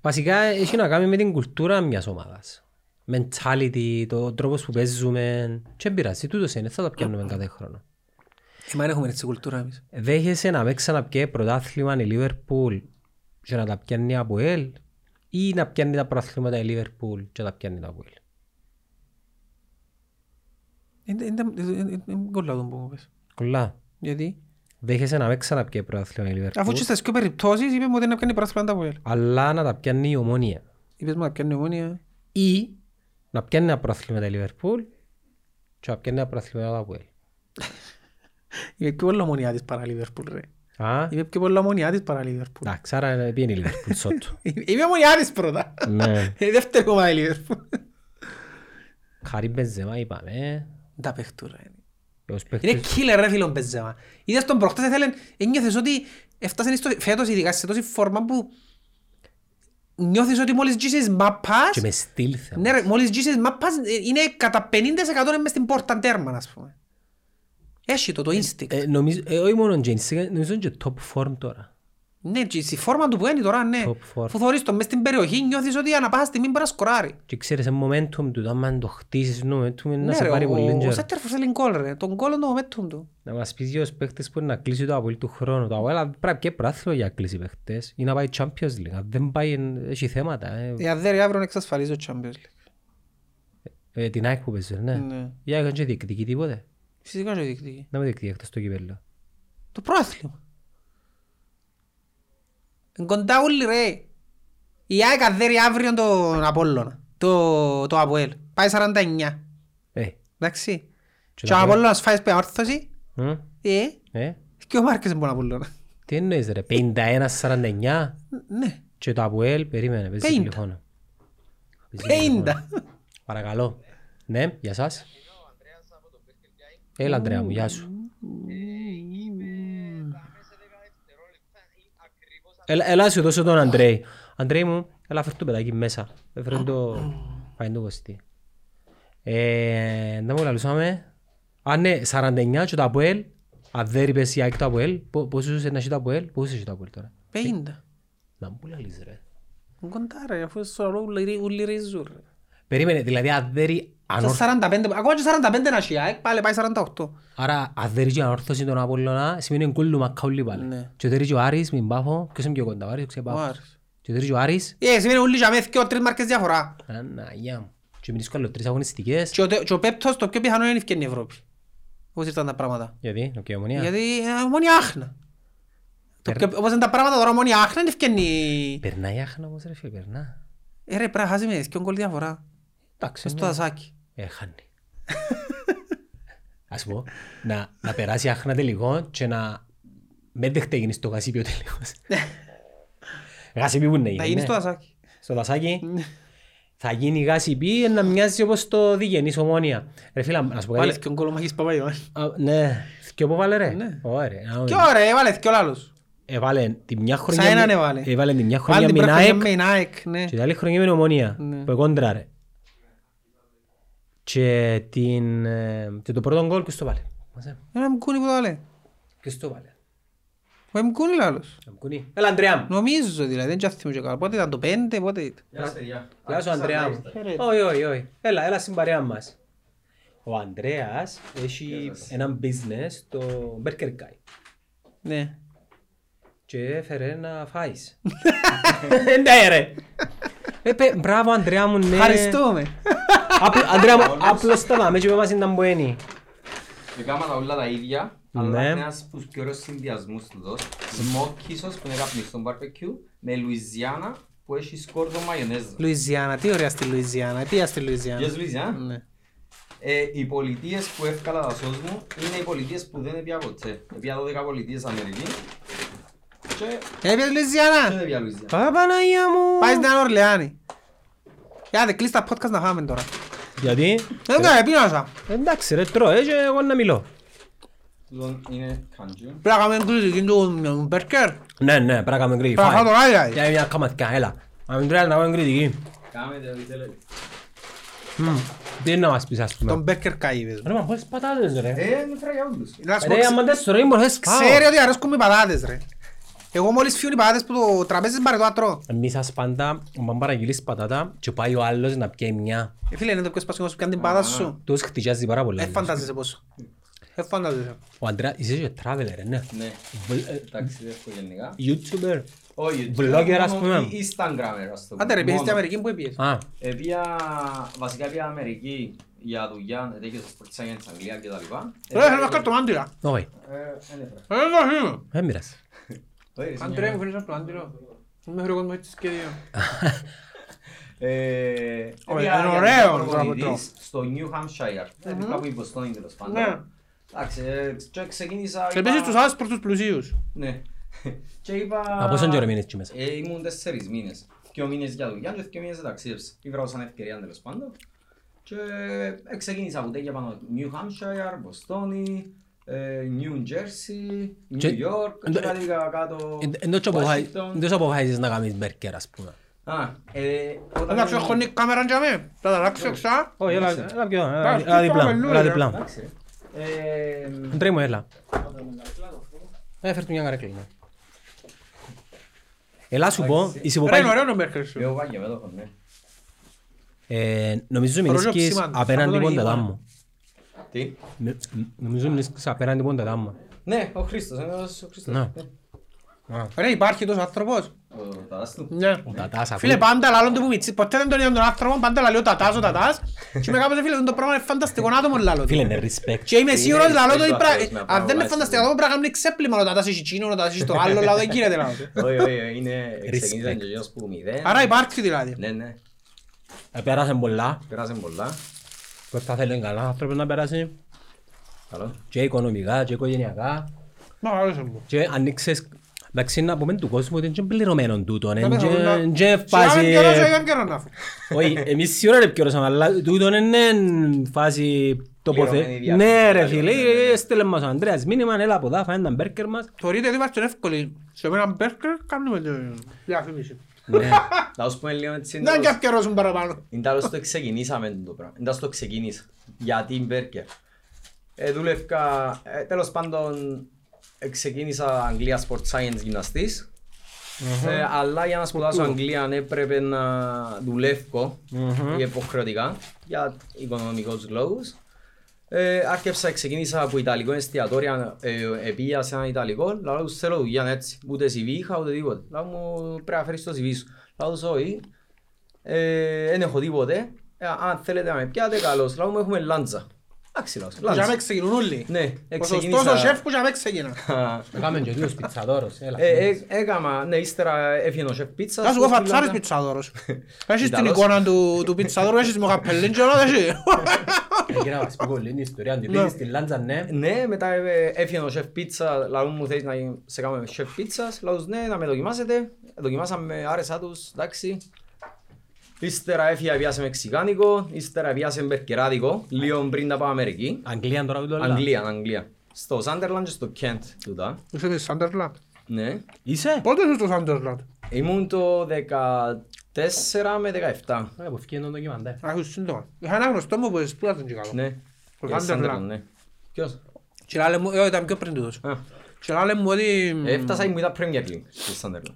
βασικά έχει να κάνει με την κουλτούρα μιας ομάδας. Mentality, το τρόπος που παίζουμε. Και δεν πειράζει, τούτος είναι, θα το πιάνουμε κάθε χρόνο. Εμάς έχουμε έτσι κουλτούρα εμείς. Δέχεσαι να παίξεις να πιέ πρωτάθλημα η Λίβερπουλ και να τα πιάνει από ελ ή να πιάνει τα πρωταθλήματα η Λίβερπουλ και να τα πιάνει τα από ελ. Είναι κολλά τον που μου πες. Κολλά. Γιατί; Δέχεσαι να παίξεις να πιέ πρωτάθλημα η Λίβερπουλ; Αφού και στις δύο περιπτώσεις είπες μου ότι να πιάνει πράσινα τα βουέλ. αλλά να τα πιάνει η ομόνια. Είπες μου να πιάνει ομόνια. Ή να πιάνει τα πρωταθλήματα η Λίβερπουλ και να πιάνει τα πρωταθλήματα από ελ. Είμαι πιο πολλά ομονιά της παρά Λίβερπουλ ρε. Α, Είμαι πιο πολλά ομονιά της παρά Λίβερπουλ. εντάξει, άρα πιένει η Λίβερπουλ σώτου. Είμαι ομονιά της πρώτα. Ναι. Η δεύτερη ομάδα η Λίβερπουλ. Χαρή Μπενζεμά είπαμε. Τα παιχτούρα είναι. ως Είναι παίκτες. killer ρε φίλον Μπεζέμα. Είδες τον προχτές ήθελε, ένιωθες ότι έφτασε στο, φέτος ειδικά σε τόση φόρμα που νιώθεις ότι μόλις γύσεις μάπας, Και με στυλ θέμα. ναι ρε, μόλις γύσεις μάπας ε, είναι κατά 50% είναι μες στην πόρτα τέρμα, ας πούμε. Έχει το, το instinct. Ε, νομίζω, ε, όχι μόνο James, νομίζω είναι και top form τώρα. Ναι, και στη φόρμα του που είναι τώρα, ναι. Top four. Που θωρείς τον μες στην περιοχή, νιώθεις ότι ανά πάσα στιγμή μπορείς να σκοράρει. Και ξέρεις, ένα momentum του, άμα το χτίσεις το momentum είναι να Ναι σε ρε, πάρει ο- πολύ ο καιρό. Σέτερφος θέλει γκολ ρε, τον γκολ είναι το momentum του. Να μας πεις δύο παίχτες που είναι να κλείσει το Αποέλ του χρόνου. Το Αποέλ πρέπει και πράθυλο για να κλείσει παίχτες ή να πάει Champions League. Αν δεν πάει, εν- έχει θέματα. ε. Η Αδέρη αύριο εξασφαλίζει το Champions League. Ε, Την ΑΕΚ που παίζεις, ναι. Ναι. Για έκανε και διεκδικεί τίποτε. Φυσικά και διεκδικεί. Να με διεκδικεί εκτός το κυπέλλο. Το πρόθλημα. Είναι κοντά όλοι ρε. Η ΑΕΚ αδέρει αύριο τον Απόλλωνα. Το, το Αποέλ. Πάει 49. Ε, Εντάξει. Και Και ο το Απόλλωνας φάει πεόρθωση. μ, Ε, ε, και ο Μάρκες είναι τον Απόλλωνα. τι εννοείς ρε, 51-49 Ναι. και το Αποέλ, περίμενε, παίζει 50. τηλεφώνο. Παίζει τηλεφώνο. 50. Παρακαλώ. Ναι, για σας. Έλα, Αντρέα μου, γεια σου. Έλα, έλα σου δώσω τον Αντρέη. Αντρέη μου, έλα φέρ' το παιδάκι μέσα. Έφερε το... Πάει το κοστί. Ε, να μου λαλούσαμε. Α, ναι, 49 και το Αποέλ. Αν δεν είπες η ΑΕΚ το Αποέλ, πο- πόσους είναι να έχει το Αποέλ, πόσους έχει το Αποέλ τώρα; 50. Να μου λαλείς ρε. Είναι κοντά ρε, αφού στο άλλο ούλοι- ούλοι ρίζουν ρε. Περίμενε, δηλαδή αν δεν ρι- ανόρθ- Στα 45, ακόμα και 45 να έχει η ΑΕΚ, πάλι πάει 48. Άρα αν δεν ρίγει ανόρθωση τον Απολλώνα, σημαίνει γκολ του Μακαούλη πάλι. Ναι. Και δεν ρίγει ο Άρης, μην πάφω, ποιος είναι πιο κοντά, ο Άρης, ξέρει Ο πάφο. Άρης. Και δεν ρίγει ο Άρης, Ε, σημαίνει ούλοι για μεθ και ο τρεις μάρκες διαφορά. Αναγιά μου. Και μην δύσκολο τρεις αγωνιστικές. Και ο, τε- και ο πέπτος το πιο πιθανό είναι ευκαιρνή η Ευρώπη. Πώς ήρθαν τα πράγματα. Γιατί, ο και ομονία. Γιατί ε, μόνη άχνα. Το πιο- Όπως είναι τα πράγματα τώρα μόνη άχνα είναι ευκαιρνή. Περνάει άχνα όμως ρε φίλε, περνά. Ε, ρε, πρέπει να χάσει με δυο γκολ διαφορά. Εντάξει, Στο δασάκι. ε, χάνει. Ας πω, να, να περάσει άχνα τελικό και να μην δεχτεί γίνει στο γασίπιο τελικός. Γασίπι που είναι Να γίνει, γίνεις ναι. στο δασάκι. Στο δασάκι. Θα γίνει γασίπι να μοιάζει όπως το διγενής ομόνια. Ρε φίλα, να σου πω Βάλε κάτι. δυο γκολ ο Μάκης Παπαϊωάννη. Α, Ναι, και όπου βάλε ρε. Ναι. Ωραία. να δούμε. Κι ωραία, έβαλε δυο λάλους. Έβαλε τη μια χρονιά... Σαν έναν με- έβαλε. Έβαλε τη μια Βάλε χρονιά την με πρώτη χρονιά ΑΕΚ με την ΑΕΚ, ναι. και την άλλη χρονιά με την ομόνια. Ναι. Που κόντραρε. Και, την, ε, και το πρώτο γκολ ποιος το βάλε. Μας, ε, Ένα μκούνι που το βάλε. Ποιος το βάλε. Ο μκούνι λάλος. Να μου κουνεί. Έλα Ανδρέα μου. Νομίζω δηλαδή, δεν τζάθιμο και καλά. Πότε ήταν το πέντε, πότε ήταν. Γεια σου Ανδρέα μου. Όχι, όχι, όχι. Έλα, έλα στην παρέα μας. Ο Ανδρέας έχει ένα business στο Burger Guy. Ναι. Και έφερε να φάεις. Ναι ρε. Ε, παι- Μπράβο Ανδρέα μου, ναι. Ευχαριστούμε. Απλ- Ανδρέα μου, απλώς τα δάμε και με μας ήταν μποένι. Έκανα τα όλα τα ίδια, Ναι. αλλά ένας από τους πιο ωραίους συνδυασμούς του δώσ. Smoke ίσως που είναι καπνιστό barbecue, με Λουιζιάννα που έχει σκόρδο μαγιονέζα. Λουιζιάννα, τι ωραία στη Λουιζιάννα. Πήγα στη Λουιζιάννα. Ποιες Λουιζιάννα; Ναι. Ε, οι πολιτείες που έφκαλα τα σως μου είναι οι πολιτείες που δεν έπια ποτέ. Έπια 12 πολιτείες Αμερική και Ε, πήγες Λουιζιάννα. δεν έπια Λουιζιάννα. Παπαναγία μου. Πάει στην Ορλεάνη. Άντε, κλείς τα podcast να φάμε τώρα. Γιατί; Δεν κάνω, πίνασα. Εντάξει ρε τρώε και εγώ να μιλώ. Τούτον είναι καντζού. Πρέπει να κάνουμε κριτική του Μπέρκερ. Ναι, ναι, πρέπει να κάνουμε γκρι. Πρέπει να φάω το ράδι, δηλαδή. Για μια καματικά, έλα. Ανδρέα να κάνουμε κριτική. Κάμε το θέλετε. Μμ, Τι είναι να μας πεις ας Τον πούμε. Μπέρκερ καΐβες. Ρε μα πόσες πατάτες ρε. Ε, δεν φέρα για όλους. Να σου πω, Ρε άμα δεν σου ρε μπορείς φάω. Ξέρει ότι αρέσκουν με πατάτες ρε. Εγώ μόλις φύγουν οι πατάτες που το τραπέζι είναι παρετό ατρώ. Εμείς σας πάντα, όταν παραγγείλεις πατάτα και πάει ο άλλος να πιάει μια. Ε, Φίλε, είναι το πιο σπασικό σου πιάνει την πατάτα σου. Τους χτυκιάζει πάρα πολλά. Ε, φαντάζεσαι πόσο. Ε, φαντάζεσαι. Ο Ανδρέα, είσαι και traveler, ναι. Ναι, Βλ- ε, ταξιδεύω γενικά. YouTuber. Όχι, Vlogger, ας μόνο πούμε. Instagrammer, ας το πούμε. Άντε ρε, πήγες στην Μόνο. Αμερική που έπιες. Α, Επία, βασικά πήγα Αμερική για δουλειά, τέτοιο στο Sport Science Αγγλία και τα λοιπά. Ρε, θέλω να κάνω το μάντυρα. όχι. Ε, δεν έφερα. Ε, δεν είναι. Δεν πειράζει. Όχι, ρε, Αντρέα μου φέρνεις το άντυρο. Δεν με χρειάζεται κόσμο έτσι σχέδιο. Ε, Ω, πήγα είναι για ωραίο να το είμαι τραπετό. προπονητής Στο New Hampshire, δηλαδή κάπου υποστόνη τέλος Ναι. πάντων. Εντάξει, ε, και ξεκίνησα... Και είπα- επίσης τους άσπρους τους πλουσίους. Ναι. Και είπα... Από πόσον καιρό μείνεις εκεί μέσα; Ε, ήμουν τέσσερις μήνες. Δυο μήνες για δουλειά και δυο μήνες για ταξίδευση. Ήβρα σαν ευκαιρία τέλος πάντων. Και ε, ξεκίνησα από τέτοια πάνω. New Hampshire, Μποστόνη, ε, New Jersey, New Και- York, εν- και κατέβηκα κάτω Εν τόσο αποφάσι- Washington. εν τόσο αποφάσισες να κάνεις μπέρκερ ας πούμε. Α, ε, όταν... Εντάξει, έχω η κάμερα για με. Θα τα αλλάξω εξά. Όχι, έλα έλα πιο, έλα Εντάξει, έλα το διπλά, πάμε, έλα ρε. διπλά. Εντάξει, ρε. Ε, Ντρέι μου, έλα. Ε, φέρ' του μια καρέκλα. ναι. Έλα σου πω, είσαι Ρε, είναι υποπάγι... ωραίο το μπέρκερ σου. Εγώ πάγια με το έχω, ναι. Ε, Νομίζω Ρολιό μιλήσεις ψημάντα, απέναντι από τον πόντατά ήγωνα. μου. Τι. Ν- Νομίζω μιλήσεις απέναντι πόντατά μου. Ναι, ο Χρήστος, είναι ο Χρήστος. Ναι. Ναι. Ρε, υπάρχει τόσος άνθρωπος; Ο τατάς του. Ναι. Ο Τατάς αφού... Φίλε, πάντα λάλλον του που μητσί. Ποτέ δεν τον είδαν τον άνθρωπο, πάντα λαλεί ο τατάς, ο τατάς. Και με κάποτε φίλε, το πράγμα είναι φανταστικό άτομο λάλλον του. Φίλε, είναι respect. Και είμαι σίγουρος Είναι λαλό το respect είπρα- το αυτός με αν πράγμα, δεν είναι έτσι. φανταστικό άτομο πρέπει να κάνει ξέπλυμα ο τατάς έχει τσίνο, ο τατάς έχει το άλλο, λαλό δεν γίνεται λαλό του. Όχι, όχι, είναι ξεκίνησε Respect. και γιος που μηδέν. Άρα υπάρχει δηλαδή. Ναι, ναι, Ε, Πέρασε πολλά. πέρασε πολλά. Πώς θα θέλει καλά άνθρωπος να περάσει. Καλό. Και οικονομικά και οικογενειακά. Μα αρέσει μου. Και ανοίξες... Εντάξει, να πούμε του κόσμου ότι είναι και πληρωμένο τούτο. Να Είναι πες, να- και- και Σιγά φάση... με καιρό, σιγά με καιρό να φύγω. Όχι, εμείς σίγουρα είναι επικαιρώσαμε, αλλά τούτο είναι φάση τοποθε... Πληρωμένη διάθεση. Ναι ρε φίλε, Ναι, ναι, ναι. έστειλε μας ο Ανδρέας μήνυμα, έλα από εδώ, φάνε τα μπέρκερ μας. Θεωρείτε ότι είμαστε εύκολοι. Σε ένα μπέρκερ κάνουμε τη διαφήμιση. Ναι. Να σου πούμε λίγο έτσι. Δεν και αυκαιρώσουν παραπάνω. Είναι τέλος το ξεκινήσαμε το πράγμα. Είναι τέλος το ξεκίνησα. Γιατί μπέρκερ. Ε, δούλευκα, ε, τέλος πάντων, ε, ξεκίνησα Αγγλία Sport Science γυμναστής. Ε, αλλά για να σπουδάσω Αγγλία έπρεπε να δουλεύω υποχρεωτικά για οικονομικούς λόγους. Ε, άρχισα, ξεκίνησα από Ιταλικό εστιατόρια, ε, επία σε ένα Ιταλικό, λέω τους θέλω δουλειά έτσι, ούτε CV είχα ούτε τίποτε. Λέω μου πρέπει να φέρεις το CV σου. Λέω τους όχι, ε, δεν έχω τίποτε, ε, αν θέλετε να με πιάτε καλώς. Λέω μου έχουμε λάντζα. Εντάξει λέω, Για με λάντζα. ξεκινούν όλοι. Ναι, Ο ξεκίνησα- σωστός ο σεφ που για με ξεκινά. Έκαμε και δύο πιτσαδόρος, έλα. Ε, ε, Έκαμα, ναι, ύστερα έφυγε ο σεφ πίτσα. Θα σου πω φατσάρεις πιτσαδόρος. Έχεις την εικόνα του του πιτσαδόρου, έχεις με καπελίν και όλα δεν έχει. Εκεί να μας πει πολύ την ιστορία, αν τη δείξεις στη Λάντζα, ναι. Ναι, μετά ε, έφυγε ο σεφ πίτσα, λαού μου θέλεις να σε κάνουμε σεφ πίτσας, λαούς ναι, να με δοκιμάσετε. Δοκιμάσαμε, άρεσα τους, εντάξει. Ύστερα έφυγε πιάσε μεξικάνικο, ύστερα πιάσε μπερκεράδικο, λίγο πριν τα πάω Αμερική. Αγγλία τώρα τούτο όλα. Αγγλία, Αγγλία. Στο Σάντερλαντ και στο Κέντ, τούτα. Είσαι με Σάντερλαντ. Ναι. Είσαι; Πότε είσαι στο Σάντερλαντ. Ήμουν το 14 με 17. Ωραία, που φύγει το ντοκιμαντέρ. Α, έχεις σύντομα. Είχα ένα γνωστό μου που σπούδασε και καλό. Ναι. Το Για Sunderland. Sunderland, ναι. Ποιος; Και λάλε μου, ε, ήταν πιο πριν τούτος. Α. Και λάλε μου ότι... Έφτασα ήμουν τα Premier League στο Sunderland.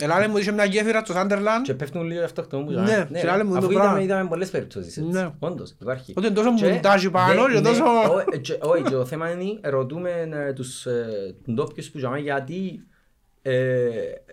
ε, λάλε μου ότι είχε μια γέφυρα στο Σάντερλαντ. Και πέφτουν λίγο αυτοκτονούς. Ναι, α. και άλλοι μου το Αφού πράγμα. είδαμε, είδαμε πολλές περιπτώσεις έτσι. Ναι. Όντως, υπάρχει. Ότι είναι τόσο Και μοντάζι πάνω δε- και ναι, τόσο... ό- και- Όχι, και το θέμα είναι, ρωτούμε ε, τους ε, ντόπιους που τζάμε γιατί ε,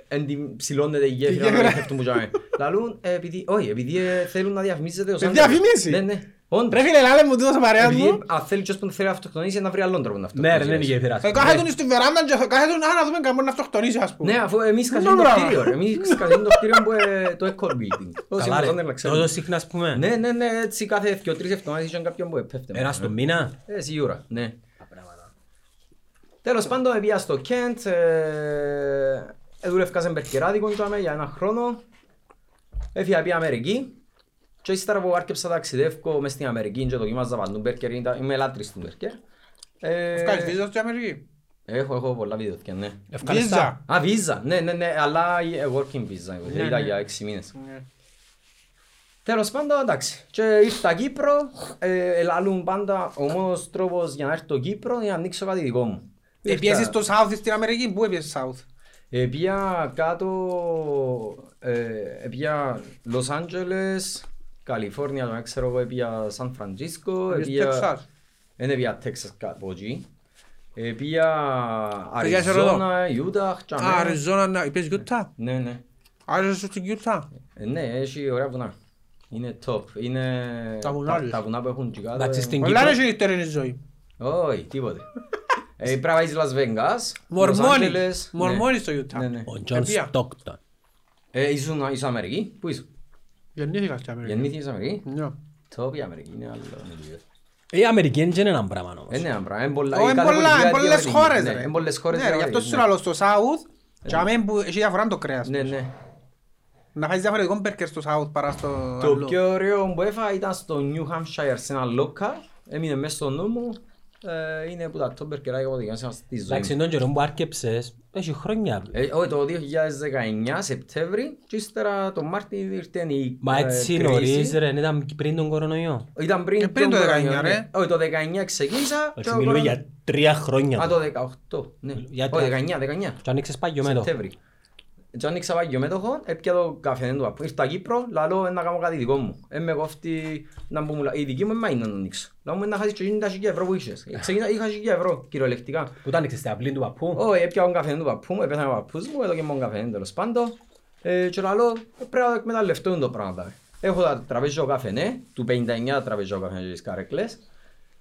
εντι- ψηλώνεται η γέφυρα γέφυρα. να πέφτουν που τζάμε. Λαλούν, ε, επειδή, όχι, επειδή ε, θέλουν να διαφημίζεται ο Με Sunderland. διαφημίσει. Ναι, ναι. Όντως. Ρε φίλε, λάλε μου τούτος ο παρέας Επειδή μου. αν θέλει ποιος που θέλει να αυτοκτονήσει να βρει άλλον τρόπο να Ναι ρε, αυτοκτονήσει. δεν είναι γέφυρα. Ε, Κάθε τον στη βεράντα και κάθε τον να δούμε καμόν να αυτοκτονήσει ας πούμε. Ναι, αφού εμείς Ναι, καζίνουμε το μπράβο. κτίριο. ρε. Εμείς καζίνουμε το κτίριο που ε, το Echo Building. Όσοι Καλά από το ρε, Sunderland ξέρουν. τόσο συχνά ας πούμε. Ναι, ναι, ναι, έτσι κάθε δύο-τρεις εβδομάδες είχαν κάποιον που επέφτε. Ένα στο μήνα; Ε, σίγουρα, ναι. Τέλος πάντων, πήγα στο Κέντ, ε, δούλευκα σε μπερκεράδικο τζάμε για ένα χρόνο. Έφυγα πήγα Αμερική. Και ύστερα που άρκεψα ταξιδεύω μες στην Αμερική και δοκιμάζα παντού μπέρκερ, ήταν- είμαι λάτρης του μπέρκερ. Ε, Ευκάλεις βίζας στην Αμερική; Έχω, έχω πολλά βίντεο, ναι. Ευχαριστά. Α, βίζα, ναι, ναι, ναι, αλλά ε, working visa, Ναι, ήταν ναι. για έξι μήνες. Ναι. Τέλος πάντων, εντάξει. Και ήρθα Κύπρο, ε, ελαλούν πάντα, ο μόνος τρόπος για να έρθω Κύπρο είναι να ανοίξω κάτι δικό μου. Ε, πιέσεις στο South στην Αμερική, πού έπιεσες South; Ε, πήγα κάτω, ε, πήγα Λος Άντζελες, Καλιφόρνια, δεν ξέρω εγώ, πήγα Σαν Φραντζίσκο, Πήγες πήγα... Τεξάς. Δεν πήγα Τέξας κάπου εκεί. Ε, πήγα Πήγα σε ρωτώ. Αριζόνα, Γιούτα, Α, Τζαμέ. Αριζόνα, να- είπες Γιούτα. Ναι, ναι. Άρεσες σου στην Γιούτα. Ε, Ναι, έχει ωραία βουνά. Είναι top. Είναι Τα βουνά τους. τα βουνά που έχουν κάτω. Εντάξει, ε, στην Πολλά Κύπρο. είναι η νυχτερινή ζωή. Όχι, τίποτε. Ε, Πρέπει να πάεις Las Vegas, Los Μορμόνι. Angeles. Μορμόνι στο Γιούτα. Ναι, ναι. Ο Τζον Επία. Στόκτον. Ε, Ήσουν ήσουν Αμερική, πού ήσουν. Γεννήθηκας στην Αμερική. Γεννήθηκες Αμερική; Ναι. Top η Αμερική, είναι άλλο. είναι Η Αμερική δεν είναι έναν πράγμα όμως. Ε, ναι, μπρα, είναι πολλά. Ω, η είναι κάθε πολλά- πολιτεία είναι πολλές διαφορετική. χώρες, Ναι, ρε. Είναι πολλές χώρες. Ναι, ρε, γι' αυτό διαφορετικές, σου ναι. λέω στο South, τζαμέ που έχει διαφορά το κρέας. Ναι, ναι. Να φάεις διαφορετικό μπέρκερ στο South παρά στο Το άλλο. πιο ωραίο που έφαγα ήταν στο New Hampshire σε ένα local. Έμεινε μέσα στο νου μου. Ε, είναι που τα top μπερκεράκια που δικαιώσαν στη ζωή Εντάξει, μου. τον καιρό που άρκεψες, έχει χρόνια. Ε, Όχι, το 2019 Σεπτέμβρη και ύστερα τον Μάρτιν ήρθε η Μα ε, έτσι κρίση. νωρίς ρε, ήταν πριν τον κορονοϊό. Ήταν πριν, Ε, πριν τον το 19, κορονοϊό, ναι. ρε. Όχι, το 19 ξεκίνησα. και Έτσι ο μιλούμε κορονοϊός- για τρία χρόνια. Α, τώρα. το 18, ναι. Για Όχι, τα- 19, 19. Και άνοιξες πάγιο μέτωπο. Σεπτέμβρη. Και άνοιξα πάγιο μέτοχο, έπια το καφέ του παππού. Ήρθα Κύπρο, λαλώ να κάνω κάτι δικό μου. Ε, με κόφτει να μου μιλά. Η δική μου εμά είναι να το ανοίξω. Λαλώ μου να χάσεις και 90.000 ευρώ που είχες. Ε, Ξεκίνα, είχα 1.000 ευρώ, κυριολεκτικά. Που το άνοιξες στην αυλή του παππού; Όχι, έπια τον καφέ του παππού μου, έπαιζα με ο παππούς μου, εδώ και μόνο καφέ τέλος πάντων. Ε, Και λαλώ, ε, πρέπει να εκμεταλλευτώ το πράγμα. Έχω τα τραπέζιο καφέ, ναι, του 59 τραπέζιο καφέ και τις καρέκλες.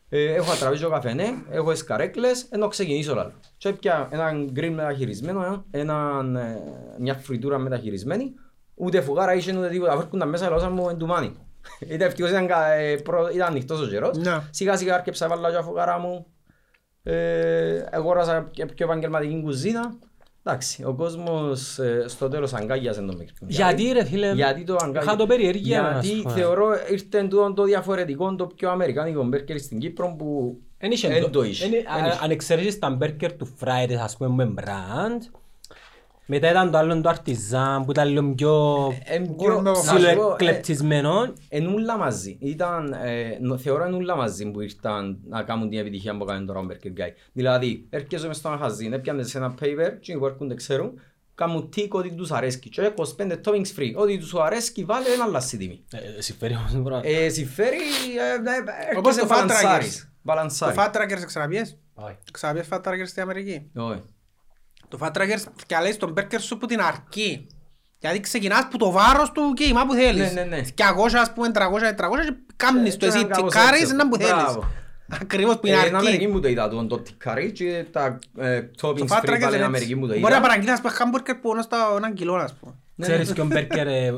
Ε, έχω ένα τραπέζιο καφενέ, έχω τις καρέκλες, ενώ ξεκινήσω λάλο. Και έπια έναν γκριν μεταχειρισμένο, έναν, ε, μια φριτούρα μεταχειρισμένη, ούτε φουγάρα είχε ούτε τίποτα, βρίσκονταν μέσα λαόσα μου εν τουμάνι. Ήταν ευτυχώς ήταν, κα- ε, προ- ήταν ανοιχτός ο καιρός, Ναι. σιγά σιγά άρκεψα βάλα και φουγάρα μου, ε, αγόρασα και πιο επαγγελματική κουζίνα. Εντάξει, ο κόσμος ε, στο τέλος αγκάγιασε το μικρό. Γιατί ρε φίλε, Γιατί το αγκάγια. είχα το περιέργεια να Γιατί σου πω. θεωρώ ήρθε τούτο το διαφορετικό, το πιο αμερικάνικο μπέρκερ στην Κύπρο που Εν είχε εν το- το είχε. εν- Εν είχε. αν εξαιρέσεις τα μπέρκερ του Fridays ας πούμε με μπραντ, μετά ήταν το άλλο το Artisan που ήταν λίγο πιο Εν Κουρμπέο. πιο- να σου πω, ψιλοεκλεπτισμένο. ε, Εν ούλα μαζί. Ήταν, ε, νο- θεωρώ εν ούλα μαζί που ήρθαν να κάνουν την επιτυχία που κάνουν τώρα ο Burger Guy. Δηλαδή, έρχεσαι μες στο μαχαζί, έπιανες σε ένα paper και που έρχονται ξέρουν, κάνουν τίκ ό,τι τους αρέσκει και 25 toppings free. Ό,τι τους αρέσκει βάλε ένα αλλάσει τιμή. Ε, Συμφέρει όμως το πράγμα. Ε, συμφέρει, ε, ε, Όπως έρχεσαι το Fat μπαλανσάρεις. Το Μπαλανσάρεις. Fat Trackers ξαναπιες; Όχι. Ξαναπιες Fat Trackers στην Αμερική; Όχι. Το Fat Trackers καλέσεις τον μπέρκερ σου που την αρκεί. Γιατί ξεκινάς που το βάρος του και η μα που θέλεις. Ναι, ναι, ναι. 200 ας πούμε, 300, 400 και κάνεις το Και εσύ να κάπως τικάρεις έτσι. να που θέλεις. Μπράβο. Ακριβώς που είναι Ε, Στην Αμερική αρκεί. μου το είδα το, το τικαρί και τα ε, Το toppings Fat free Trackers πάλι στην είναι Αμερική έτσι. μου το Μπορεί να είδα. παραγγείλεις ας πούμε χάμπουργκερ που είναι στα έναν κιλό ας πούμε. Ξέρεις ποιον μπέρκερ, ε, ε,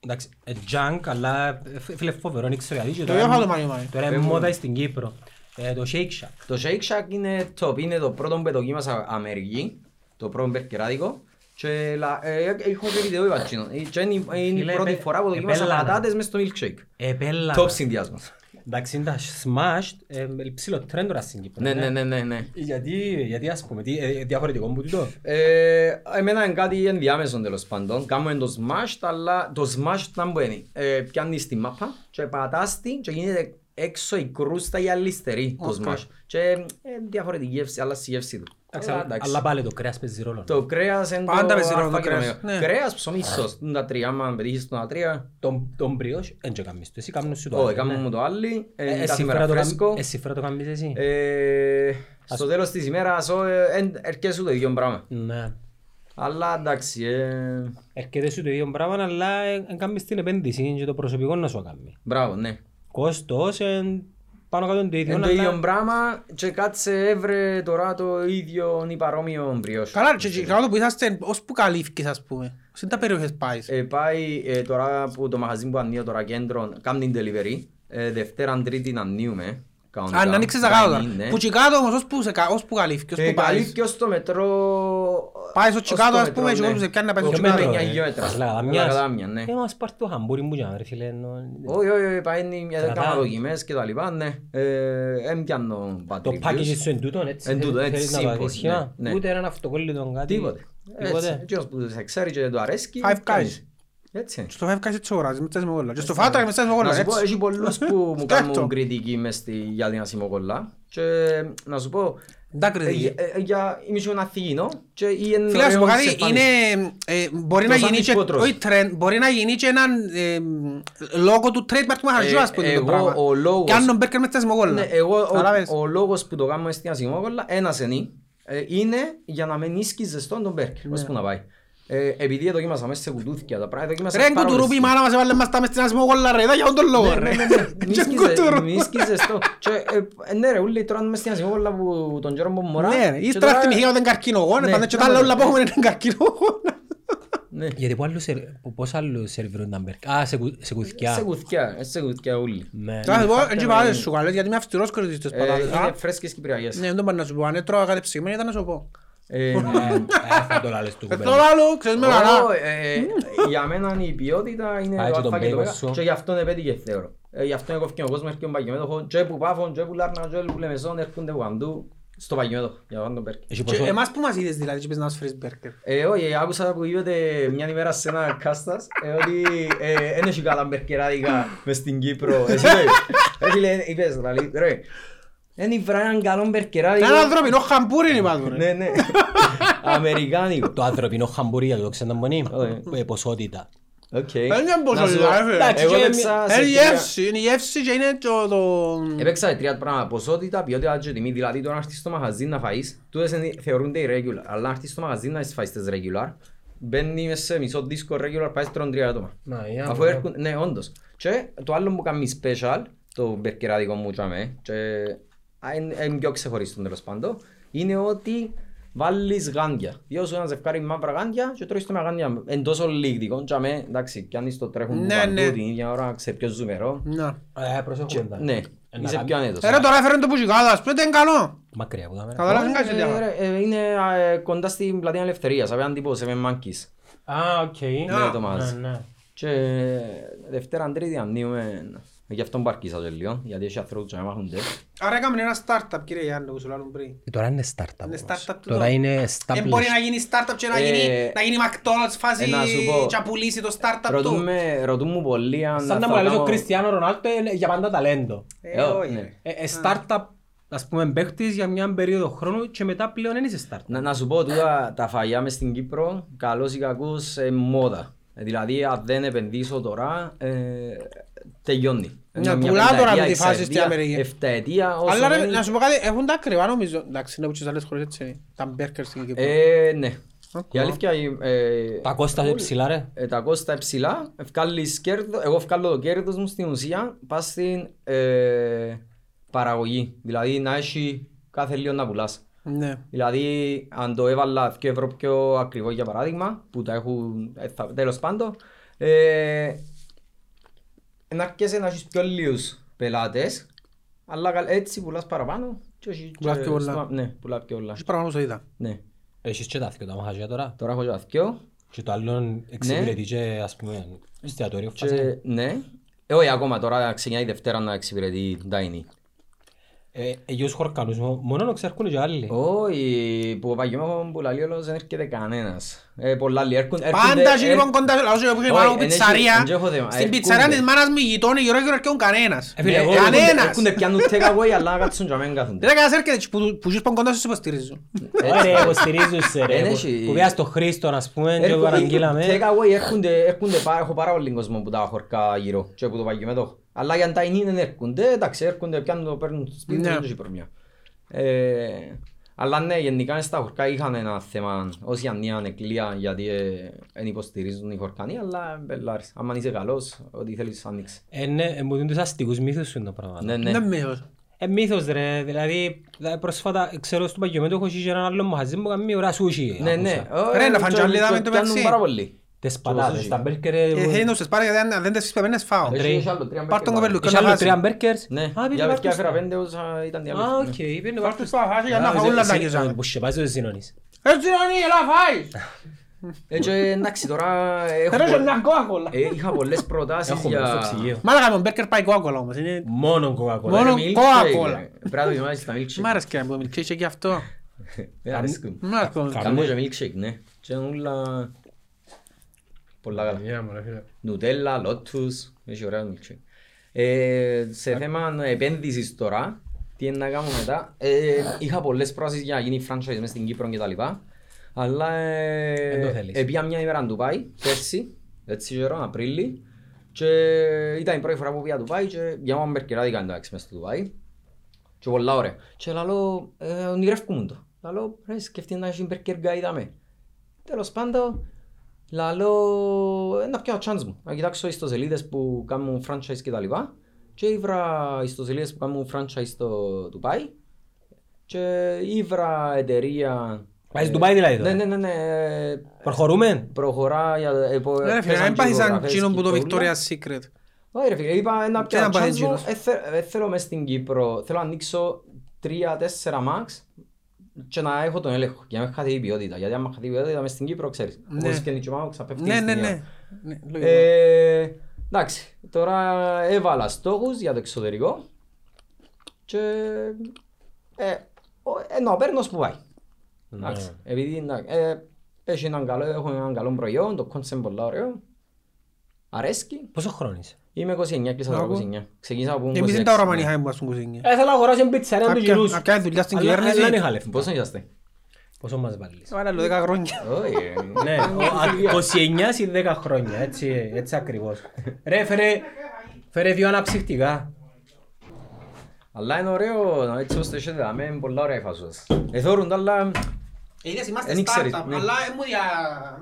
εντάξει, ε, junk, αλλά ε, φίλε φοβερό, δεν ξέρω γιατί. Το τώρα είχα είναι- το μάνι μάνι. Τώρα είναι Πες μου. μόδα στην Κύπρο. Ε, Το Shake Shack. Το Shake Shack είναι top, είναι το πρώτο που δοκίμασα Αμερική, το πρώτο μπερκεράδικο και λα- ε, έχω και βίντεο είπα τσίνο. Ε, και είναι η- είναι η Φίλε, πρώτη επέ- φορά που δοκίμασα επέλανα. πατάτες μες στο milkshake. Επέλα. Top συνδυασμός. Εντάξει, είναι τα smashed, ε, ψηλό trend τώρα στην Κύπρο. Ναι, ναι, ναι, ναι, ναι. Γιατί, γιατί ας πούμε, τι, ε, διαφορετικό που τούτο; Ε, εμένα είναι κάτι ενδιάμεσο τέλος πάντων. Κάνουμε το smash, αλλά το smash να μου είναι. Ε, πιάνεις τη μάπα και πατάς την και γίνεται έξω η κρούστα η αλυστερή το Ok. smash. Και ε, διαφορετική γεύση, αλλά στη γεύση του. Εντάξει, Αλλά, αλλά- εντάξει. Αλλά πάλι το κρέας παίζει ρόλο. Το κρέας είναι Πάντα το παίζει ρόλο το αλφα και το κρέας, ωμέγα. ναι. Κρέας, ψωμί, σως. Είναι τα τρία, άμα πετύχεις τα τρία. Τον, τον μπριός, δεν το κάνεις το. Εσύ κάνεις σου το Όχι, άλλο, κάνουμε ναι. μου το άλλη. Ε, ε, εσύ Κάθε φέρα μέρα το κάμ- φρέσκο. Εσύ φέρα το κάνεις εσύ; Ε, Στο τέλος της ημέρας ο, ε, εν- έρχεσαι το ίδιο πράγμα. Ναι. Αλλά εντάξει, ε, Έρχεται σου το ίδιο πράγμα, αλλά δεν κάνεις την επένδυση και το προσωπικό να σου κάνει. μπράβο, ναι. Κόστος, εν, πάνω κάτω είναι το ίδιο. Είναι το αλλά- ίδιο πράγμα και κάτσε έβρε τώρα το ίδιο ή παρόμοιο μπριός. Καλά, και- και καλά το που είσαστε, ως που καλύφκες ας πούμε. Ως είναι τα περιοχές πάεις; Ε, πάει ε, τώρα που το μαγαζί που ανοίγω τώρα κέντρο, κάνει delivery. Ε, Δευτέρα, Τρίτη να ανοίγουμε. Κανονικά. Αν ανοίξεις τα κάτω τώρα. Dine-in, ναι. Που τσικάτω όμως, ως που σε κα- ως που καλύφκες, ως Ε, που πάεις. καλύφθηκε ως το μετρό... Πάει στο ως Τσικάτο, το ας μετρό, πούμε, και ναι. εγώ που σε πιάνει να πάει στο Το Τσικάτο. μετρό, ε, εννιά χιλιόμετρα. Ας λέγα, Όλα μιας- κατάμια, ναι. Ε, μας πάρει το χαμπούρι μου για να ρε φίλε. ενώ- Όχι, όχι, όχι, πάει είναι μια Κρατά. κάμα δοκιμές και τα λοιπά, ναι. Ε, Εν πιάνω bad Το reviews. package σου εν τούτον, έτσι. Εν τούτον, θέλεις έτσι, να το simple, δεις σχήμα. ναι, ναι. Ούτε έναν αυτοκόλλητο κάτι. Τίποτε. Έτσι, Τίποτε. εκείνος που σε ξέρει και το αρέσκει. Five κάνεις. Guys. Έτσι. Στο Five Guys έτσι αγοράζεις, με τσέσαι με κόλλα. Και στο Fat Trackers με τσέσαι με κόλλα, Να σου πω, έτσι. έχει πολλούς που μου Σκέφτο. κάνουν κριτική μες στη, για την ασημοκολλά και να σου πω, Δεν ε, κριτική. ε, ε, για είμαι και ένα θηγινό και ή είναι Φίλε, να σου πω ωραίο κάτι, σε είναι, φάνης. ε, μπορεί να Το σαν γίνει και, τυπότρος. όχι trend, μπορεί να γίνει και έναν ε, λόγο του trademark του μαχαζιού, Ε, ας πούμε, το εγώ, πράγμα. ο λόγος- Κι αν τον μπέρκερ με τσέσαι με κόλλα. Ναι, εγώ, ο, Κατάλαβες. ο λόγος που το κάνουμε στην ασημοκολλά, ένας είναι, ε, είναι για να μην ίσκει ζεστό τον μπέρκερ, ώσπου να πάει. Ε, επειδή δοκίμασα μέσα σε κουτούθια τα πράγματα, δοκίμασα Ρε πάρα κουτουρούπι, η πολλές μάνα μας έβαλε μας τα μες στην ασμό κόλλα ρε, για τον λόγο ρε. Και κουτουρού. Μη ίσκει ζεστό. Και, ε, Ναι ρε, ούλοι τρώνε μες στην ασημοκολλά που τον καιρό που μωρά. Ναι, ρε, και ύστερα τώρα- στην ηχεία όταν καρκινογόνο, Ναι, πάντα και τα να άλλα μου όλα το- που έχουμε είναι καρκινογόνα. Ναι. Γιατί που άλλους σερ- που- πώς άλλους σερβιρούν τα μπέρκα. Α, σε, κου- σε κουθκιά. Σε κουθκιά, σε κουθκιά ούλοι. Ναι. Θα σου πω, φάτε έτσι με- πάω σου καλές, γιατί είμαι αυστηρός κριτής στις Ε, πατάτες. Είναι Α, φρέσκες κυπριακές. Ναι, δεν το πάω να σου πω, αν έτρωγα κάτι ψυγμένο ήταν να σου πω. Ε, Ε, θα το λάλες του Ε, κουμπέλου. Το άλλο, ξέρεις με καλά. Ω, ε, για μένα η ποιότητα είναι Πάει το και τον αλφα και το μπέικον μέγα σου. και γι' αυτό επέτυχε θεωρώ. Ε, Γι' αυτό έκοφηκε ο κόσμος και ο παγιομέτωχο και που Πάφων και που Λάρνα και που Λεμεσόν έρχονται από παντού στο παγιομέτωχο για να τον Μπέρκερ. Έχει Και ποσό- εμάς που μας είδες δηλαδή και πες να μας φέρεις μπέρκερ. Ε, όχι, άκουσα που είπατε μια ημέρα σε ένα κάστας ε, ότι ε, δεν έχει καλά μπερκεράδικα μες στην Κύπρο. Εσύ το είπες. Ρε φίλε, είπες, δηλαδή, ρε, δεν ήβρα έναν καλό μπερκεράδικο. Ένα ανθρωπινό χαμπούρι είπα του ρε. Ναι, ναι. Αμερικάνικο. Το ανθρωπινό χαμπούρι για το ξεναμπονί. Όχι. Ε, Ποσότητα. Οκ. Δεν είναι Να ποσότητα, σου πω, ρε, φίλε. Εντάξει, Εγώ και έπαιξα σε Είναι η τρία- γεύση, είναι η γεύση και είναι το... το- Έπαιξα τρία πράγματα, ποσότητα, ποιότητα και τιμή. Δηλαδή τώρα να έρθεις στο μαγαζί να φαείς, τούτες είναι- θεωρούνται irregular. Αλλά να έρθεις στο μαγαζί να φάεις τις regular, μπαίνει μέσα σε μισό δίσκο regular, πάει τρώνε τρία άτομα. Να, για Αφού να- έρχονται, ναι, όντως. Και το άλλο που κάνει special, το μπερκεράδικο μου τσάμε, και α, είναι είναι πιο ξεχωριστό τέλος πάντων, είναι ότι βάλεις γάντια. Διώ σου ένα ζευκάρι μαύρα γάντια και τρώεις το με γάντια. Εν τόσο λίγδικο, τσάμε, εντάξει, κι αν είσαι το τρέχουν Ναι, που ναι. παντού την ίδια ώρα, ξέρεις πιο ζουμερό. Να. Ε, προσέχουμε τα. Ναι, Ε, να είσαι κάνει- πιο ανέτος. Ε, ρε, τώρα έφεραν το πουζικάδας, πρέπει να είναι καλό. Μακριά από τα μέρα. Καταλάβεις Ε, κάτι τέτοια. ρε, ε, Είναι ε, κοντά στην πλατεία Ελευθερίας, απέναντι από Seven Monkeys. Α, οκ. Ναι, το μάζι. Ναι, ναι. Και Δευτέρα Τρίτη ανοίγουμε, γι' αυτό μπαρκίσα και λίγο, γιατί έχει ανθρώπους και να μάχονται. Άρα έκαμε ένα startup κύριε Γιάννη που σου λάλλουν πριν. Ε, Τώρα είναι startup. Είναι όμως. startup του Τώρα τώρα. είναι Δεν μπορεί να established. γίνει startup και να Ε, γίνει, να γίνει McDonald's φάση ε, να σου πω. και να πουλήσει το startup του. Ρωτούμε, ρωτούν μου πολλοί αν Σαν να θα μου λες ο κάνω- Κριστιανό Ρονάλτο είναι για πάντα ταλέντο. Ε, Ε, όχι. ναι. ρε. Ε, ε, startup, ας πούμε, παίχτης για μια περίοδο χρόνου και μετά πλέον δεν είσαι startup. Να, να σου πω τούτα τα φαγιά μες στην Κύπρο, καλώς ή κακώς, ε, μόδα. Ε, Δηλαδή, αν δεν επενδύσω τώρα, ε, τελειώνει. Ναι, Μια πουλά τώρα πενταετία, με τη φάση στην εξαετία, Αμερική. Εφταετία, όσο Αλλά ρε, μένει- να σου πω κάτι, έχουν τα ακριβά νομίζω. Εντάξει, είναι από τις άλλες χώρες έτσι είναι. Τα μπέρκερ στην Κύπρο. Ε, ναι. Οκ. Η αλήθεια, ε, Τα κόστα είναι ψηλά ρε. ε, τα κόστα ψηλά, ευκάλλεις κέρδο, εγώ ευκάλλω το κέρδος μου στην ουσία, πας στην ε, παραγωγή. Δηλαδή, να έχει κάθε λίγο να πουλάς. Ναι. Δηλαδή, αν το έβαλα 2 ευρώ πιο ακριβό για παράδειγμα, που τα έχουν, ε, θα- τέλος πάντων, ε, να αρκέσαι να έχεις πιο λίγους πελάτες, αλλά καλ- έτσι πουλάς παραπάνω και όχι Πουλάς και πιο πολλά. στο- Ναι, πουλάς πιο πολλά. Έχεις πράγμα που είδα. Ναι. Έχεις και τα δύο τα μαχαζιά τώρα. Τώρα έχω και τα δυο Και το άλλο εξυπηρετεί και ας πούμε εστιατόριο φάση. και ναι. Ε, όχι ακόμα τώρα ξεκινάει η Δευτέρα να εξυπηρετεί Dine. Ε, Εγιούς χορκανούς μο- μόνο να ξέρουν και άλλοι. Όχι, που ο Παγιώμο που λέει όλος δεν έρχεται κανένας. Ε, πολλά άλλοι έρχονται. Πάντα έχει λοιπόν κοντά λαός που έχει Όχι, πάνω εν έχει- πιτσαρία. εν έχω θέμα. Στην Έρχονται. πιτσαρία της μάνας μου γειτόνι γύρω γύρω έρχεται κανένας. Ε, φίλε, εγώ- Κανένας. Έρχονται πιάνουν take away αλλά να κάτσουν και να μην κάθονται. Δεν έκανας έρχεται και που που ζεις πάνω κοντά σου σε υποστηρίζουν. Ωραία, υποστηρίζω σε ρε. Εν που- έχει- Που πήγα στο Χρήστο, ας πούμε, και Έρχονται- παραγγείλαμε. Take away έρχονται, έρχονται πά- έχω πάρα πολύ κόσμο που τα χορκά γύρω και που το παγιώ μετώ. Αλλά για να τα είναι δεν έρχονται, εντάξει έρχονται, πιάνουν το παίρνουν στο σπίτι, Ναι. δεν έχει πρόβλημα. Ε, αλλά ναι, γενικά στα χορκά είχαν ένα θέμα ως Ιαννία ανεκλεία γιατί δεν υποστηρίζουν οι χορκανοί, αλλά μπελάρες. Άμα είσαι καλός, ό,τι θέλεις ανοίξει. Ε, ναι, ε, μου δίνουν τους αστικούς μύθους σου είναι το πράγμα. Ναι, ναι. Δεν μύθος. Ε, μύθος ρε, δηλαδή δηλαδή, πρόσφατα ξέρω στο Παγιωμέτω έχω και έναν άλλο μαχαζί που κάνει ώρα σούσι. Ναι, ναι. άκουσα. Ρε, να Ε, φαντζάλιδα και- με και το πιάνουν μεταξύ. Πάρα πολύ. Τις πατάτες, σούσι. τα μπέρκερ... Ε, θέλει να σου πάρει γιατί αν δεν τις πεπένες φάω. Έχει- έχει άλλο, τρία Πάρ' τον μπέρκερ κοπέλου Είχε και να άλλο φάσει. τρία μπέρκερς. Ναι, Α, για πήγαινε παιδιά έφερα βάρκος. πέντε όσα ήταν Α, διάλογο. οκ, πήγαινε Πάρ' τους φάω, φάση για να Α, φάω όλα σε- τα σε- κεζάμε. Που σε βάζεις ο Ζήνωνης. Έτσι είναι, έλα φάεις. Έτσι, εντάξει, τώρα έχω Θέλω και πο- μια κόκακολα. ε, είχα πολλές προτάσεις Έχουμε στο για... ψυγείο. Μάλακα με μπέρκερ πάει κόκακολα όμως. είναι- Μόνο κοκακόλα. Μόνο Milkshake, Coca-Cola. ε, Πρέπει να το δοκιμάσεις τα milkshake. Μ' άρεσε και να πω milkshake και αυτό. Ε, αρέσκουν. Μ' άρεσε. Κα- Κάνω και milkshake, ναι. Και όλα... Πολλά καλά. Νουτέλα, λότους, έχει ωραία milkshake. Ε, σε θέμα επένδυσης τώρα, τι είναι να κάνω μετά. Ε, είχα πολλές προτάσεις για να γίνει franchise μες στην Κύπρο και τα λοιπά. Αλλά Δεν το ε, θέλεις. επία μια ημέρα να Ντουμπάι, πέρσι, έτσι καιρό, Απρίλη. Και ήταν η πρώτη φορά που πήγα Ντουμπάι και για μου μπερκεράδικα εντάξει μες στο Ντουμπάι. Και πολλά ωραία. Και λαλό, ε, ονειρεύκομαι το. Λαλό, ρε, σκεφτεί να έχει μπερκερ γκάιδα με. Τέλος πάντων, λαλό, ε, να πιάω chance μου. Να κοιτάξω ιστοσελίδες που κάνουν franchise και τα λοιπά. Και ήβρα ιστοσελίδες που κάνουν franchise στο Ντουμπάι. Και ήβρα εταιρεία... Πάει στο Ντουμπάι δηλαδή τώρα; Ναι, ναι, ναι, ναι. Προχωρούμε; Προχωρά για... ε, πο- Ρε φίλε, πέσαν δεν και πάθεις σαν υπογραφές εκείνον και που το όλα. Victoria's Secret. Όχι ρε φίλε, είπα να Και πιάω να πάει chance μου, εκείνος; ε, θε- ε, θέλω μες στην Κύπρο, θέλω να ανοίξω τρία-τέσσερα max και να έχω τον έλεγχο για να μην χαθεί η ποιότητα. Γιατί άμα χαθεί η ποιότητα μες στην Κύπρο ξέρεις. Ναι. Όπως και η Τσιμάου ξαπέφτει Ναι, στην ναι, Ιωάννη. ναι. Ναι, λογικό. Ε, εντάξει, τώρα έβαλα στόχους για το εξωτερικό και ε, ο- ενώ ο παίρνω που πάει. Εντάξει, επειδή εντάξει, ε, έχει έναν καλό, έχω έναν καλό προϊόν, το κόνσεπτ είναι πολύ ωραίο. Αρέσκει. Πόσο χρόνο είσαι; Είμαι 29, κλείσα τα Άκου. 29. Ξεκίνησα από Εμείς δεν 26, τα όραμα ναι. είχαμε που ας πούμε κουζίνια. Ε, θέλω να αγοράσω μια πιτσαρία του Κάποια- γυρούς. να κάνει δουλειά στην Αλλά- κυβέρνηση. αλλά δεν είχα λεφτά. Πόσο είσαστε; Πόσο μας βάλεις; Έβαλα άλλο 10 χρόνια. Όχι, ε, Ναι, ο- α- 29 συν 10 χρόνια, έτσι, έτσι ακριβώς. Ρε, φέρε, φέρε δύο αναψυχτικά. Αλλά είναι ωραίο, να έτσι όπως το έχετε δάμε, είναι πολλά ωραία η φασούας. Εθώρουν τα άλλα... Είδες, είμαστε Δεν ήξερες, startup, ναι. αλλά έμουν για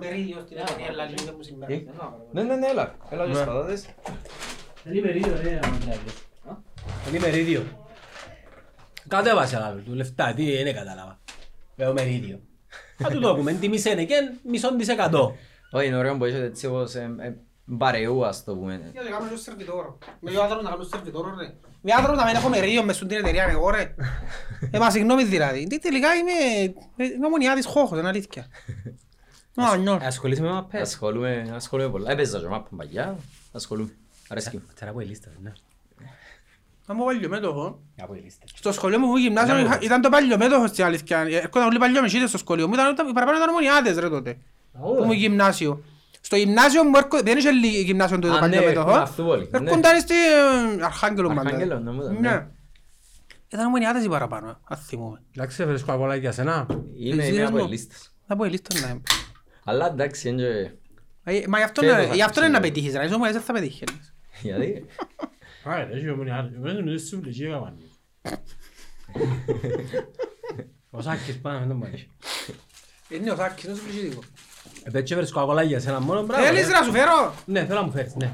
μερίδιο στην εταιρεία, αλλά λίγο μου συμβαίνει. Ναι, ναι, ναι, έλα. Έλα και σπατάτες. Είναι μερίδιο, ρε, Αντρέας. Είναι μερίδιο. Κατέβασε άλλο του λεφτά, τι είναι κατάλαβα. Λέω μερίδιο. Θα του το πούμε, τιμήσε είναι και μισόν της εκατό. Όχι, είναι ωραίο που έχετε έτσι όπως ε, ε, μπαρεού, ας το πούμε. Γιατί κάνουμε το σερβιτόρο. Με δύο άνθρωποι να κάνουμε σερβιτόρο, ρε. Με άνθρωποι να μην έχω μερίδιο μες στην εταιρεία, εγώ, ρε. Ε, μα συγγνώμη δηλαδή. Τι τελικά είμαι... ε, Είμαι μονιάδης χώχος, είναι αλήθεια. Α, νιώ. Ε, Ασχολείσαι με μαπές. Ασχολούμαι, ασχολούμαι πολλά. Έπαιζα και μάπα παγιά, ασχολούμαι. Αρέσκει μου. Τσέρα από η λίστα, ναι. Να μου βάλει μέτοχος. Από η λίστα. Στο σχολείο μου που γυμνάσιο είχα- ήταν το παλιομέτωχο στην αλήθεια. Έρχονταν όλοι παλιομεσίτες στο σχολείο μου, ήταν οι παραπάνω ήταν μονιάδες ρε τότε. Που ήμουν γυμνάσιο. Στο γυμνάσιο μου έρχονται, δεν είχε λίγη γυμνάσιο τότε το Α, ναι, παλιομέτωχο. Αυθούβολη, ναι. Έρχονταν στη ε, Αρχάγγελο μάλλον. Αρχάγγελο, νομίζω, ναι. Ναι. Ήταν μονιάδες οι παραπάνω, αν θυμούμε. Εντάξει, έφερες κοκακόλα για σένα. Είμαι Εσύ είμαι δες από μου. οι λίστες. Θα πω η λίστα να είναι. Αλλά εντάξει, είναι και- Ε, Μα γι' αυτό Και να- εγώ θα γι' αυτό είναι να ξέρω. πετύχεις, ρε. Είσαι ομονιάδες, δεν θα πετύχεις. Γιατί; Άρα, έχει ομονιά. Εμένα είναι στη Βουλική έκαναν. Ο Σάκης πάνω με τον μάλιστα. Είναι ο Σάκης, είναι σουβλησίδικο. Επέτυχε έφερες κοκακόλα για σένα μόνο, μπράβο. Θέλεις ρε. να σου φέρω; Ναι, θέλω να μου φέρεις, ναι.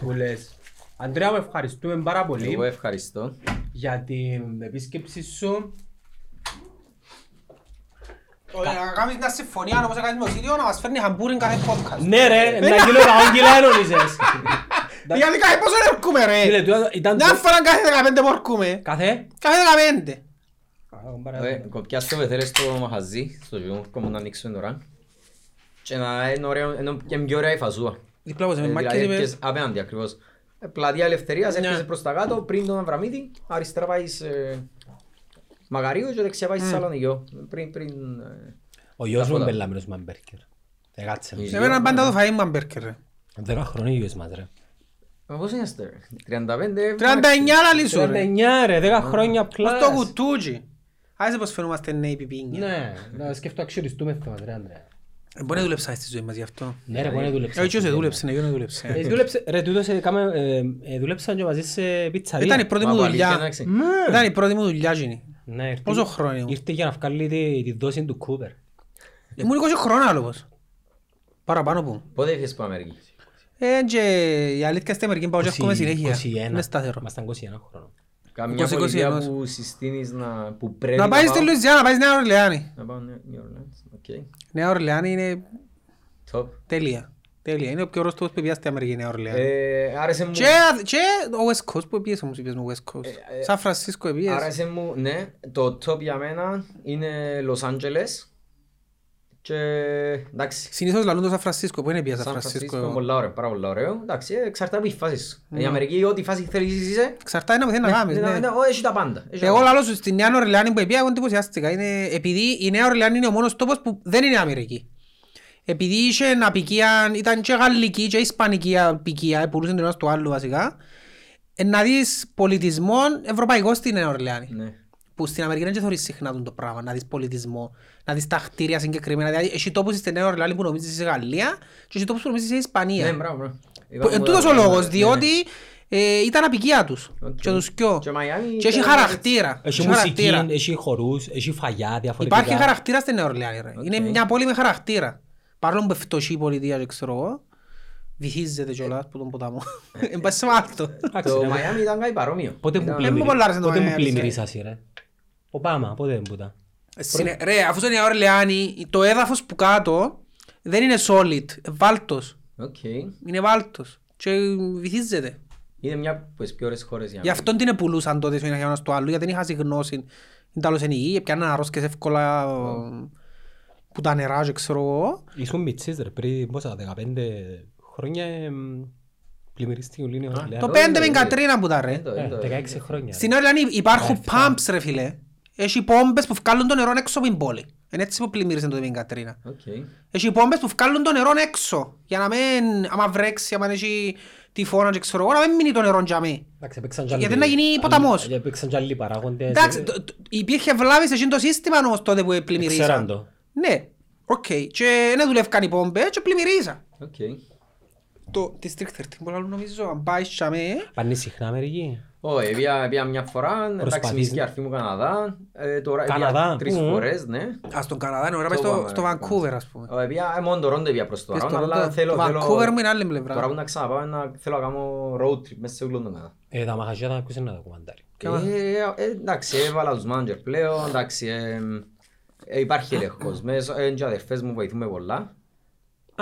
Που λες. Αντρέα, μου ευχαριστούμε πάρα πολύ Εγώ ευχαριστώ. για την επίσκεψη σου. Ωραία, Να κάνεις μια συμφωνία όπως έκανες με ο Σίδιο να μας φέρνει χαμπούριν κάθε podcast. Ναι ρε, να γίνω καόγκυλα ένωνησες. Γιατί κάθε πόσο έρχομαι Φίλε, ρε. του ήταν Μια το... φορά κάθε 15 που έρχομαι. Κάθε; Κάθε 15. Ε, Κοπιάστε με θέλεις στο μαχαζί, στο γιούρκο μου να ανοίξουμε τώρα. Και να είναι ωραίο, είναι και πιο ωραία η φαζούα. Διπλά πως Ε, με μάκες Δηλαδή είπες. έπιες απέναντι ακριβώς. Ε, Πλατεία Ελευθερίας, Ναι. έρχεσαι προς τα κάτω, πριν τον Αβραμίδη, αριστερά πάεις ε, Μαγαρίου και δεξιά πάεις Σαλονικιό. Πριν, πριν... ε, Ο γιος μου Καθόλου. είναι πελάμενος με μπέρκερ. Εγάτσε μας. Ε, Εμένα πάντα το φαΐ μου μπέρκερ ρε. Δέκα χρόνια γιος μας ρε. Μα πώς είσαστε ρε, 35... 39 λαλί σου ρε. 39 ρε, δέκα χρόνια Πώς πλάς. το κουτούτσι. Άσε πως φαινόμαστε νέοι πιπίνια. Ναι, να σκέφτω αξιοριστούμε θέμα ρε Ανδρέα. Ε, Μπορεί να δουλέψα στη ζωή μας γι' αυτό. Ναι ρε, μπορεί να δουλέψα. Ε, όχι όσο δούλεψε, ναι, εγώ να Ε, δούλεψε. δούλεψε- Ρε, τούτος ε, κάμε, ε, ε, δούλεψαν και μαζί σε πιτσαρία. Ήταν η πρώτη Μα μου από αλήθεια, δουλειά. εντάξει. Ήταν η πρώτη μου δουλειά εκείνη. Ναι, ήρθε- Πόσο χρόνο ήμουν; Ήρθε για να βγάλει τη, τη δόση του Κούπερ. Ήμουν 20 χρόνια άλλο πως. Παραπάνω που. Πότε έφυγες από Αμερική; Ε, και η αλήθεια στην Αμερική πάω και έρχομαι συνέχεια. 21. Είναι σταθερό. Ήμασταν 21 χρόνο. Καμιά 20-21 πολιτεία ενός. που συστήνεις να... που πρέπει Να πάεις στη πάω. Λουιζιάννα, να πάεις στη Νέα Ορλεάνη. Να πάω New New Orleans, οκ. Νέα Ορλεάνη είναι Top. τέλεια. Τέλεια. Είναι ο πιο ωραίος τόπος που πήγα στη Αμερική η Νέα Ορλεάνη. Ε, Άρεσε μου... Και, και ο West Coast που πήγες όμως είπες μου West Coast. ε, Σαν Φρανσίσκο πήγες. Άρεσε μου, ναι, το top για μένα είναι Los Angeles και εντάξει, Συνήθως λαλούν το Σαν Φρανσίσκο που είναι πήγα Σαν Σαν Φρανσίσκο; Φρανσίσκο εγώ. πολλά ωραίο, πάρα πολλά ωραίο. Εντάξει, ε, εξαρτάται από τη φάση σου. Η Αμερική, ό,τι φάση θέλεις είσαι, Εξαρτάται να μαθαίνεις να κάνεις. ναι, ναι. ναι, έχει τα πάντα. έχει τα Εγώ πάντα. λαλώ σου στη Νέα Ορλεάνη που πήγα, εγώ εντυπωσιάστηκα. Είναι, επειδή η Νέα Ορλεάνη είναι ο μόνος τόπος που δεν είναι Αμερική. Επειδή είχε αποικία, ήταν και γαλλική και ισπανική αποικία, ε, πουλούσαν το ένας στο άλλο βασικά. Ε, να δεις πολιτισμό ευρωπαϊκό στη Νέα Ορλεάνη. Ναι. Που στην Αμερική δεν και θεωρείς συχνά τον το πράγμα, να δεις πολιτισμό, να δεις τα κτίρια συγκεκριμένα. Δηλαδή, έχει τόπους στη Νέα Ορλεάνη που νομίζεις είσαι Γαλλία και έχει τόπους που νομίζεις είσαι Ισπανία. Ναι, μπράβο, μπράβο. Που- Εν τούτος ο λόγος, διότι ε, ήταν αποικία τους. Οκ. Και τους κοιό. Και Μαϊάμι Και έχει ήταν- χαρακτήρα. Έχει Έχει μουσική, χαρακτήρα. έχει χορούς, έχει φαγιά διαφορετικά. Υπάρχει χαρακτήρα στην Νέα Ορλεάνη. ρε. Είναι μια πόλη με χαρακτήρα. Παρόλο που είναι φτωχή η πολιτεία και ξέρω εγώ, βυθίζεται κιόλας από τον ποταμό. Εν πάση σε μάθητο. Εντάξει, Το ρε, Μαϊάμι ήταν κάτι παρόμοιο. Πότε που Ήταν- πλημμύ- πολλά άρεσε το Πότε μου Μαϊάμι, πλημμυρίσασαι ρε. Ομπάμα, πότε δεν πούτα. Συνε- Ρε, αφού στην Νέα Ορλεάνη το έδαφος που κάτω δεν είναι solid, ε, βάλτος. Οκ. Είναι βάλτος και βυθίζεται. Είναι μια από τις πιο ωραίες χώρες για Γι' μένα. αυτόν την επουλούσαν τότε στο ένα στο άλλο, γιατί δεν είχα γνώση Ήταλος είναι υγιή, πιάνναν αρρώσκες εύκολα ε, που τα νερά και ξέρω εγώ. Ήσουν μιτσής ρε, πριν πόσα, 15 χρόνια εμ, πλημμυρίστηκε ο Λίνιο Ορλεάνο. Το 5 με Κατρίνα που τα ρε. Εν το- Ε, εν το- 16 χρόνια. Στην Ορλεάνη υπάρχουν Επτά. pumps ρε φίλε. Έχει πόμπες που βγάλουν το νερό έξω από την πόλη. Είναι έτσι που πλημμύρισε το με Κατρίνα. Οκ. Έχει πόμπες που βγάλουν το νερό έξω. Για να μην, άμα βρέξει, άμα έχει τυφώνα και ξέρω εγώ, να μην μείνει το νερό για μέ. Εντάξει, έπαιξαν κι άλλοι- Γιατί να γίνει ποταμός. άλλοι- Έπαιξαν κι άλλοι παράγοντες. Εντάξει, ε, το- το- υπήρχε βλάβης σε εκείνο το σύστημα όμως τότε που πλημμυρίζαν. Ξέραν το. Ναι, οκ. Και δεν δουλεύκαν οι πόμπες και πλημμυρίζαν. Οκ. Το District 13 μπορεί να λέω, νομίζω, αν πάει για μέ, Πάνε συχνά Αμερική. Όχι, πήγα πήγα μια φορά, εντάξει, Προσπαθείς, μισή ναι. αρφή μου Καναδά. Ε, Τώρα Καναδά, πήγα τρεις πού; φορές, ναι. Α, στον Καναδά είναι ώρα, πάει Το στο, πάμε, στο ναι. Vancouver, ας πούμε. Όχι, πήγα, ε, μόνο Τορόντο πήγα προς το Και στο Τορόντο, αλλά Toronto. θέλω, Το θέλω... Vancouver μου είναι άλλη πλευρά. Τώρα που να ξαναπάω, να- θέλω να κάνω road trip μέσα σε όλο το Καναδά. Ε, τα μαγαζιά τα ακούσαν ένα κομμαντάρι. Κάμα. Ε, ε, εντάξει, έβαλα τους manager πλέον, εντάξει, ε, ε, υπάρχει ελεγχός μέσα, ε, και οι αδερφές μου βοηθούμε πολλά.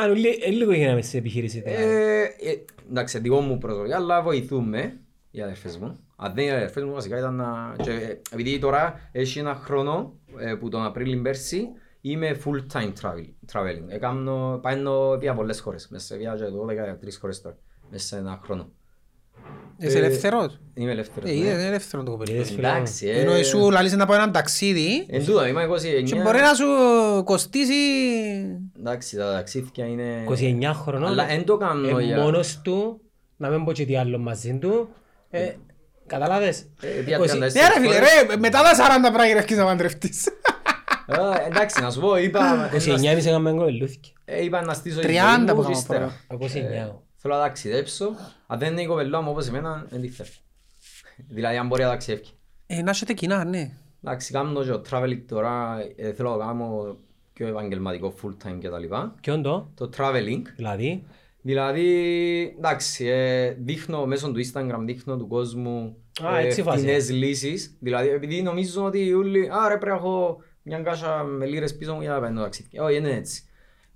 Α, είναι λί- ε, λίγο γίναμε στην επιχείρηση. δηλαδή. Ε, ε, εντάξει, δικό μου προσωπικά, αλλά βοηθούμε οι αδερφές μου. Αν δεν είναι οι αδερφές μου, βασικά ήταν να... Και, ε, επειδή τώρα έχει ένα χρόνο ε, που τον Απρίλιο πέρσι είμαι full time travel, traveling. Έκαμνω, πάω πια πολλές χώρες, μέσα σε πια και 12-13 χώρες τώρα, μέσα σε ένα χρόνο. Είσαι Ε, ελεύθερος; Είμαι ελεύθερος. Ε, ναι. είναι ελεύθερο το κοπέλι. Είδες, φίλε μου. Εντάξει, ε, Ενώ εσύ λαλείς να πάει έναν ταξίδι Εν τούτο, είμαι 29. και μπορεί να σου κοστίσει... Εντάξει, τα ταξίδια είναι... 29 χρονών. Αλλά εν το κάνω ε, για... μόνος του, να μην πω και τι άλλο μαζί του. Ε, Καταλάβες; Ε, πια 20 34 Ναι ρε φίλε, φορές. ρε, μετά τα 40 πράγμα γυρεύκεις να παντρευτείς. Α, Εντάξει, να σου πω, είπα... 29,5 έκαμε κοπελούθηκε. ε, Είπα να στήσω τη 30 ζωή που μου έκανα και ύστερα. Από 29. Θέλω να ταξιδέψω. Αν δεν είναι η κοπελά μου όπως εμένα, δεν τη θέλω. Δηλαδή, αν μπορεί να ταξιδεύει. Ε, να έχετε κοινά, ναι. Εντάξει, κάνω και το traveling τώρα, ε, θέλω να κάνω πιο επαγγελματικό full time και τα λοιπά. Ποιον το, Το traveling, δηλαδή; Δηλαδή, εντάξει, ε, δείχνω μέσω του Instagram, δείχνω του κόσμου Α, έτσι φάση. φτηνές λύσεις. Δηλαδή, επειδή νομίζω ότι όλοι, α, ρε, πρέπει να έχω μια κάσα με λίρες πίσω μου για να παίρνω ταξίδια. Όχι, είναι έτσι.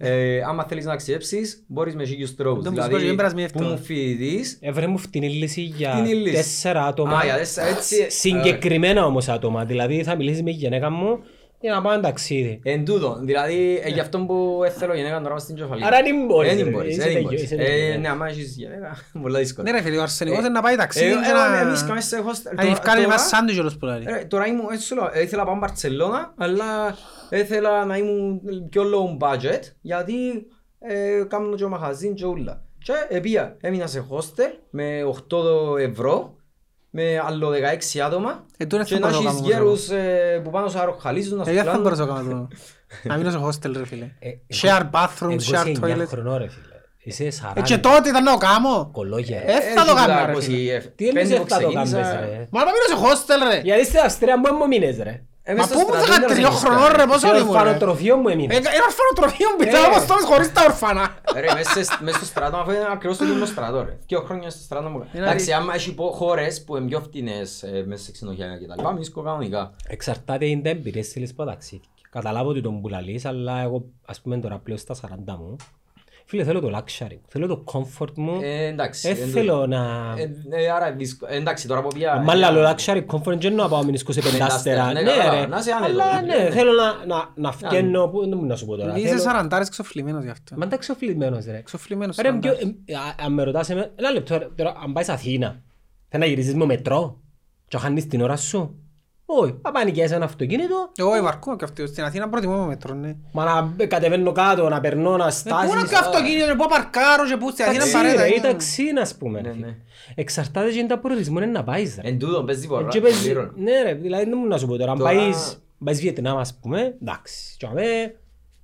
Ε, άμα θέλεις να ταξιδέψεις, μπορείς με χίλιους τρόπους. Δεν μου σου πω, Δηλαδή, δεν περάσει μια που μου εύκολα. φοιτητής, Έβρε μου φτηνή λύση για Φτηνή λύση. τέσσερα άτομα. Α, για τέσσερα, έτσι, Συγκεκριμένα όμως άτομα. Δηλαδή θα μιλήσεις με τη γυναίκα μου για να πάμε ταξίδι. Εν τούτο, δηλαδή ε, γι' αυτό που ε, θέλω γυναίκα τώρα μες στην κεφαλή. Άρα δεν μπορείς, Ε, ρε, Δεν μπορείς, είσαι δεν τελειώ, μπορείς. είσαι Ε, τελειώ. Ναι, άμα έχεις γυναίκα, πολλά δύσκολα. Ναι ρε φίλε, ο αρσενικός είναι να πάει Ε, ταξίδι ε, και ε, Εμείς να... κάμε σε hostel. Να Τώρα- ευκάλει τώρα- ένα σάντουιτς όλος που λέει. ε, Τώρα ήμουν, έτσι σου λέω, ε, ήθελα να πάω Μπαρτσελώνα, αλλά ήθελα να ήμουν πιο low budget, γιατί ε, κάνω και μαχαζίν και ούλα. Και επία, έμεινα σε hostel με 8 ευρώ, με άλλο 16 άτομα, Ε, τώρα και θα να μπορώ να έχεις κάνω γέρους ε, που πάνω σε αεροχαλίζουν να Ε, σου δεν θα πλάνουν. μπορούσα να κάνω το. Να μείνω σε hostel ρε φίλε. Ε, Share bathrooms, εγώ share είσαι 9 toilet. χρονών ρε φίλε. Είσαι Ε, και 40. τότε ήταν να το κάνω. Κολόγια. Ε, θα το Έχει κάνω, τα ρε 20, φίλε. ε, Τι εννοείς πέντε που θα το κάνεις ξεκίνησα, ρε; Μα να μείνω σε hostel ρε. Γιατί στην Αυστρία μου έμμω μήνες ρε. Ε, Μα μες στο πού μου στρατό είχα ήταν τριών σε χρονών ρε, πόσο Στο ήμουν ρε. ορφανοτροφείο μου Ε, έμεινες. Ένα ορφανοτροφείο που ήταν Ε. όπως τώρα χωρίς τα ορφανά. Ρε, μέσα σε- μέσα στο στρατό, αφού είναι ακριβώς το ίδιο στρατό, ρε. Δύο χρόνια στο στρατό μου. Είναι Εντάξει, άμα έχει πο- χώρες που είναι πιο φτηνές ε, μέσα σε ξενοδοχεία και τα λοιπά, μίσκω κανονικά. Εξαρτάται είναι τα εμπειρίες θέλεις από ταξίδι. Καταλάβω ότι τον πουλαλείς, αλλά εγώ ας πούμε τώρα πλέον στα 40 μου, φίλε θέλω το luxury, θέλω το comfort μου, Ε, εντάξει. δεν εν θέλω τούτο. να... Ε, ε, άρα, δύσκολο. Ε, εντάξει, τώρα που πια... Μα άλλο luxury comfort δεν να πάω μηνίσκω σε πεντάστερα, ναι, ναι καλά, ρε, να είσαι άνετος. αλλά ναι, θέλω να- να- να φκένω, πού- δεν μου να σου πω τώρα, Είσαι θέλω- σαραντάρες ξοφλημένος γι' αυτό. Μα εντάξει ξοφλισμένος ρε. Ξοφλημένος Ρε, ποιο- σαραντάρες. ε, α- αν με ρωτάς εμέ- ένα λεπτό, ρε, τώρα, αν πάεις Αθήνα, θέλει να γυρίσεις με μετρό; Και να χάνεις την ώρα σου; Όχι, θα πάνε και σε ένα αυτοκίνητο, Εγώ ευαρκώ και αυτό. Στην Αθήνα προτιμώ με μετρό, ναι. μα να κατεβαίνω κάτω, να περνώ, να Ε, Πού να στάσεις. και αυτοκίνητο, ρε, πού παρκάρω και πού στην Αθήνα Ταξί παρέτα. ρε, ή είναι. ταξί ας πούμε. Ναι, ρε, φίλε. ναι. Εξαρτάται και είναι τα προορισμό είναι να πάεις ρε. Εν τούτο, παίζει πολλά. Και παίζει- πλήρων. Ναι ρε, δηλαδή δεν μου να σου πω τώρα, αν Τώρα- πάεις, πάεις Βιετνάμ ας πούμε, εντάξει. Και αμέ,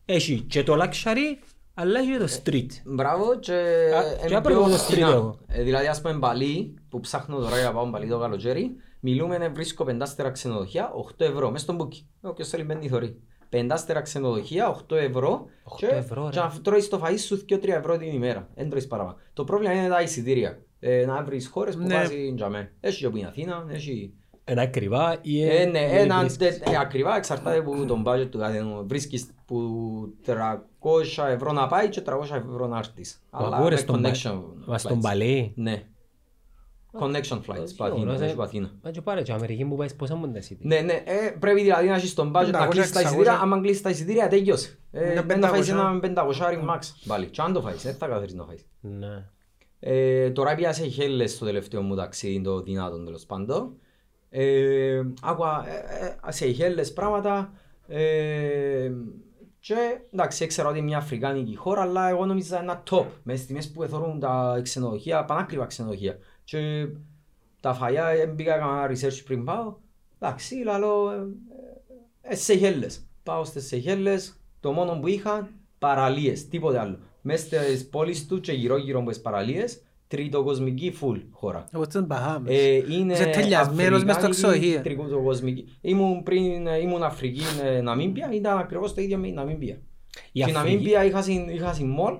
έχει και το luxury, αλλά έχει και το street. Μπράβο και Α, είναι και άπρεπε πιο το φθηνά. στρίτο εγώ. Ε, Δηλαδή ας πούμε Μπαλί, που ψάχνω τώρα για να πάω Μπαλί το καλοκαίρι, μιλούμε να βρίσκω πεντάστερα ξενοδοχεία 8 ευρώ, μέσα στον μπουκι. Όποιος θέλει μπαίνει θωρεί. Πεντάστερα ξενοδοχεία 8 ευρώ 8 και, ευρώ, ρε. και να τρώεις το φαΐ σου 2-3 ευρώ την ημέρα. Δεν τρώεις παραπάνω. Το πρόβλημα είναι τα εισιτήρια. Ε, να βρεις χώρες που Ναι. βάζει τζαμέ. Έχει και που είναι Αθήνα, έχει... Είναι ακριβά ή Ε, ναι, δεν ένα, βρίσκεις. τε- ε, ακριβά εξαρτάται από τον budget του καθενού. Βρίσκεις που 300 ευρώ να πάει και 300 ευρώ να έρθεις. Μα πού, ρε, με στον Μπα- connection Μα στον flights. Παλί. Ναι. Connection flights, που Αθήνα, Ωραίο, όχι ε. που Αθήνα. Μα και πάρε και Αμερική που πάει πόσα μου τα εισιτήρια. Ναι, ναι, ε, πρέπει δηλαδή να έχεις τον budget να 500, κλείσεις τα 600. εισιτήρια, άμα κλείσεις τα εισιτήρια τέλειωσε. Ε, Είναι Δεν θα φάεις 500. ένα 500 max, πάλι. Και αν το φάεις, δεν θα καθίσεις να φάεις. Ναι. Ε, τώρα πια σε χέλες στο τελευταίο μου ταξίδι, το δυνατόν τέλος πάντων. Ε, άκουα ε, ε, σε χέλες πράγματα. Ε, και εντάξει, ήξερα ότι είναι μια αφρικάνικη χώρα, αλλά εγώ νόμιζα ένα top. Μες στις τιμές που εθωρούν τα ξενοδοχεία, πανάκριβα ξενοδοχεία. Και τα φαγιά, ε, μπήκα έκανα research πριν πάω. Εντάξει, λαλό, ε, ε, Σεχέλες. Πάω στις Σεχέλες, το μόνο που είχα, παραλίες, τίποτε άλλο. Μες στις πόλεις του και γύρω γύρω από τις παραλίες, τριτοκοσμική full χώρα. Όπως τις Μπαχάμες. Ε, είναι Είσαι τελειασμένος μες στο αφρικάνικη, ξενοδοχείο. τριτοκοσμική. Ήμουν πριν, ε, ήμουν Αφρική, ε, Ναμίμπια, ήταν ακριβώς το ίδιο με η Ναμίμπια. Η Και η Αφρική- Ναμίμπια είχα συν- είχα συν μόλ,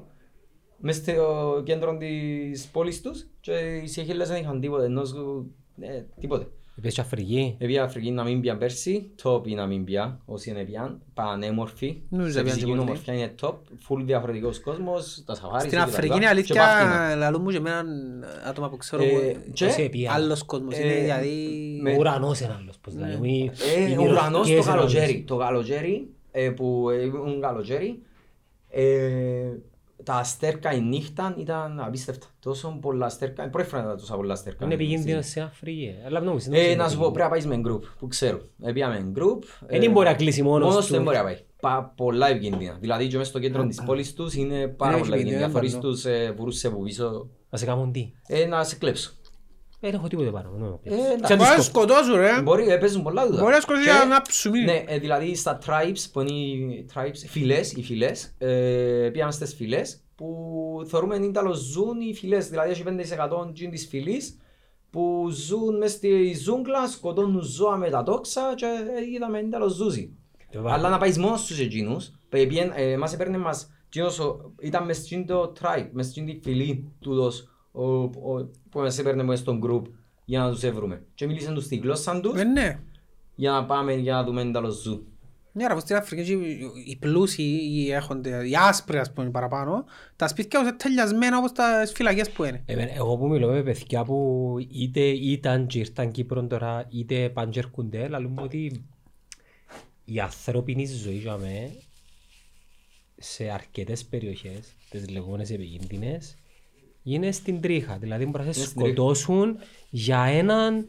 μες στο κέντρο της πόλης τους και οι Σεχέλες δεν είχαν τίποτε, ενώ σου- ε, τίποτε. Είπες και Αφρική. Επία Αφρική Ναμίμπια πέρσι, top η Ναμίμπια, όσοι είναι πιάν, πανέμορφη, Νομίζω σε πιάν φυσική και πολύ. ομορφιά είναι top, full διαφορετικός κόσμος, τα σαφάρι Στην Αφρική είναι αλήθεια, λαλούν μου και εμένα άτομα που ξέρω Ε, που- και- Όσοι επίαν. άλλος κόσμος Ε, είναι δηλαδή... με- Ο ουρανός είναι άλλος, πώς Ναι. λέμε. Οι- Ε, οι ο ουρανός το μυρωδιές είναι καλοκαίρι, άλλες. το καλοκαίρι, ε, που ε, ήμουν καλοκαίρι, ε, τα αστέρκα η νύχτα ήταν απίστευτα. Τόσο πολλά αστέρκα, πρώτη φορά είδα τόσα πολλά αστέρκα. Είναι επικίνδυνο σε Αφρική. ε. Αλλά νομίζω. Ε, να σου πω, πρέπει να πάεις με group, που ξέρω. Επίαμε group. Ε, δεν μπορεί να κλείσει μόνος Μόνος του. του δεν μπορεί να πάει. Πα, πολλά επικίνδυνα. Δηλαδή και μες στο κέντρο της πόλης τους είναι πάρα Είναι πολλά επικίνδυνα. επικίνδυνα, Θωρείς πάνω. τους ε, βουρούς σε που πίσω, Να σε κάνουν τι; ε, να σε κλέψω. Ε, Δεν έχω τίποτε πάνω. ναι, ναι. Ε, εντάξει. Σαν Μπορείς να τους σκο- σκοτώσουν ρε. Μπορεί, ε, παίζουν πολλά τούτα. Μπορεί να σκοτώσει Και- για να ψουμί. Ναι, ε, δηλαδή στα tribes, που είναι οι tribes, φυλές, οι φυλές, ε, πήγαμε στις φυλές, που θεωρούμε είναι τέλος ζουν οι φυλές, δηλαδή έχει 5% τζιν της φυλής, που ζουν μες στη ζούγκλα, σκοτώνουν ζώα με τα τόξα και ε, είδαμε είναι τέλος ζούζι. Το βάζω. Αλλά να πάεις μόνος στους εκείνους, pe- πιέν- ε, μας έπαιρνε μας, εκείνος ο- ήταν μες στην το tribe, μες στην τη φυλή τούτος, ο- ο- που μας έπαιρνε μες στον group για να τους έβρουμε. Και μίλησαν τους στη γλώσσα τους, Ε, ναι. για να πάμε για να δούμε είναι τέλος ζου. Ναι, ρε, πως στην Αφρική οι- οι πλούσιοι οι έχονται, οι άσπροι ας πούμε παραπάνω, τα σπίτια τους είναι τελειασμένα όπως τα φυλακές που είναι. Εμένα- Εγώ που μιλώ με παιδιά που είτε ήταν και ήρθαν Κύπρο τώρα είτε πάνε και έρχονται, λαλούν μου ότι η ανθρώπινη ζωή για μέ σε αρκετές περιοχές, τις λεγόμενες επικίνδυνες, είναι στην τρίχα. Δηλαδή μπορείς να σε στην τρίχα. σκοτώσουν για έναν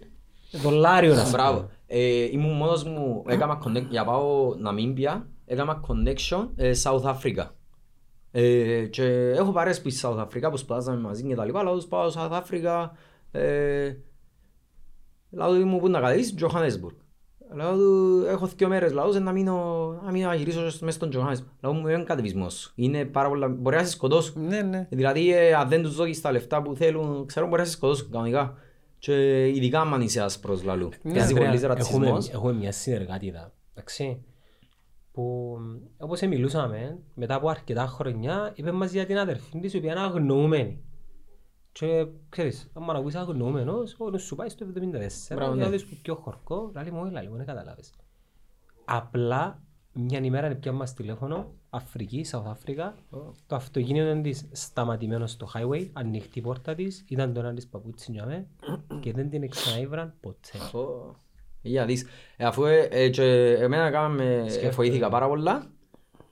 δολάριο να Μπράβο. Ε, ήμουν μόνος μου, έκανα connect, για πάω Ναμίμπια, έκανα connection ε, South Africa. Ε, και έχω παρέες που στη South Africa που σπουδάζαμε μαζί και τα λοιπά, αλλά τους πάω South Africa, ε, λάω του μου πού να κατεβείς, Johannesburg. Λάω του, έχω δύο μέρες, λάω του, να μείνω, να μείνω να γυρίσω μέσα στον Johannesburg. Λάω μου, δεν κατεβείς μόνος σου. Είναι πάρα πολλά, μπορεί να σε σκοτώσουν. Ναι, ναι. Δηλαδή, ε, αν δεν τους δώσεις τα λεφτά που θέλουν, ξέρω μπορεί να σε σκοτώσουν κανονικά. Και ειδικά αν είσαι άσπρος λαλού. Παίζει Έχουμε- πολύ ρατσισμός. Έχουμε μια συνεργάτηδα, εντάξει, που όπως μιλούσαμε, μετά από αρκετά χρόνια, είπε μας για την αδερφή της, η οποία είναι αγνοούμενη. Και ξέρεις, αν μ' ακούεις αγνοούμενος, ο νους σου πάει στο 74, Μπράβο, για ναι. να δεις που πιο χορκό, λάλη μου, έλα λίγο, δεν καταλάβεις. Απλά, μια ημέρα είναι πια μας τηλέφωνο, Αφρική, South Africa, το αυτοκίνητο της σταματημένος στο highway, ανοιχτή η πόρτα της, ήταν το ένα της παπούτσι για μέ, και δεν την ξαναήβραν ποτέ. Πω. Για δεις. Ε, Αφού ε, ε, και εμένα κάναμε, ε, φοήθηκα πάρα πολλά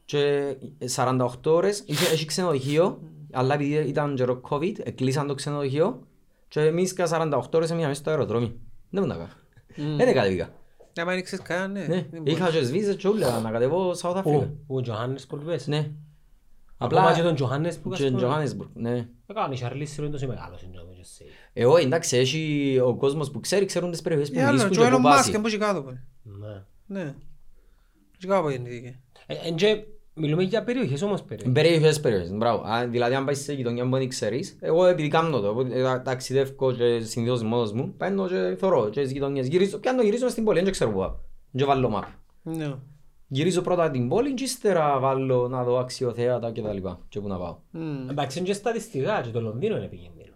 και 48 ώρες, είχε, έχει ξενοδοχείο, αλλά επειδή ήταν καιρό COVID, κλείσαν το ξενοδοχείο και εμείς κα 48 ώρες έμεινα μέσα στο αεροδρόμιο. Δεν μου τα κάνω. Δεν κατεβήκα. Να μην ξέρεις κανένα, ναι. Ναι, δεν είχα μπορείς. και σβίζες και όλα να κατεβώ South Africa. Πού, ο Johannesburg πες. Ναι. Απλά και τον Johannesburg ας και πούμε. Johannesburg, ναι. Έκανε η Charlize Theron τόσο μεγάλος είναι ο και σε- Ε, όχι, εντάξει, έχει ο κόσμος που ξέρει, ξέρουν τις περιοχές που Ε, άλλο, βρίσκουν και και ο που Elon Musk πάσει. είναι που έχει κάτω. πάλι. Ναι. Ναι. Έχει κάτω γεννηθήκε. Ε, εν και μιλούμε για περιοχές όμως περιοχές. Περιοχές, περιοχές, μπράβο. Α, Δηλαδή αν πάει σε γειτονιά που δεν ξέρεις, εγώ επειδή κάνω το, οπότε, ε, ταξιδεύω και συνήθως μόνος μου, παίρνω και θωρώ και στις γειτονιές. Γυρίζω, πιάνω γυρίζω στην πόλη, δεν ξέρω που πάω. Και βάλω map. Ναι. Γυρίζω πρώτα την πόλη και ύστερα βάλω να δω αξιοθέατα και τα λοιπά. Και πού να πάω. Μμ. Εντάξει είναι και στατιστικά και το Λονδίνο είναι επικίνδυνο.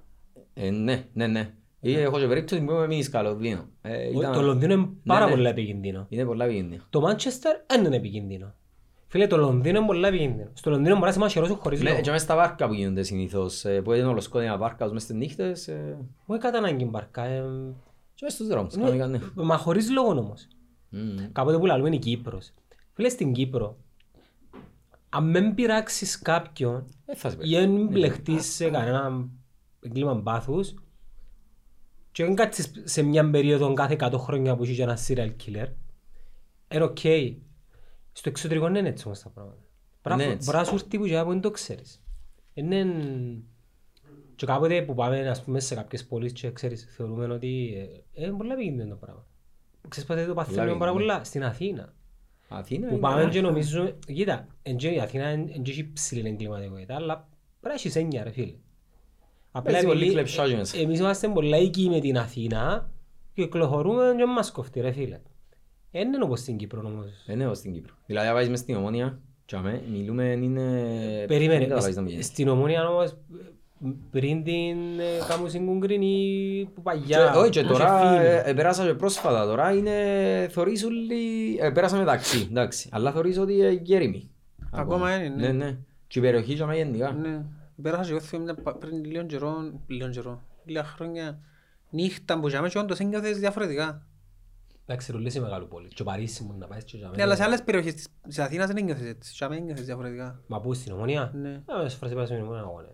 Ε, ναι, ναι, ναι. Ή έχω και περίπτωση που είμαι μείνει καλό Λονδίνο. Ε, Ο- ήταν- Το Λονδίνο είναι πάρα ναι. πολύ επικίνδυνο. Είναι πολλά επικίνδυνο. Το Μάντσεστερ δεν είναι επικίνδυνο. Φίλε, το Λονδίνο είναι πολλά επικίνδυνο. Στο Λονδίνο μπορείς να σε μαχαιρώσουν χωρίς Ναι, λόγο. και μες στα βάρκα που γίνονται συνήθως, ε, που είναι όλος σκότεινα βάρκας μες στις νύχτες, ε, Όχι κατά ανάγκη μπαρκά. ε, και μες στους δρόμους, ναι, κανονικά, ναι. Μα χωρίς λόγο όμως. Μμμ. Κάποτε που λαλούμε είναι η Κύπρος. Φίλε, στην Κύπρο, αν δεν πειράξεις κάποιον Ε, θα σε ή δεν μπλεχτείς σε κανένα εγκλήμα πάθους και δεν κάτσεις σε μια περίοδο κάθε 100 χρόνια που έχει ένας serial killer, είναι οκ. Στο εξωτερικό δεν είναι έτσι όμως τα πράγματα. Πρέπει Είναι να- έτσι. Μπορεί να σου έρθει που για που δεν το ξέρεις. Είναι... Και κάποτε που πάμε ας πούμε, σε κάποιες πόλεις και ξέρεις, θεωρούμε ότι ε, είναι πολύ επικίνδυνο το πράγμα. Ξέρεις ποτέ το παθαίνουμε πάρα επικίνδυνο. πολλά στην Αθήνα. Αθήνα Που είναι πάμε και άχυρο. νομίζουμε, κοίτα, εν και η Αθήνα εν και έχει ψηλή εγκληματικότητα, αλλά πρέπει να έχεις έννοια ρε φίλε. Απλά Παίζει πολύ επειδή κλεψάκι μέσα. ε- εμείς είμαστε πολλά οικοί με την Αθήνα και κυκλοφορούμε και μας κοφτεί ρε φίλε. Δεν είναι όπως στην Κύπρο όμως. Ε, ναι, ως στην Κύπρο. Δηλαδή, αν πάεις μες στην Ομόνια, και αμέ, μιλούμε, είναι... δεν Περίμενε, καταλάβεις να πηγαίνεις. στην Ομόνια όμως πριν την ε, κάμουν συγκουγκρινή που Και- παγιά. Όχι, και που είχε τώρα φίλοι. ε, ε, πέρασα και πρόσφατα, τώρα είναι, θωρείς όλοι, ε, πέρασα μεταξύ, εντάξει, αλλά θωρείς ότι είναι γέριμοι. Ακόμα είναι, ναι. Ναι, ναι. Και η περιοχή και αμέ γενικά. Ναι. Πέρασα και εγώ θυμάμαι πα- πριν λίγο καιρό, λίγο καιρό, λίγα χρόνια, νύχτα που είχαμε και όντως ένιωθες διαφορετικά. Εντάξει, ρουλές σε μεγάλο πόλη. Και ο Παρίσι μου να πάει και για Ναι, αλλά σε μένα. άλλες περιοχές της- της Αθήνας δεν ένιωθες έτσι, και άμα ένιωθες διαφορετικά. Μα πού στην Ομόνια; Ναι. Ε, μες φορές είπα στην Ομόνια, εγώ, ναι.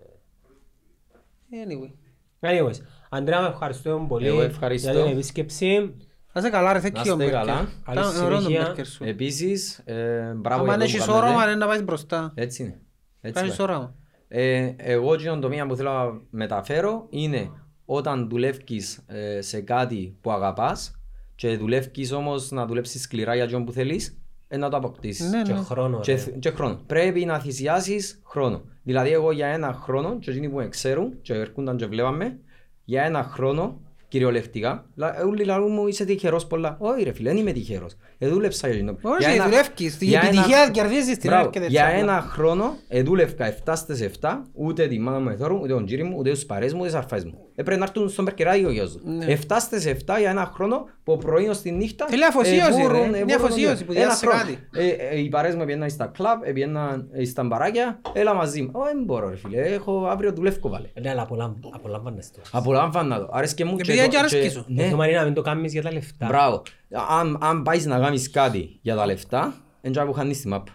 Anyway. Anyways, Αντρέα με ευχαριστώ πολύ Εγώ ευχαριστώ. για την επίσκεψη. Να είσαι καλά ρε, Να thank you, είστε Μπέρκερ. καλά. Καλή Ήταν ωραίο το συνέχεια. Μπέρκερ σου. Επίσης, ε, μπράβο Άμα για αν το έχεις που κάνετε. όραμα, είναι να πάεις μπροστά. Έτσι είναι. Έτσι Κάνεις πάει. όραμα. Ε, εγώ εκείνο το μία που θέλω να μεταφέρω είναι όταν δουλεύεις ε, σε κάτι που αγαπάς και δουλεύεις όμως να δουλέψεις σκληρά για αυτό που θέλεις, ε, να το αποκτήσεις. Ναι, Και ναι. χρόνο. Και, ρε. θ- και χρόνο. Πρέπει να θυσιάσεις χρόνο. Δηλαδή εγώ για ένα χρόνο, και εκείνοι που με ξέρουν και έρχονταν και βλέπαμε, για ένα χρόνο, κυριολεκτικά, λα- ε, όλοι λαλούν μου είσαι τυχερός πολλά. Όχι ρε φίλε, δεν είμαι τυχερός. Ε, δούλεψα για εκείνο. Όχι, Για ένα- δουλεύκεις. Η για ένα- επιτυχία κερδίζεις την Μπράβο. έρχεται Για έτσι απλά. ένα χρόνο εδούλευκα 7 στις 7, ούτε τη μάνα μου εθώρουν, ούτε τον κύριο μου, ούτε τους παρέες μου, ούτε τις αρφές μου. Ε, πρέπει να έρθουν στον περκεράδιο γιος του. Ναι. 7 στις 7 για ένα χρόνο, που πρωί ως τη νύχτα... Θέλει αφοσίωση, ε, βούρουν, ρε. ε, Μια βούρουν, αφοσίωση ναι. που Ένα διάσει σε χρόνο. κάτι. Ε, ε, οι παρέες μου πήγαιναν στα κλαμπ, ε, πήγαιναν ε, στα μπαράκια, έλα μαζί μου. Ω, δεν μπορώ ρε φίλε, έχω αύριο δουλεύω βάλε. Ναι, αλλά απολαμ- απολαμβάνες το. Απολάμβανα το. Άρεσκε μου Επειδή το- έτσι αρέσκει και- σου. Το Ναι, θέμα είναι να μην το κάνεις για τα λεφτά. Μπράβο. Αν, αν πάεις να κάνεις κάτι για τα λεφτά, δεν που χάνεις τη μάπα.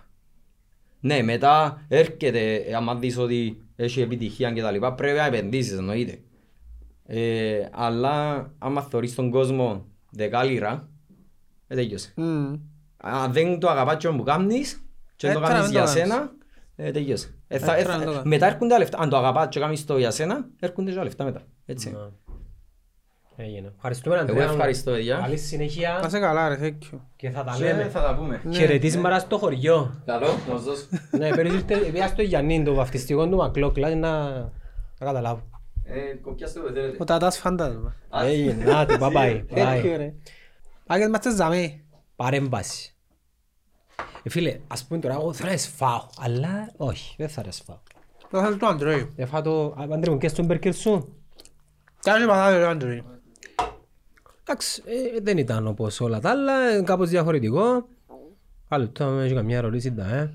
Ναι, μετά έρχεται, ε, άμα δεις ότι έχει επιτυχία και τα λοιπά, πρέπει να επενδύσεις, εννοείται. Ε, αλλά άμα θεωρείς τον κόσμο δεκάλυρα, ε, τέλειωσε. Μμμ. Αν δεν το αγαπάς και που κάνεις και δεν το Έτρα, κάνεις δεν το για κάνεις. σένα, ε, τελειωσε. Ε, θα- ε, Έτρα, θα- δεν το κάνεις. μετά έρχονται τα λεφτά. Αν το αγαπάς και κάνεις το για σένα, έρχονται και τα λεφτά μετά. Έτσι. Ναι. Έγινε. Ευχαριστούμε Εγώ Αντρέα. ευχαριστώ, παιδιά. Καλή Να συνέχεια είσαι καλά ρε, thank you. και θα τα Και λέμε. θα τα πούμε. Χαιρετίσματα στο χωριό. Καλό, να σας δώσω. Ναι, πέρυσι ήρθε- πήγα στο Γιάννη, το βαφτιστικό του Μακλόκλα, να να καταλάβω. Ε, κοπιάστε που θέλετε. Ο τατάς φαντάσμα. Έγινε, άντε, bye bye. Thank you bye. ρε. Άγιες είμαστε ζαμί. Παρέμβαση. Ε, φίλε, ας πούμε τώρα, εγώ θέλω να σφάω, αλλά όχι, δεν θα σφάω. Το θέλεις το Αντρέι. Δεν φάω το... Α, Αντρέ μου, και στον μπέρκερ σου. Κάνε πατάτε το Αντρέι. Εντάξει, ε, δεν ήταν όπως όλα τα άλλα, ε, κάπως διαφορετικό. Άλλο λεπτό, αν έχει καμιά ερώτηση, τα, ε.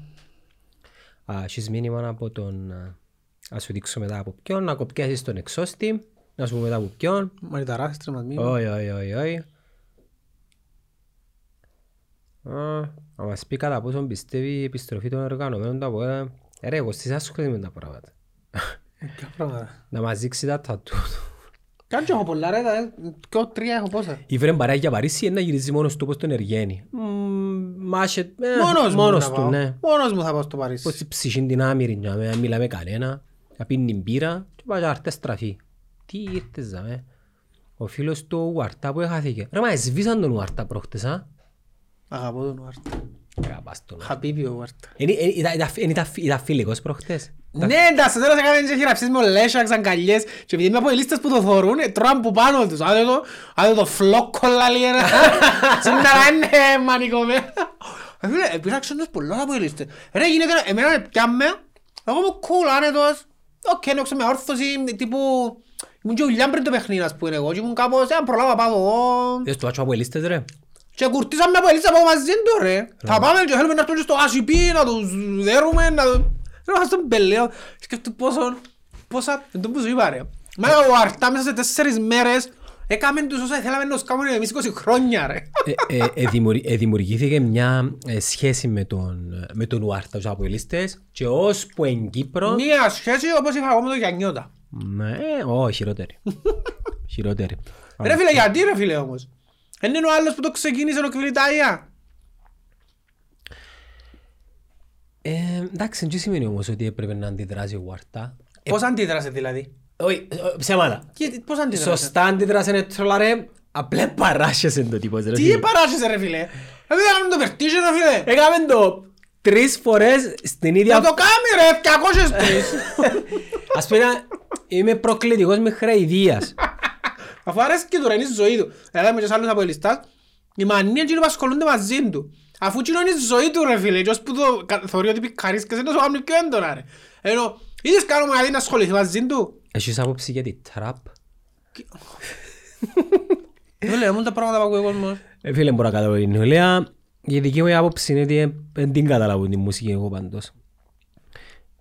Α, έχεις μήνυμα από τον... α, Να σου δείξω μετά από ποιον, να κοπιάσεις τον εξώστη, να σου πω μετά από ποιον. Μαριταράστρε μας μήνυμα. Όχι, όχι, όχι, όχι. Α, Να μας πει κατά πόσον πιστεύει η επιστροφή των οργανωμένων του από... ε, Ρε, εγώ στις άσχολες με τα πράγματα. Ποια πράγματα. Να μας δείξει τα τατού του. Κάνε και έχω πολλά ρε, τα- δυο, τρία έχω πόσα. Η βρε μπαράκι για Παρίσι είναι να γυρίζει μόνος του όπως τον Εργένη. Μάσε... ε, Μόνος μου Μόνος να του, πάω. ναι. Μόνος μου θα πάω στο Παρίσι. Πως η ψυχή την άμυρη, να μην μιλά με κανένα, να πίνει μπύρα και πάει να έρθει στραφή. Τι ήρθες, ζαμε. Ο φίλος του Ουαρτά που έχαθηκε. Ρε, μα εσβήσαν τον Ουαρτά προχτες, α. Αγαπώ τον Ουάρτα. Αγαπάς τον. Χαπίπι ο Ουάρτα. Είναι- είναι- ήταν- ήταν- ήταν- Ήταν φιλικός προχτές. Ναι, εντάξει, τώρα σε κάνουν και χειραψίες με ολέσσαξ, αγκαλιές και επειδή είμαι από οι λίστες που το θωρούν, ε, τρώνε που πάνω τους. Άντε το, άντε το φλόκο λαλί ένα. Σήμερα είναι μανικομέ. Ε, φίλε, επήραξαν τους πολλά από οι λίστες. Ρε, γίνεται, να- εμένα με πιάμε, εγώ είμαι cool, άνετος. Οκ, νόξε με όρθωση, τύπου... Ήμουν και ουλιάν πριν το παιχνίδι, ας πούμε, εγώ, και ήμουν κάπως, ε, αν προλάβα πάω εγώ. Δες το άτσο από ελίστες ρε. Και κουρτίσαμε από ελίσσα από μαζί του ρε. Θα πάμε και θέλουμε να έρθουμε και στο ΑΣΥΠ να τους δέρουμε, να τους... Ρε μας τον πελέω. Σκέφτομαι πόσο... Πόσα... Δεν το που σου είπα ρε. Μα ο Αρτά μέσα σε τέσσερις μέρες έκαμε τους όσα θέλαμε να τους κάνουμε εμείς 20 χρόνια ρε. Ε, ε, ε, δημιουργη- ε, δημιουργήθηκε μια ε, σχέση με τον, με τον Ουάρτα, τους αποελίστες και ώσπου εν Κύπρο... Μία σχέση όπως είχα εγώ με τον Γιαννιώτα. Ναι, ω, χειρότερη. χειρότερη. Ρε φίλε, γιατί ρε φίλε όμως; Δεν είναι ο άλλος που το ξεκίνησε ο Κβιλιτάια. Ε, εντάξει, δεν σημαίνει όμως ότι έπρεπε να αντιδράσει ο Ουάρτα. Πώς αντίδρασε δηλαδή; Όχι, ε, ψέματα. Και Πώς αντίδρασε; Σωστά αντίδρασε είναι τρολαρέ, απλά παράσχεσαι το τύπος. ρε Τι φίλε. παράσχεσαι ρε φίλε; Δεν έκαμε το περτίσιο ρε φίλε. Έκαμε το τρεις φορές στην ίδια... Να το κάνει ρε, 203. Ας πούμε, είμαι προκλητικός με χρεϊδίας. Αφού αρέσει και του ρε, είναι η ζωή του. Δηλαδή με και σ' άλλους αποελιστάς, η μανία εκείνοι που ασχολούνται μαζί του. Αφού εκείνο είναι η ζωή του ρε φίλε, και ως που το κα- θεωρεί ότι πικαρίσκες, είναι τόσο κάνουν πιο έντονα ρε. Ενώ, είδες κάνουμε γιατί να ασχοληθεί μαζί του; Έχεις άποψη για τη τραπ. Δεν λέω, μόνο τα πράγματα που ακούει ο κόσμος. Ε, φίλε, μπορώ να καταλάβω την νεολαία. Η δική μου άποψη είναι ότι ε, δεν την καταλάβω την μουσική εγώ πάντως.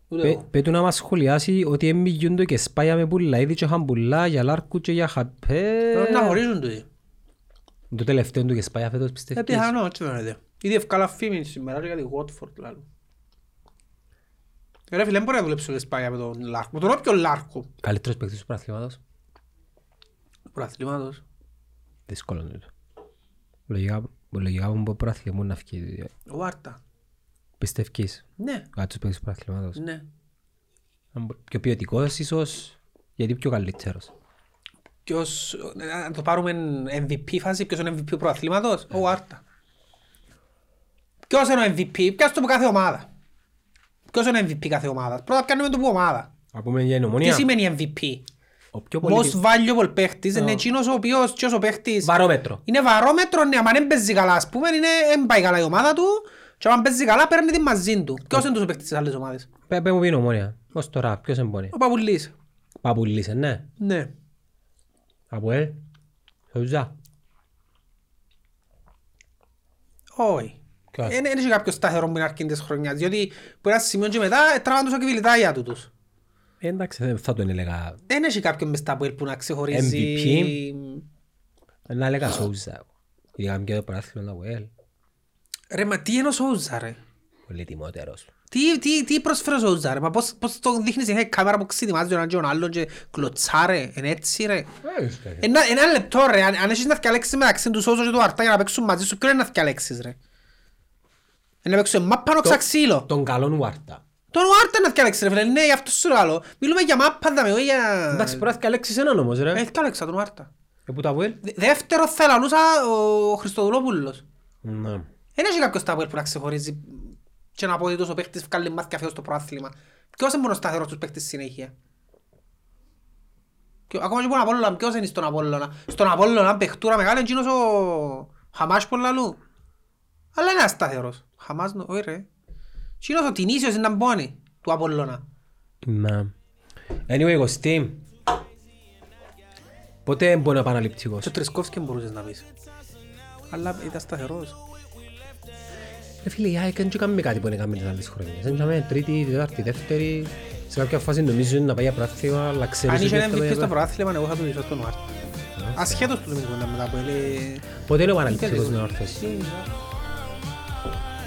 Ούτε Πε- εγώ. Πέτου να μας σχολιάσει ότι εμμυγιούν το και σπάγια με πουλά, ήδη και χαμπουλά, για λάρκου και για χαπέ. Πρέπει να χωρίζουν τούτοι. Το τελευταίο του και σπάγια φέτος Ε, πιστεύεις. πιθανό, έτσι φαίνεται. Ήδη ευκάλα φήμη σήμερα και για τη Watford λάλλον. Ε, Ρε φίλε, δεν μπορεί να δουλέψει ο Λεσπάγια με τον Λάρκο. Με τον όποιο Λάρκο. Καλύτερος παίκτης του πρωταθλήματος. του Προαθλήματος. Δύσκολο είναι το. Λογικά, λογικά μου πω πρωταθλήμα να φύγει. Ο Άρτα. Πιστεύεις; Ναι, Κάτι παίκτης του πρωταθλήματος. ναι. Αν μπο- Πιο ποιοτικός ίσως, γιατί πιο καλύτερος. Ποιος, ε, να το πάρουμε MVP φάση, ποιος είναι MVP του προαθλήματος, ο Άρτα. Ποιος είναι ο MVP, ποιος το από κάθε ομάδα. Ποιος είναι ο MVP κάθε ομάδα; Πρώτα πιάνουμε το που ομάδα. Να πούμε για Τι νομονία. σημαίνει MVP. Ο πιο Most πολύ... valuable παίχτης είναι εκείνος ο οποίος ποιος ο παίχτης Βαρόμετρο. είναι βαρόμετρο, ναι, αν δεν παίζει καλά ας πούμε, είναι, δεν πάει καλά η ομάδα του και αν παίζει καλά παίρνει την μαζί του. Ποιος είναι τους ο παίχτης της άλλες ομάδες. Πέ πέ μου πει νομονία. Ως τώρα, ποιος εμπονεί. Ο Παπουλής. Παπουλής, ε, ναι. Ναι. Από ελ. Σοζά. Όχι. Ποιος; Δεν έχει κάποιος σταθερό που είναι αρκεί της χρονιάς, διότι που ένα σημείο και μετά ε, τραβάν τους ακυβιλιτάγια του τους. Ε, Εντάξει, δεν θα τον έλεγα. Δεν έχει κάποιον μες τα που να ξεχωρίζει... Να έλεγα Σόουζα. Είχαμε και το παράθυρο από ελ. Ρε, μα τι είναι ο Σόουζα ρε; Πολύ τιμότερος. Τι, τι, τι προσφέρει ο Σόουζα ρε, μα πώς, πώς το δείχνεις η κάμερα που ξετοιμάζει ο έναν και τον άλλον και κλωτσάρε, είναι έτσι ρε; Ένα, ένα λεπτό ρε, αν, αν έχεις να θυκαλέξεις μεταξύ του Σόουζα και του Αρτά για να παίξουν μαζί σου, ποιο είναι να θυκαλέξεις ρε; Είναι να παίξουν μάπα ξαξίλο. Τον καλόν Ουάρτα. Τον Αρτά να θυκαλέξεις ρε φίλε, ναι, γι' αυτό σου λέω. Μιλούμε για μάπα δαμε, όχι για... Εντάξει, πρέπει να θυκαλέξεις έναν όμως ρε. Ε, θυκαλέξα τον Αρτά. Ε, που τα από ελ. Δε- Δεύτερο θα λαλούσα ο Χριστοδουλόπουλος. Ναι. Δεν έχει κάποιος τα που να ξεχωρίζει και να πω ότι τόσο παίχτης βγάλει μάθηκια φέτος στο προάθλημα. Ποιος είναι μόνος σταθερός τους παίχτες συνέχεια; Και ακόμα και που είναι Απόλλωνα, ποιος είναι στον Απόλλωνα; Στον Απόλλωνα παιχτούρα μεγάλη είναι εκείνος ο Χαμάς πολλαλού. Αλλά είναι ασταθερός. Χαμάς, νο- όχι ρε. Εκείνος ο Τινήσιος είναι να μπώνει του Απόλλωνα. Ναι. Anyway, Κωστή. Πότε μπορεί να επαναληπτικός. Και ο Τρισκόφσκι μπορούσες να πεις. Αλλά ήταν σταθερός. Ρε φίλε, η ΑΕΚ δεν κάνουμε κάτι που είναι κάνουμε τις άλλες χρονιές. Δεν κάνουμε τρίτη, τετάρτη, δεύτερη. Σε κάποια φάση νομίζω είναι να πάει για πράθυμα, αλλά ξέρεις Αν είχε ότι ένα θα πάει MVP στο για προάθλημα, εγώ θα του δείσω στον Ουάρτα. Ασχέτως του λέμε κουβέντα μετά από ελε... πράθυμα. Πότε είναι ο επαναληπτικός με όρθωση.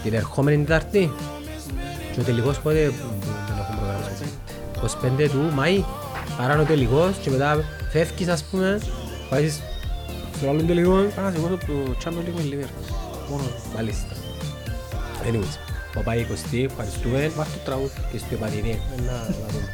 Την ερχόμενη Τετάρτη. Και ο τελικός πότε που δεν έχουμε προγραμματίσει. 25 του Μάη. Άρα είναι ο τελικός και μετά φεύγεις ας πούμε. Πάεις στο άλλο τελικό. Πάω να σηκώσω το Champions League με Liverpool. Μόνος μου. Μάλιστα. Anyways, παπάει 20, ευχαριστούμε Βάζ' το τραγούδι. και στο επανειδή. Να, να δούμε.